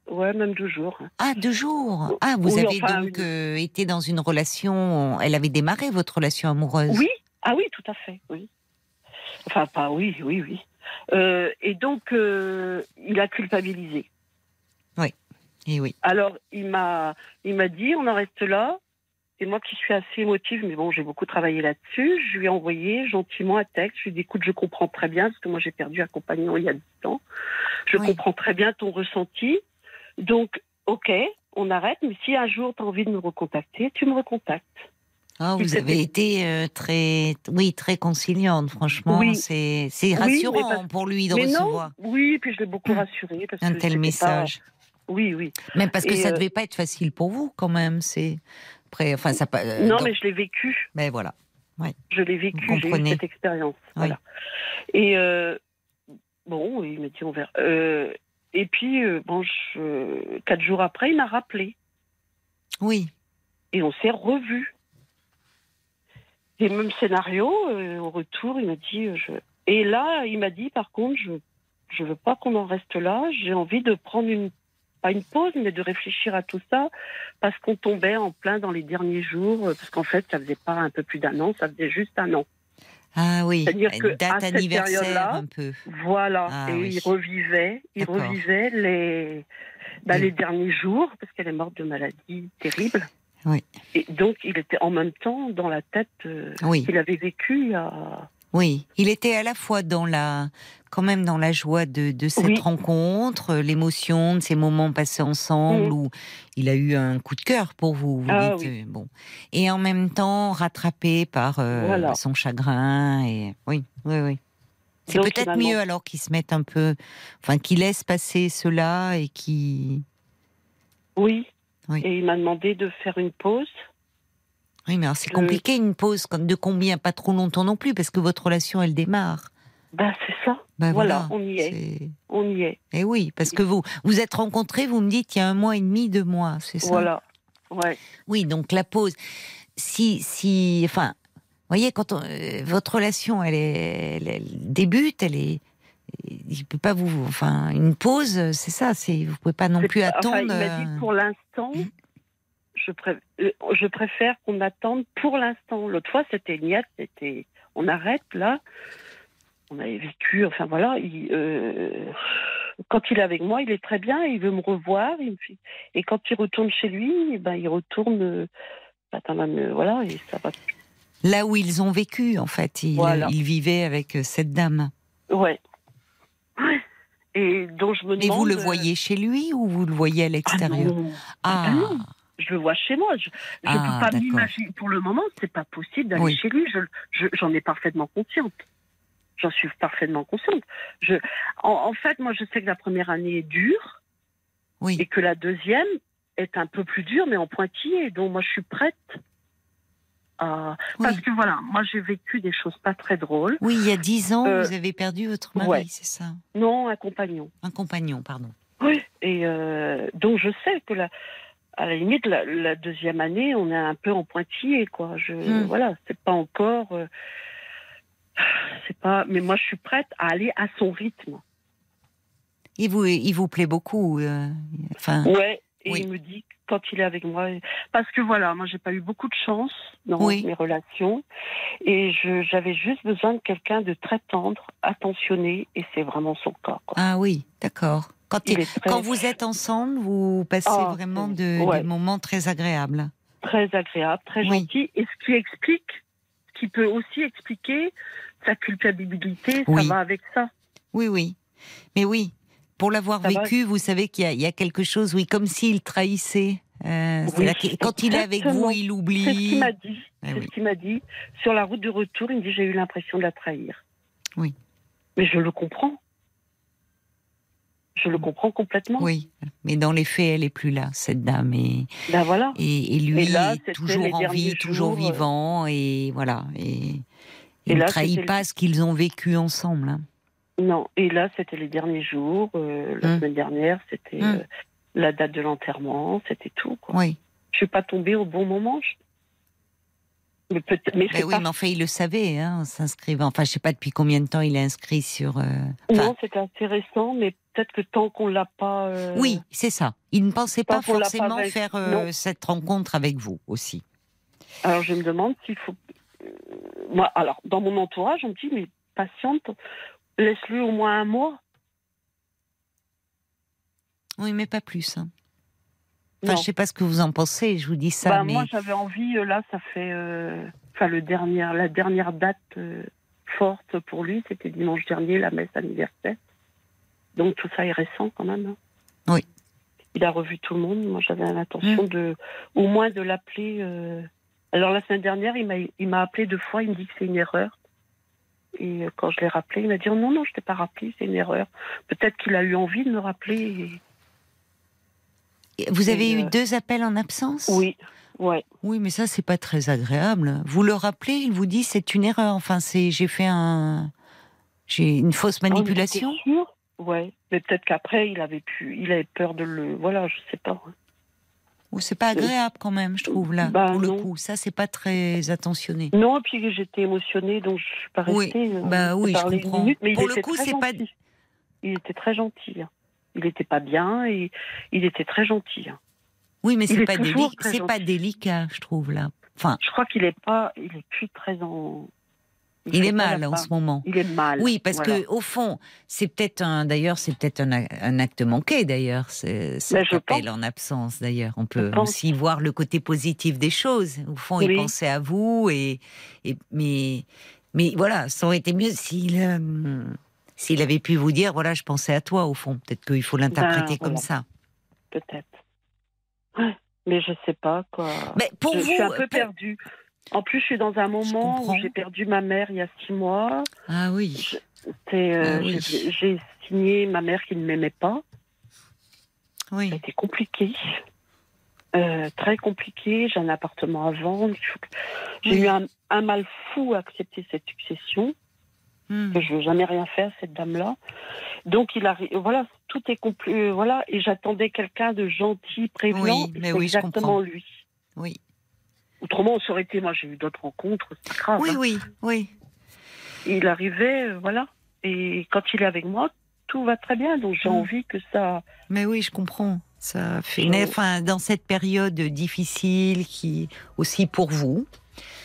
Ouais, même deux jours. Ah, deux jours. Ah, vous Oui, avez enfin, donc oui. euh, été dans une relation. Elle avait démarré votre relation amoureuse. Oui, ah oui, tout à fait, oui. Enfin, pas oui, oui, oui. Euh, et donc, euh, il a culpabilisé. Et oui. Alors, il m'a, il m'a dit, on en reste là. Et moi qui suis assez émotive, mais bon, j'ai beaucoup travaillé là-dessus, je lui ai envoyé gentiment un texte. Je lui ai dit, écoute, je comprends très bien, parce que moi j'ai perdu un compagnon il y a 10 ans. Je Oui. comprends très bien ton ressenti. Donc, ok, on arrête, mais si un jour tu as envie de me recontacter, tu me recontactes. Ah, vous avez été euh, très, oui, très conciliante. Franchement, Oui. c'est, Oui, mais rassurant parce- pour lui de mais recevoir non, oui, puis je l'ai beaucoup rassuré. Parce un que tel message. pas- Oui, oui. Même parce que Et, ça euh, devait pas être facile pour vous, quand même. C'est après, enfin, ça pas. euh, non, donc- mais je l'ai vécu. mais voilà. Je l'ai vécu, j'ai eu cette expérience. Oui. Voilà. Et euh, bon, il m'a dit on verra. Euh, et puis, euh, bon, je- quatre jours après, il m'a rappelé Oui. et on s'est revus. Et même scénario, au retour, il m'a dit. je... Et là, il m'a dit par contre, je je veux pas qu'on en reste là. J'ai envie de prendre une pas une pause, mais de réfléchir à tout ça, parce qu'on tombait en plein dans les derniers jours, parce qu'en fait, ça faisait pas un peu plus d'un an, ça faisait juste un an. Ah oui. C'est-à-dire que à date cette anniversaire un peu. Voilà. Ah et oui. il revivait, il revivait les, bah, Oui. les derniers jours, parce qu'elle est morte de maladie terrible. Oui. Et donc, il était en même temps dans la tête euh, Oui. qu'il avait vécu il y a. Oui, il était à la fois dans la, quand même dans la joie de, de cette Oui. rencontre, l'émotion de ces moments passés ensemble Mm. où il a eu un coup de cœur pour vous. vous Ah dites, euh, bon, et en même temps rattrapé par euh, Voilà. son chagrin et oui, oui, oui. C'est peut-être mieux alors qu'il se mette un peu, enfin qu'il laisse passer cela et qui, Oui. Oui. Et il m'a demandé de faire une pause. Oui, mais alors c'est Euh. compliqué une pause de combien, pas trop longtemps non plus parce que votre relation elle démarre. Ben, c'est ça. Ben Voilà, on y est. c'est- On y est. Eh oui, parce que vous vous êtes rencontrés, vous me dites il y a un mois et demi, deux mois, c'est ça? Voilà. Ouais. Oui, donc la pause. Si, si, enfin, vous voyez, quand on- euh, votre relation, elle, est, elle, elle débute, elle est, il peut pas vous, enfin, une pause, c'est ça, c'est, vous pouvez pas non plus pas- enfin, attendre. il m'a dit euh, pour l'instant, je, pré- euh, je préfère qu'on attende pour l'instant. L'autre fois, c'était niette, c'était on arrête là. On avait vécu, enfin voilà. il, euh, quand il est avec moi, il est très bien, il veut me revoir. Il me fait- et quand il retourne chez lui, eh ben, il retourne. euh, bah, voilà, et ça va. Là où ils ont vécu, en fait, ils, Voilà. ils vivaient avec cette dame. Ouais. Ouais. Et donc je me Et demande. vous le voyez chez lui ou vous le voyez à ah l'extérieur? Non. Ah, Ah non. Je le vois chez moi. Je ne Ah, peux pas d'accord. m'imaginer. Pour le moment, c'est pas possible d'aller Oui. chez lui. Je- je- J'en ai parfaitement consciente. J'en suis parfaitement consciente. Je, en, en fait, moi, je sais que la première année est dure oui. et que la deuxième est un peu plus dure, mais en pointillé. Donc, moi, je suis prête. À... Oui. Parce que voilà, moi, j'ai vécu des choses pas très drôles. Oui, il y a dix ans, Euh, vous avez perdu votre mari, ouais. c'est ça? Non, un compagnon. Un compagnon, pardon. Oui. Et euh, donc, je sais que la, à la limite, la, la deuxième année, on est un peu en pointillé, quoi. Je, Hmm. Voilà, c'est pas encore. euh, c'est pas. Mais moi, je suis prête à aller à son rythme. Il vous, il vous plaît beaucoup. euh, enfin, Ouais. Et Oui. il me dit quand il est avec moi, parce que voilà, moi j'ai pas eu beaucoup de chance dans Oui. mes relations, et j'avais juste besoin de quelqu'un de très tendre, attentionné, et c'est vraiment son cas. quoi. Ah oui, d'accord. Quand, Il vous êtes ensemble, vous passez Ah, vraiment c'est- de, ouais. des moments très agréables. Très agréable, très Oui. gentil, et ce qui explique, ce qui peut aussi expliquer sa culpabilité, Oui. ça va avec ça. Oui, oui. Mais oui, pour l'avoir va. vécu, vous savez qu'il y, a- il y a quelque chose, oui, comme s'il trahissait. Euh, Oui, là quand il est avec vous, il C'est ce oublie. qu'il m'a dit. Eh ce qu'il m'a dit. Sur la route de retour, il me dit j'ai eu l'impression de la trahir. Oui. Mais je le comprends. Je le comprends complètement. Oui, mais dans les faits, elle est plus là, cette dame. Et, Ben voilà. et, et lui Et là, est toujours en vie, toujours jours, euh. vivant. Et voilà. Et, il ne trahit pas ce qu'ils ont vécu ensemble. hein. Non. Et là, c'était les derniers jours. euh, la Hum. semaine dernière, c'était Hum. euh, la date de l'enterrement. C'était tout. Quoi. Oui. Je suis pas tombée au bon moment. Mais, peut mais Ben c'est oui, pas... mais enfin, il le savait, hein, en s'inscrivant. Enfin, je sais pas depuis combien de temps il est inscrit sur. euh, enfin, Non, assez récent, mais peut-être que tant qu'on l'a pas. euh, Oui, c'est ça. Il ne pensait Tant pas forcément faire euh, cette rencontre avec vous aussi. Alors je me demande s'il faut. Moi, alors dans mon entourage, on me dit mais patiente, laisse-le au moins un mois. Oui, mais pas plus. hein. Enfin, je sais pas ce que vous en pensez. Je vous dis ça, Bah, mais Moi, j'avais envie. euh, Là, ça fait. euh, Enfin, le dernier, la dernière date euh, forte pour lui, c'était dimanche dernier, la messe anniversaire. Donc tout ça est récent quand même. hein. Oui. Il a revu tout le monde. Moi, j'avais l'intention de, au moins, de l'appeler. euh, Alors la semaine dernière, il m'a, appelé deux fois. Il me dit que c'est une erreur. Et quand je l'ai rappelé, il m'a dit oh, non, non, je t'ai pas rappelé, c'est une erreur. Peut-être qu'il a eu envie de me rappeler. et- vous avez et, eu euh, deux appels en absence? Oui, ouais. Oui, mais ça c'est pas très agréable. Vous le rappelez, il vous dit c'est une erreur. Enfin, c'est j'ai fait un j'ai une fausse manipulation. t'es sûr Ouais, mais peut-être qu'après il avait pu, il avait peur de le, voilà, je sais pas. Ou c'est pas agréable quand même, je trouve là. Bah, pour le non. coup, ça c'est pas très attentionné. Non, et puis j'étais émotionnée, donc je suis pas Oui, restée. euh, bah oui, je comprends. minute, mais Pour le coup, c'est pas-. Il était très gentil. Il était pas bien et il était très gentil. hein. Oui, mais c'est est pas délicat. C'est pas délicat, je trouve là. Enfin, Je crois qu'il est pas, il est plus très en. il est mal en ce moment. Il est mal. Oui, parce voilà. que au fond, c'est peut-être un. D'ailleurs, c'est peut-être un, acte manqué. D'ailleurs, c'est Ben, appel en absence. D'ailleurs, on peut aussi voir le côté positif des choses. Au fond, il pensait à vous et, et mais mais voilà, ça aurait été mieux s'il euh, s'il avait pu vous dire voilà, je pensais à toi. Au fond, peut-être qu'il faut l'interpréter Ben, comme ça. peut-être. Ouais, mais je sais pas quoi. Mais pour je, vous, je suis un peu pour- perdue. En plus, je suis dans un moment où j'ai perdu ma mère il y a six mois. ah oui, euh, Ah oui. j'ai, signé ma mère qui ne m'aimait pas. oui, Ça a été compliqué. Euh, très compliqué. J'ai un appartement à vendre. J'ai Oui. eu un, un mal fou à accepter cette succession. Hmm. que je veux jamais rien faire cette dame-là. Donc il arrive, voilà, tout est complet, voilà, et j'attendais quelqu'un de gentil, prévenant. Oui, mais oui, je exactement comprends. lui. oui, Autrement, ça aurait été, moi, j'ai eu d'autres rencontres, c'est pas grave. oui, hein. oui, oui. Il arrivait, euh, voilà, et quand il est avec moi, tout va très bien. Donc j'ai Mm. envie que ça. Mais oui, je comprends. Ça fait, Je- enfin, dans cette période difficile, qui aussi pour vous,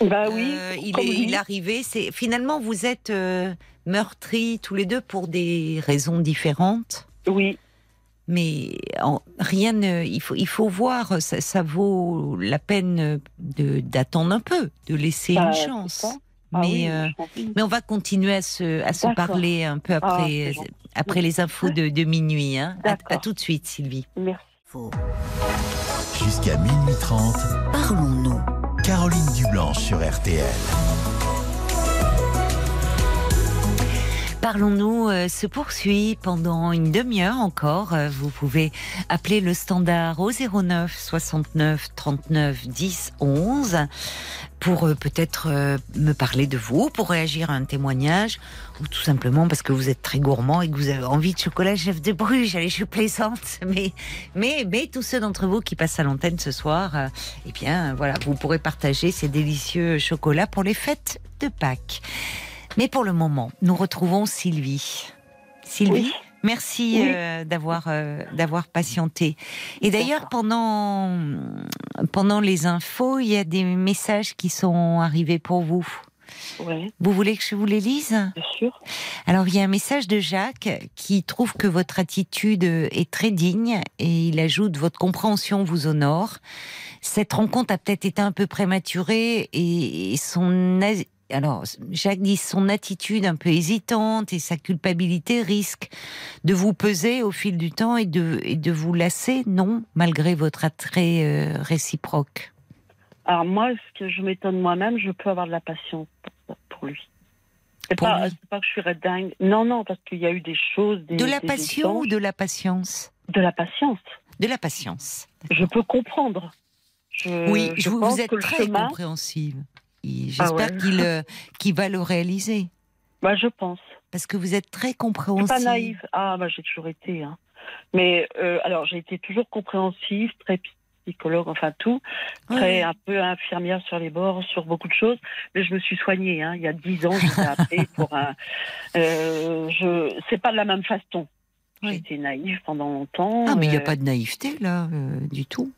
Bah oui. euh, il est, lui. il est arrivé. C'est finalement vous êtes euh, meurtris tous les deux pour des raisons différentes. Oui. Mais en- rien ne, il faut, il faut voir, ça, ça vaut la peine de d'attendre un peu, de laisser Bah, une chance. Ah mais, oui, euh, mais on va continuer à se, à se parler un peu Ah, après, gentil. après les infos de, de minuit. Hein. À, tout de suite, Sylvie. Merci. Jusqu'à minuit 30, Parlons-nous. Caroline Dublanche sur RTL. Parlons-nous euh, se poursuit pendant une demi-heure encore. Euh, Vous pouvez appeler le standard au 09 69 39 10 11 pour euh, peut-être euh, me parler de vous, pour réagir à un témoignage, ou tout simplement parce que vous êtes très gourmand et que vous avez envie de chocolat chef de Bruges. Allez, je plaisante, mais mais mais tous ceux d'entre vous qui passent à l'antenne ce soir, euh, eh bien voilà, vous pourrez partager ces délicieux chocolats pour les fêtes de Pâques. Mais pour le moment, nous retrouvons Sylvie. Sylvie, Oui. Merci Oui. euh, d'avoir euh, d'avoir patienté. Et d'ailleurs, pendant pendant les infos, il y a des messages qui sont arrivés pour vous. Oui, Vous voulez que je vous les lise? Bien sûr. Alors, il y a un message de Jacques qui trouve que votre attitude est très digne et il ajoute votre compréhension vous honore. Cette rencontre a peut-être été un peu prématurée et, son alors Jacques dit son attitude un peu hésitante et sa culpabilité risque de vous peser au fil du temps et de et de vous lasser, non, malgré votre attrait euh, réciproque. Alors moi, ce que je m'étonne moi-même, je peux avoir de la patience pour, lui. C'est pas, pas que je suis dingue. Non, non, parce qu'il y a eu des choses. Des, De la des passion ou de la patience? De la patience. De la patience. Je peux comprendre. Je, Oui, je je vous, pense vous êtes que très chemin, compréhensive. Ah J'espère ouais. qu'il euh, va le réaliser. bah, je pense. Parce que vous êtes très compréhensive. pas naïve. Ah, bah, j'ai toujours été. Hein. Mais euh, alors, j'ai été toujours compréhensive, très psychologue, enfin tout, très Ouais. un peu infirmière sur les bords, sur beaucoup de choses. Mais je me suis soignée. Hein. Il y a dix ans, j'étais appelée pour un. Euh, je, c'est pas de la même façon. J'ai Oui. été naïve pendant longtemps. Ah, mais il n'y a euh, pas de naïveté là, euh, du tout.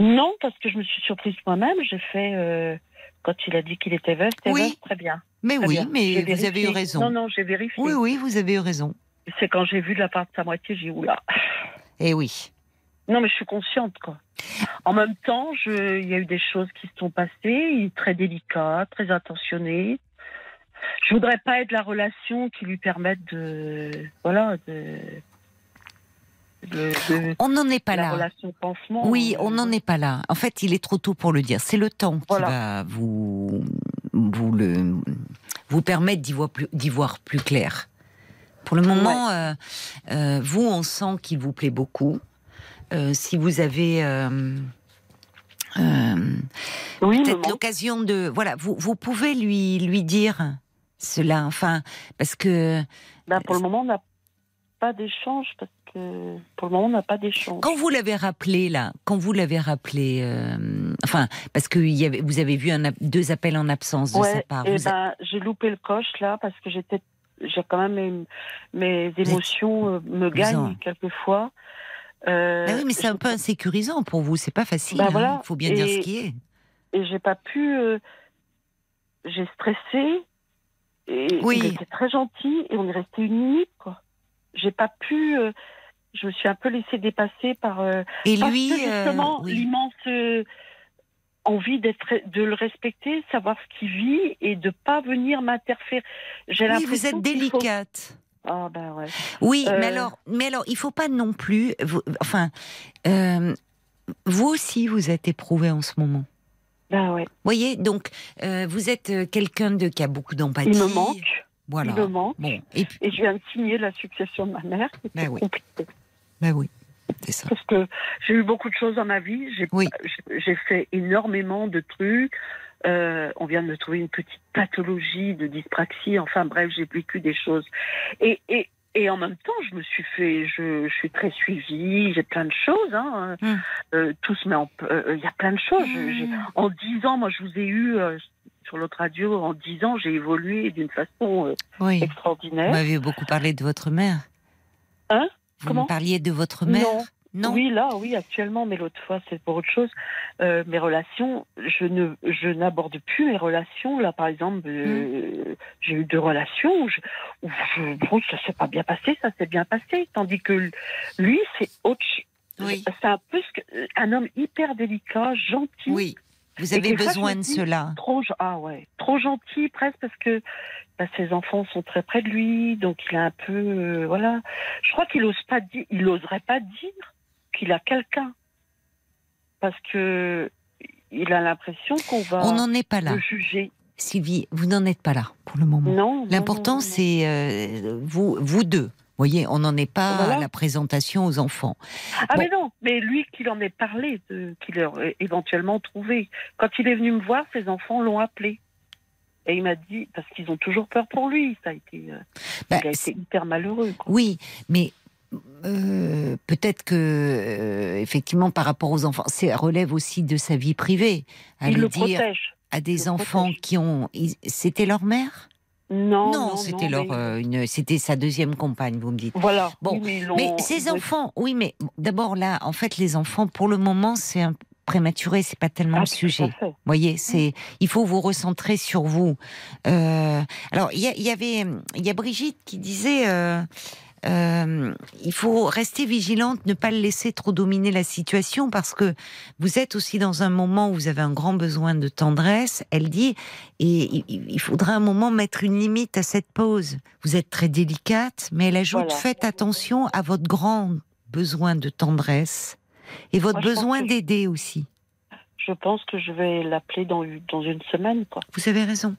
Non, parce que je me suis surprise moi-même. J'ai fait euh, quand il a dit qu'il était veuf, c'était Oui. très bien. Mais très oui, bien. mais vous avez eu raison. Non, non, j'ai vérifié. Oui, oui, vous avez eu raison. C'est quand j'ai vu de la part de sa moitié, j'ai dit oula. Eh oui. Non, mais je suis consciente, quoi. En même temps, je... il y a eu des choses qui se sont passées, très délicat, très attentionné. Je voudrais pas être la relation qui lui permette de, voilà, de, de, de- On n'en est pas là. Oui, euh, on n'en est pas là. En fait, il est trop tôt pour le dire. C'est le temps qui va vous, vous, le, vous permettre d'y voir, voir plus clair. Pour le moment, euh, euh, vous, on sent qu'il vous plaît beaucoup. Euh, si vous avez Oui, peut-être l'occasion de, voilà, vous, vous pouvez lui lui dire cela. Enfin, parce que Ben, pour le moment, on n'a pas d'échange parce que pour le moment, on n'a pas d'échange. Quand vous l'avez rappelé là, quand vous l'avez rappelé, euh, enfin parce que il y avait, vous avez vu un, deux appels en absence de sa part. et a- ben, j'ai loupé le coche là parce que j'étais, j'ai quand même mes, émotions euh, me gagnent en- quelquefois. Euh, Ah oui, mais c'est un peu insécurisant pour vous. C'est pas facile. Bah hein. voilà. Il faut bien dire ce qui est. et j'ai pas pu. euh, j'ai stressé. Et Oui. il était très gentil et on est resté une minute quoi. J'ai pas pu. euh, je me suis un peu laissée dépasser par. euh, Et parce lui, que euh, justement oui. l'immense envie d'être, de le respecter, savoir ce qu'il vit et de pas venir m'interférer. J'ai Oui, vous êtes faut- délicate. Ah ben ouais. Oui, Euh, mais alors, mais alors, il faut pas non plus. vous- enfin, euh, vous aussi, vous êtes éprouvé en ce moment. Ben ouais. voyez, donc euh, vous êtes quelqu'un de qui a beaucoup d'empathie. Il me manque. Voilà. Il me manque. Bon, et puis, Et je viens de signer la succession de ma mère. Ben oui. compliqué. bah oui, c'est ça. Parce que j'ai eu beaucoup de choses dans ma vie. J'ai Oui. fait énormément de trucs. Euh, on vient de me trouver une petite pathologie de dyspraxie. Enfin bref, j'ai vécu des choses. Et, et, et en même temps, je me suis fait, je, je suis très suivie. J'ai plein de choses. Hein. Mm. Euh, tout se met en, euh, il y a plein de choses. Je- j'ai- en dix ans, moi, je vous ai eu sur l'autre radio. En dix ans, j'ai évolué d'une façon euh, Oui. Vous extraordinaire. m'avez beaucoup parlé de votre mère. Hein? Vous Comment? me parliez de votre mère? Non. Non. Oui, là, oui, actuellement, mais l'autre fois, c'est pour autre chose. Euh, mes relations, je ne, je n'aborde plus mes relations. Là, par exemple, Mm. euh, j'ai eu deux relations où, je, où je- bon, ça s'est pas bien passé, ça s'est bien passé. Tandis que lui, c'est autre. Oui. C'est un peu ce que- un homme hyper délicat, gentil. Oui. Vous avez besoin de dis, cela. Trop, ah ouais, trop gentil presque parce que bah, ses enfants sont très près de lui, donc il a un peu, euh, voilà. Je crois qu'il ose pas dire, il oserait pas dire qu'il a quelqu'un parce que il a l'impression qu'on va On n'en est pas là. le juger. Sylvie, vous n'en êtes pas là pour le moment. Non. L'important, c'est euh, vous, vous deux. Vous voyez, on n'en est pas Voilà. à la présentation aux enfants. Ah Bon. mais non, mais lui qu'il en ait parlé, qu'il aurait éventuellement trouvé. Quand il est venu me voir, ses enfants l'ont appelé. Et il m'a dit, parce qu'ils ont toujours peur pour lui, ça a été, euh, Bah, il a c'est- été hyper malheureux. quoi. Oui, mais euh, peut-être que euh, effectivement, par rapport aux enfants, ça relève aussi de sa vie privée. À Il lui le dire protège. à des enfants qui ont, c'était leur mère? Non, Non, c'était leur, mais- euh, une, c'était sa deuxième compagne, vous me dites. Voilà. Bon, Oui, mais, ces enfants, oui, mais d'abord là, en fait, les enfants, pour le moment, c'est un prématuré, c'est pas tellement Ah, le sujet. Vous voyez, c'est, il faut vous recentrer sur vous. Euh, alors, il y, a- il y avait, il y a Brigitte qui disait, euh, euh, il faut rester vigilante, ne pas le laisser trop dominer la situation parce que vous êtes aussi dans un moment où vous avez un grand besoin de tendresse. Elle dit, et il, faudra un moment mettre une limite à cette pause. Vous êtes très délicate, mais elle ajoute, Voilà. faites attention à votre grand besoin de tendresse et votre Moi, besoin je- d'aider aussi. Je pense que je vais l'appeler dans, dans une semaine, quoi. Vous avez raison.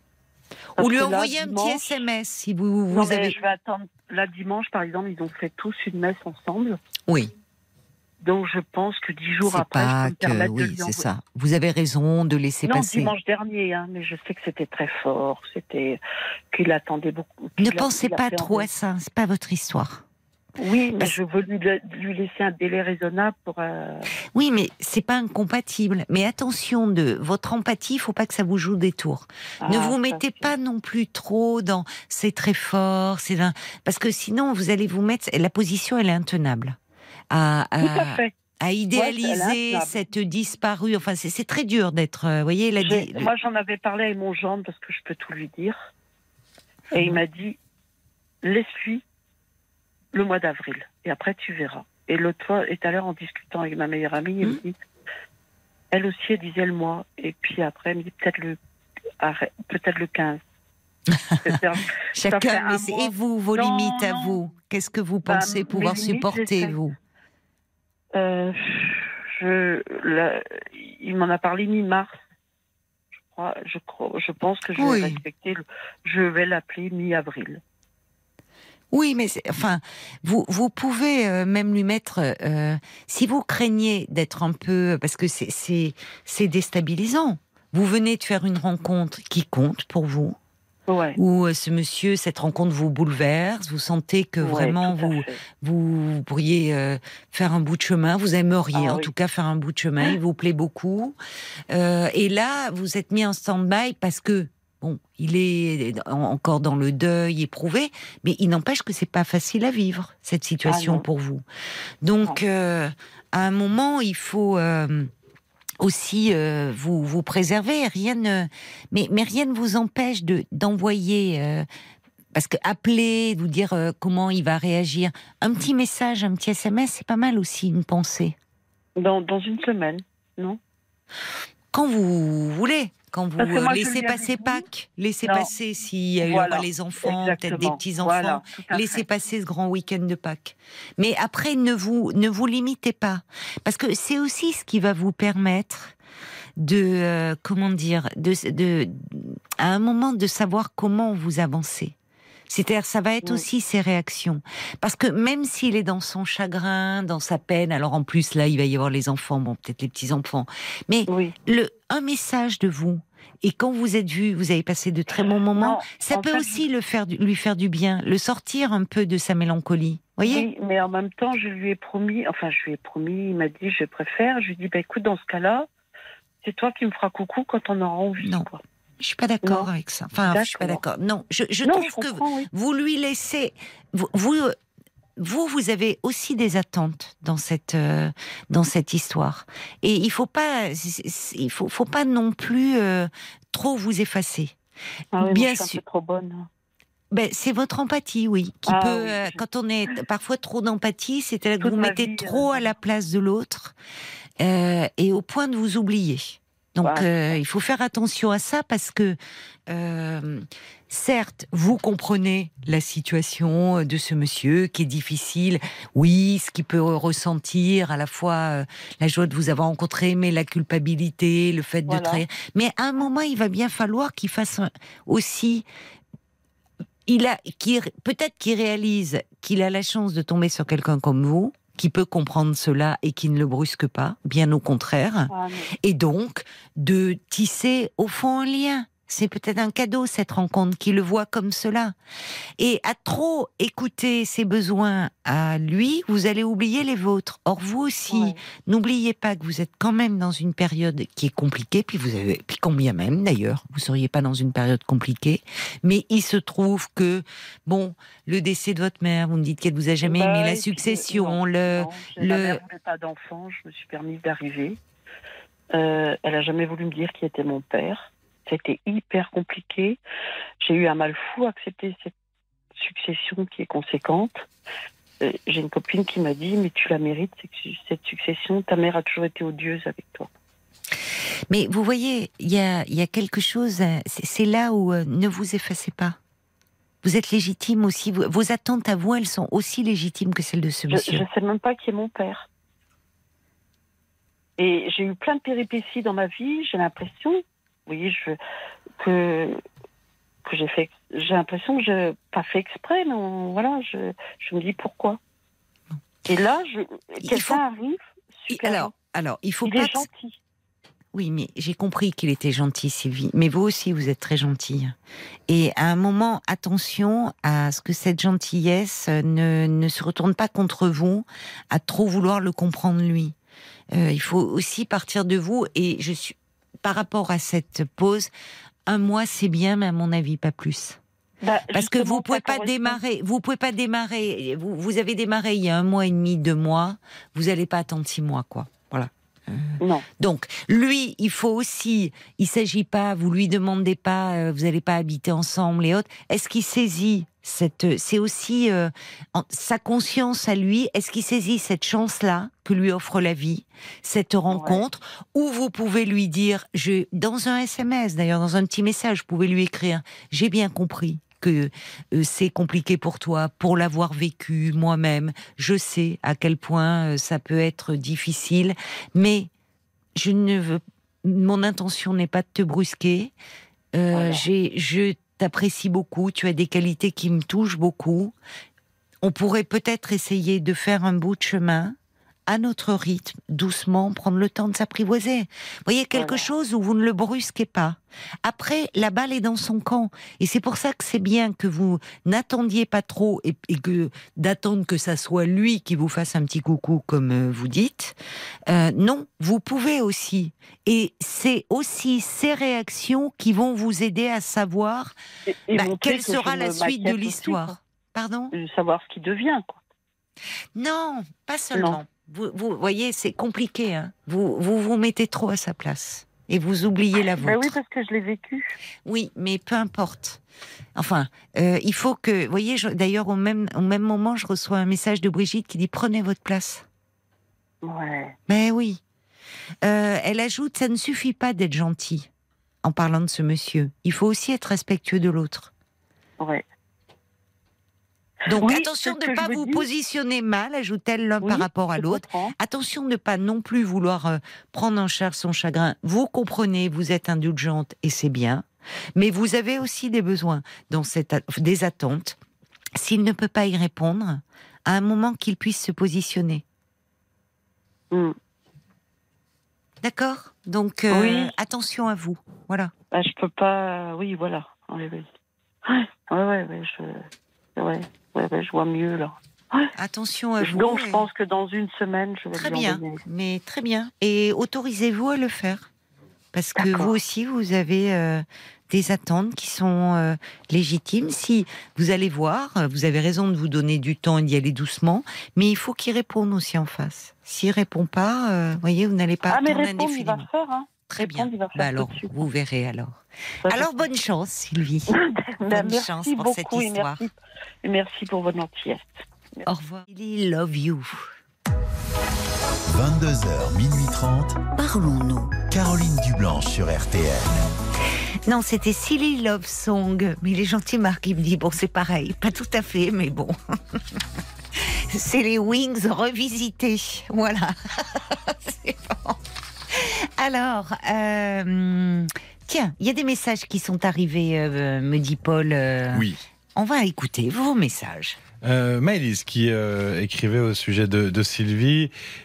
Parce Ou lui envoyer un petit SMS si vous, vous Non, mais avez. je vais attendre. Là, dimanche, par exemple, ils ont fait tous une messe ensemble. Oui, Donc, je pense que dix jours après, je pas peux me que. Oui, c'est ça. Vous avez raison de laisser Non, passer. dimanche dernier, hein, mais je sais que c'était très fort. C'était qu'il attendait beaucoup. Ne pensez pas trop à ça. C'est pas votre histoire. Oui, mais Parce- je veux lui, lui laisser un délai raisonnable pour. euh, Oui, mais c'est pas incompatible. Mais attention de votre empathie. Il faut pas que ça vous joue des tours. ne ah, vous mettez pas non plus trop dans c'est très fort, c'est un... parce que sinon vous allez vous mettre la position elle est intenable. À, Tout à à, fait. à idéaliser cette disparue. Enfin, c'est très dur d'être. euh, Vous voyez, la di- Moi, j'en avais parlé avec mon gendre parce que je peux tout lui dire. Et il m'a dit laisse-lui le mois d'avril. Et après, tu verras. Et l'autre fois, et tout à l'heure, en discutant avec ma meilleure amie, elle me dit elle aussi, elle disait le mois. Et puis après, elle me dit peut-être le, peut-être le 15. C'est-à-dire, fait Chacun, un mais et vous, vos Non, limites à vous? Qu'est-ce que vous Bah, pensez pouvoir limites, supporter, vous? Euh, je, la- il m'en a parlé mi-mars. Je crois, je crois, je pense que je vais respecter. le- je vais l'appeler mi-avril. Oui, mais enfin, vous, vous pouvez euh, même lui mettre, euh, si vous craignez d'être un peu, parce que c'est- c'est c'est déstabilisant. Vous venez de faire une rencontre qui compte pour vous, Ouais. où euh, ce monsieur, cette rencontre vous bouleverse, vous sentez que Ouais, vraiment vous, pourriez euh, faire un bout de chemin, vous aimeriez Ah en oui. tout cas faire un bout de chemin, il vous plaît beaucoup. Euh, et là, vous êtes mis en stand-by parce que, bon, il est en- encore dans le deuil éprouvé, mais il n'empêche que c'est pas facile à vivre, cette situation Ah pour vous. Donc, euh, à un moment, il faut... euh, aussi euh, vous vous préserver. Rien ne mais mais rien ne vous empêche de d'envoyer parce que appeler, vous dire comment il va réagir, un petit message, un petit SMS, c'est pas mal aussi une pensée. Dans, dans une semaine, non? Quand vous voulez, quand vous euh, moi, laissez passer Pâques, laissez Non. passer s'il y Voilà, aura les enfants, peut-être des Exactement. petits enfants, Voilà, tout à laissez passer ce grand week-end de Pâques. Mais après, ne vous ne vous limitez pas, parce que c'est aussi ce qui va vous permettre de euh, comment dire, de, de à un moment de savoir comment vous avancez. C'est-à-dire, ça va être Oui. aussi ses réactions. Parce que même s'il est dans son chagrin, dans sa peine, alors en plus, là, il va y avoir les enfants, bon, peut-être les petits-enfants. Mais Oui. le, un message de vous, et quand vous êtes vu, vous avez passé de très bons moments, Non, ça peut fait, aussi le faire, lui faire du bien, le sortir un peu de sa mélancolie. Voyez? Oui, mais en même temps, je lui ai promis, enfin, je lui ai promis, il m'a dit, je préfère. Je lui ai dit, bah, écoute, dans ce cas-là, c'est toi qui me feras coucou quand on aura envie. Non. Quoi. Je suis pas d'accord Non. avec ça. Enfin, je suis pas D'accord. Non, je, je non, trouve je que oui. vous lui laissez, vous, vous, vous, vous avez aussi des attentes dans cette euh, dans cette histoire. Et il faut pas, il faut, faut pas non plus euh, trop vous effacer. Ah oui, moi, bien je suis un sûr. peu trop bonne. Ben, c'est votre empathie, oui, qui Ah peut, oui, euh, quand on est parfois trop d'empathie, c'est-à-dire que vous mettez vie, trop à la place de l'autre et au point de vous oublier. Donc, euh, il faut faire attention à ça parce que, euh, certes, vous comprenez la situation de ce monsieur qui est difficile. Oui, ce qu'il peut ressentir à la fois euh, la joie de vous avoir rencontré, mais la culpabilité, le fait de trahir. Mais à un moment, il va bien falloir qu'il fasse un- aussi il a, qui peut-être qu'il réalise qu'il a la chance de tomber sur quelqu'un comme vous, qui peut comprendre cela et qui ne le brusque pas, bien au contraire, Ah, et donc de tisser au fond un lien. C'est peut-être un cadeau cette rencontre qui le voit comme cela. Et à trop écouter ses besoins à lui, vous allez oublier les vôtres. Or vous aussi, Ouais. n'oubliez pas que vous êtes quand même dans une période qui est compliquée. Puis vous avez, puis combien même d'ailleurs, vous seriez pas dans une période compliquée. Mais il se trouve que bon, le décès de votre mère, vous me dites qu'elle vous a jamais Bah, aimé la succession, non, le, non, le- Ma mère pas d'enfant, je me suis permise d'arriver. Euh, elle a jamais voulu me dire qui était mon père. C'était hyper compliqué. J'ai eu un mal fou à accepter cette succession qui est conséquente. Euh, J'ai une copine qui m'a dit mais tu la mérites cette- succession. Ta mère a toujours été odieuse avec toi. Mais vous voyez, il y a, il y a quelque chose, euh, c'est là où euh, ne vous effacez pas. Vous êtes légitime aussi, vous- vos attentes à vous, elles sont aussi légitimes que celles de ce Je, monsieur. je sais même pas qui est mon père. Et j'ai eu plein de péripéties dans ma vie. J'ai l'impression, voyez, je, que que j'ai fait, j'ai l'impression que j'ai pas fait exprès. Mais on- voilà, je, je me dis pourquoi. Et là, je, quelqu'un faut- arrive. Super, alors, alors, il faut il pas. est gentil. Oui, mais j'ai compris qu'il était gentil, Sylvie. Mais vous aussi, vous êtes très gentille. Et à un moment, attention à ce que cette gentillesse euh, ne, ne se retourne pas contre vous, à trop vouloir le comprendre lui. Euh, il faut aussi partir de vous. Et je suis, par rapport à cette pause, un mois c'est bien, mais à mon avis pas plus. Bah, Parce que vous pouvez pas démarrer, vous pouvez pas démarrer. Vous, vous avez démarré il y a un mois et demi, deux mois. Vous allez pas attendre six mois, quoi. Non. Donc, lui, il faut aussi, il s'agit pas, vous lui demandez pas, euh, vous n'allez pas habiter ensemble et autres. Est-ce qu'il saisit cette, c'est aussi euh, en- sa conscience à lui. Est-ce qu'il saisit cette chance-là que lui offre la vie, cette rencontre, où vous pouvez lui dire, je, dans un SMS, d'ailleurs, dans un petit message, vous pouvez lui écrire, j'ai bien compris que euh, c'est compliqué pour toi, pour l'avoir vécu moi-même. Je sais à quel point euh, ça peut être difficile, mais je ne veux. Mon intention n'est pas de te brusquer. Euh, Voilà. j'ai, je t'apprécie beaucoup. Tu as des qualités qui me touchent beaucoup. On pourrait peut-être essayer de faire un bout de chemin à notre rythme, doucement, prendre le temps de s'apprivoiser. Voyez, quelque Voilà. chose où vous ne le brusquez pas. Après, la balle est dans son camp. Et c'est pour ça que c'est bien que vous n'attendiez pas trop et, et que d'attendre que ça soit lui qui vous fasse un petit coucou, comme euh, vous dites. Euh, non, vous pouvez aussi. Et c'est aussi ces réactions qui vont vous aider à savoir Et- et bah, quelle que sera la suite de l'histoire. Pardon? De savoir ce qui devient. Quoi. Non, pas seulement. Vous, vous voyez, c'est compliqué. Hein. Vous, vous vous mettez trop à sa place. Et vous oubliez la Bah vôtre. oui, parce que je l'ai vécu. Oui, mais peu importe. Enfin, euh, il faut que, vous voyez, d'ailleurs au même au même moment, je reçois un message de Brigitte qui dit prenez votre place. Ouais. Mais oui. Euh, elle ajoute, ça ne suffit pas d'être gentil en parlant de ce monsieur. Il faut aussi être respectueux de l'autre. Ouais. Donc Oui, attention de ne pas vous dis. positionner mal, ajoute-t-elle l'un Oui, par rapport à l'autre. Attention de ne pas non plus vouloir euh, prendre en charge son chagrin. Vous comprenez, vous êtes indulgente et c'est bien, mais vous avez aussi des besoins, dans cette, des attentes. S'il ne peut pas y répondre, à un moment qu'il puisse se positionner. Hmm. D'accord? Donc euh, Oui. attention à vous. Voilà. Bah, je peux pas. Oui, voilà. Oui, oui. Ouais, ouais, ouais, ouais, je... ouais, ouais, ouais, je vois mieux là. Attention à vous. Donc, je pense que dans une semaine, je vais Très bien, envoyer. mais très bien. Et autorisez-vous à le faire? Parce que vous aussi, vous avez euh, des attentes qui sont euh, légitimes. Si vous allez voir, euh, vous avez raison de vous donner du temps et d'y aller doucement, mais il faut qu'il réponde aussi en face. S'il répond pas, euh, voyez, vous n'allez pas Ah, mais répondre, il va faire, hein. Très bien. faire Bah alors, vous verrez alors. Ça, Alors, bonne chance, Sylvie. Bah, bonne merci chance pour beaucoup cette et histoire. merci, et merci pour votre gentillesse. Au revoir. Really love you. 22h, minuit 30. Parlons-nous. Caroline Dublanche sur RTL. Non, c'était Silly Love Song. Mais il est gentil, Marc. Il me dit, bon, c'est pareil. Pas tout à fait, mais bon. c'est les Wings revisités. Voilà. c'est bon. Alors, euh, tiens, il y a des messages qui sont arrivés, euh, me dit Paul. euh, Oui. On va écouter vos messages. Euh, Maëlys qui euh, écrivait au sujet de, de Sylvie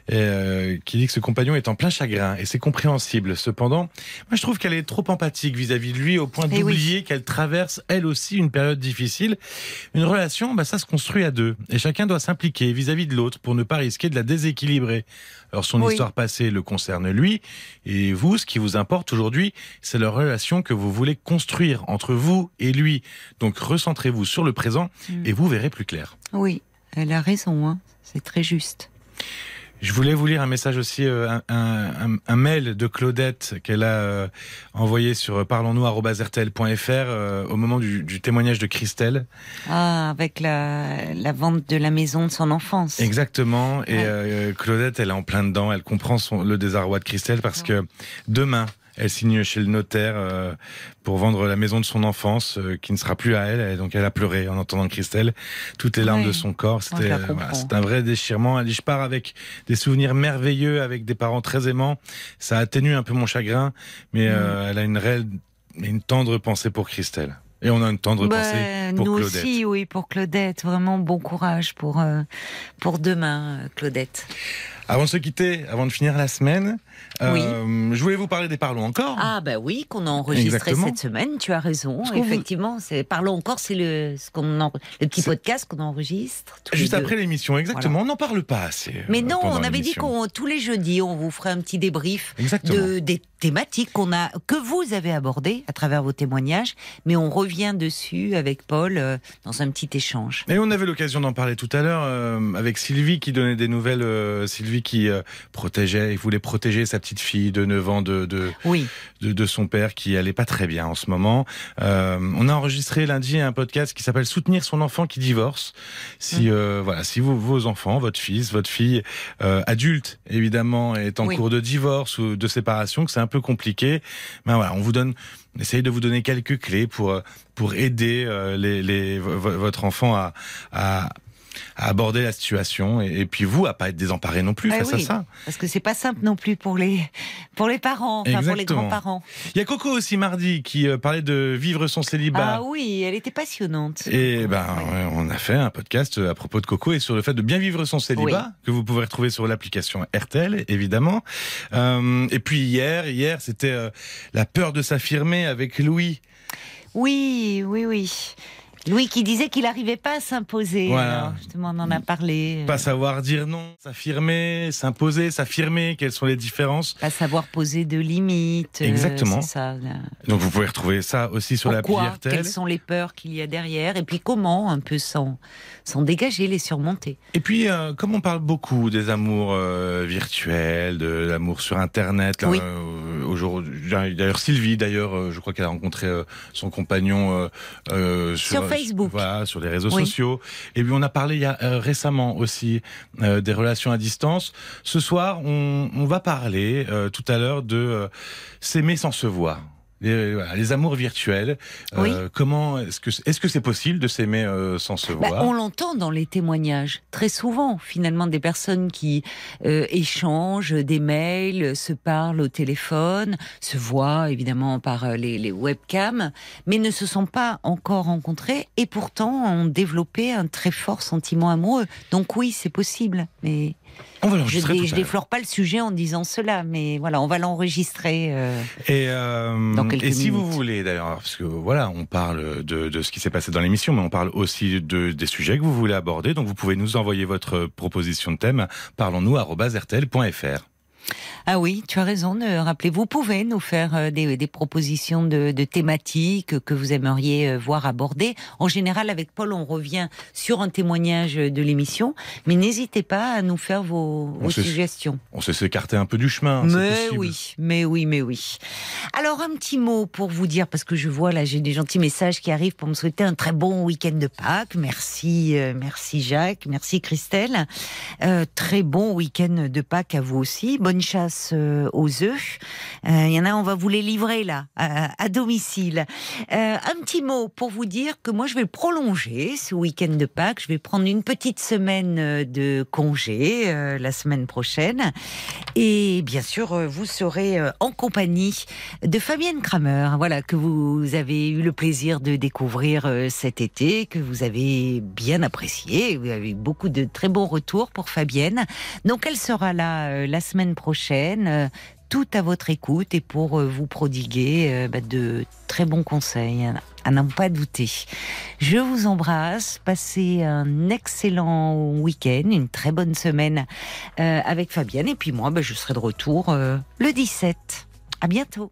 et euh, qui dit que ce compagnon est en plein chagrin et c'est compréhensible. Cependant, moi je trouve qu'elle est trop empathique vis-à-vis de lui au point Eh oui. d'oublier qu'elle traverse elle aussi une période difficile. Une relation, bah, ça se construit à deux et chacun doit s'impliquer vis-à-vis de l'autre pour ne pas risquer de la déséquilibrer. Alors son Oui. histoire passée le concerne lui et vous, ce qui vous importe aujourd'hui, c'est la relation que vous voulez construire entre vous et lui. Donc recentrez-vous sur le présent Mm. et vous verrez plus clair. Oui, elle a raison, hein. c'est très juste. Je voulais vous lire un message aussi, euh, un, un- un mail de Claudette qu'elle a euh, envoyé sur parlons-nous@rtl.fr euh, au moment du, du témoignage de Christelle. Ah, avec la, la vente de la maison de son enfance. Exactement. Et Ouais. Claudette, elle est en plein dedans. Elle comprend son, le désarroi de Christelle parce que demain, elle signe chez le notaire euh, pour vendre la maison de son enfance, euh, qui ne sera plus à elle. Et donc elle a pleuré en entendant Christelle, toutes les larmes de son corps. C'était, voilà, un vrai déchirement. Elle dit, je pars avec des souvenirs merveilleux, avec des parents très aimants. Ça atténue un peu mon chagrin, mais euh, elle a une réelle, une tendre pensée pour Christelle. Et on a une tendre Bah, pensée pour nous Claudette. aussi, oui, pour Claudette. Vraiment bon courage pour, euh, pour demain, Claudette. Avant de se quitter, avant de finir la semaine, euh, je voulais vous parler des parlons encore. Ah bah oui, qu'on a enregistré Exactement. cette semaine, tu as raison. Effectivement, c'est parlons encore, c'est le ce qu'on en- le petit podcast qu'on enregistre. Juste les après l'émission, exactement. On n'en parle pas assez. Mais euh, non, pendant on avait dit qu'on tous les jeudis, on vous ferait un petit débrief de des thématiques qu'on a que vous avez abordées à travers vos témoignages, mais on revient dessus avec Paul euh, dans un petit échange. Et on avait l'occasion d'en parler tout à l'heure euh, avec Sylvie qui donnait des nouvelles. Sylvie qui protégeait, il voulait protéger sa petite fille de 9 ans de, de, Oui, de, de son père qui allait pas très bien en ce moment. Euh, on a enregistré lundi un podcast qui s'appelle Soutenir son enfant qui divorce. Si euh, voilà, si vous, vos enfants, votre fils, votre fille, euh, adulte évidemment, est en Oui. cours de divorce ou de séparation, que c'est un peu compliqué, ben voilà, on vous donne, on essaye de vous donner quelques clés pour pour aider les, les votre enfant à, à à aborder la situation et, et puis vous à pas être désemparé non plus Ah face oui. à ça. parce que c'est pas simple non plus pour les pour les parents, enfin pour les grands-parents. Il y a Coco aussi mardi qui euh, parlait de vivre son célibat. Ah oui, elle était passionnante. Et ben, ouais, on a fait un podcast à propos de Coco et sur le fait de bien vivre son célibat que vous pouvez retrouver sur l'application RTL, évidemment. Euh, et puis hier, hier, c'était euh, la peur de s'affirmer avec Louis. Oui, oui, oui. Louis qui disait qu'il n'arrivait pas à s'imposer. Voilà. Alors, justement, on en a parlé. Pas savoir dire non, s'affirmer, s'imposer, s'affirmer. Quelles sont les différences Pas savoir poser de limites. euh, Exactement. ça. Donc vous pouvez retrouver ça aussi sur Pourquoi RTL. Quelles sont les peurs qu'il y a derrière Et puis comment un peu s'en dégager, les surmonter? Et puis, euh, comme on parle beaucoup des amours euh, virtuels, de l'amour sur Internet, là, Oui. euh, aujourd'hui, d'ailleurs Sylvie, d'ailleurs, euh, je crois qu'elle a rencontré euh, son compagnon euh, euh, Sur Facebook. voilà, sur les réseaux Oui. sociaux. Et puis on a parlé il y a euh, récemment aussi euh, des relations à distance. Ce soir, on, on va parler euh, tout à l'heure de euh, s'aimer sans se voir. Les, voilà, les amours virtuels. Euh. Comment est-ce que est-ce que c'est possible de s'aimer euh, sans se Bah, voir? on l'entend dans les témoignages, très souvent, finalement, des personnes qui euh, échangent des mails, se parlent au téléphone, se voient évidemment par les, les webcams, mais ne se sont pas encore rencontrés et pourtant ont développé un très fort sentiment amoureux. Donc oui, c'est possible, mais On va je, l'heure. déflore pas le sujet en disant cela, mais voilà, on va l'enregistrer. euh, Et, euh, Dans quelques et si vous voulez d'ailleurs, parce que voilà, on parle de, de ce qui s'est passé dans l'émission, mais on parle aussi de, des sujets que vous voulez aborder. Donc vous pouvez nous envoyer votre proposition de thème. Parlons-nous@rtl.fr. Ah oui, tu as raison de rappeler. Vous pouvez nous faire euh, des, des propositions de, de thématiques que vous aimeriez euh, voir abordées. En général, avec Paul, on revient sur un témoignage de l'émission, mais n'hésitez pas à nous faire vos, vos On se- suggestions. On sait s'écarter un peu du chemin. Mais oui, mais oui, mais oui. Alors un petit mot pour vous dire, parce que je vois là, j'ai des gentils messages qui arrivent pour me souhaiter un très bon week-end de Pâques. Merci, euh, merci Jacques, merci Christelle. Euh, très bon week-end de Pâques à vous aussi. Bonne bonne chasse euh, aux œufs. Il y en a, on va vous les livrer là, à, domicile. un petit mot pour vous dire que moi, je vais prolonger ce week-end de Pâques. Je vais prendre une petite semaine de congé la semaine prochaine. Et bien sûr, vous serez en compagnie de Fabienne Kramer, voilà, que vous avez eu le plaisir de découvrir cet été, que vous avez bien apprécié. Vous avez eu beaucoup de très bons retours pour Fabienne. Donc elle sera là euh, la semaine prochaine, euh, tout à votre écoute et pour euh, vous prodiguer bah, de très bons conseils, à n'en pas douter. Je vous embrasse, passez un excellent week-end, une très bonne semaine avec Fabienne et puis moi, bah, je serai de retour le 17. À bientôt.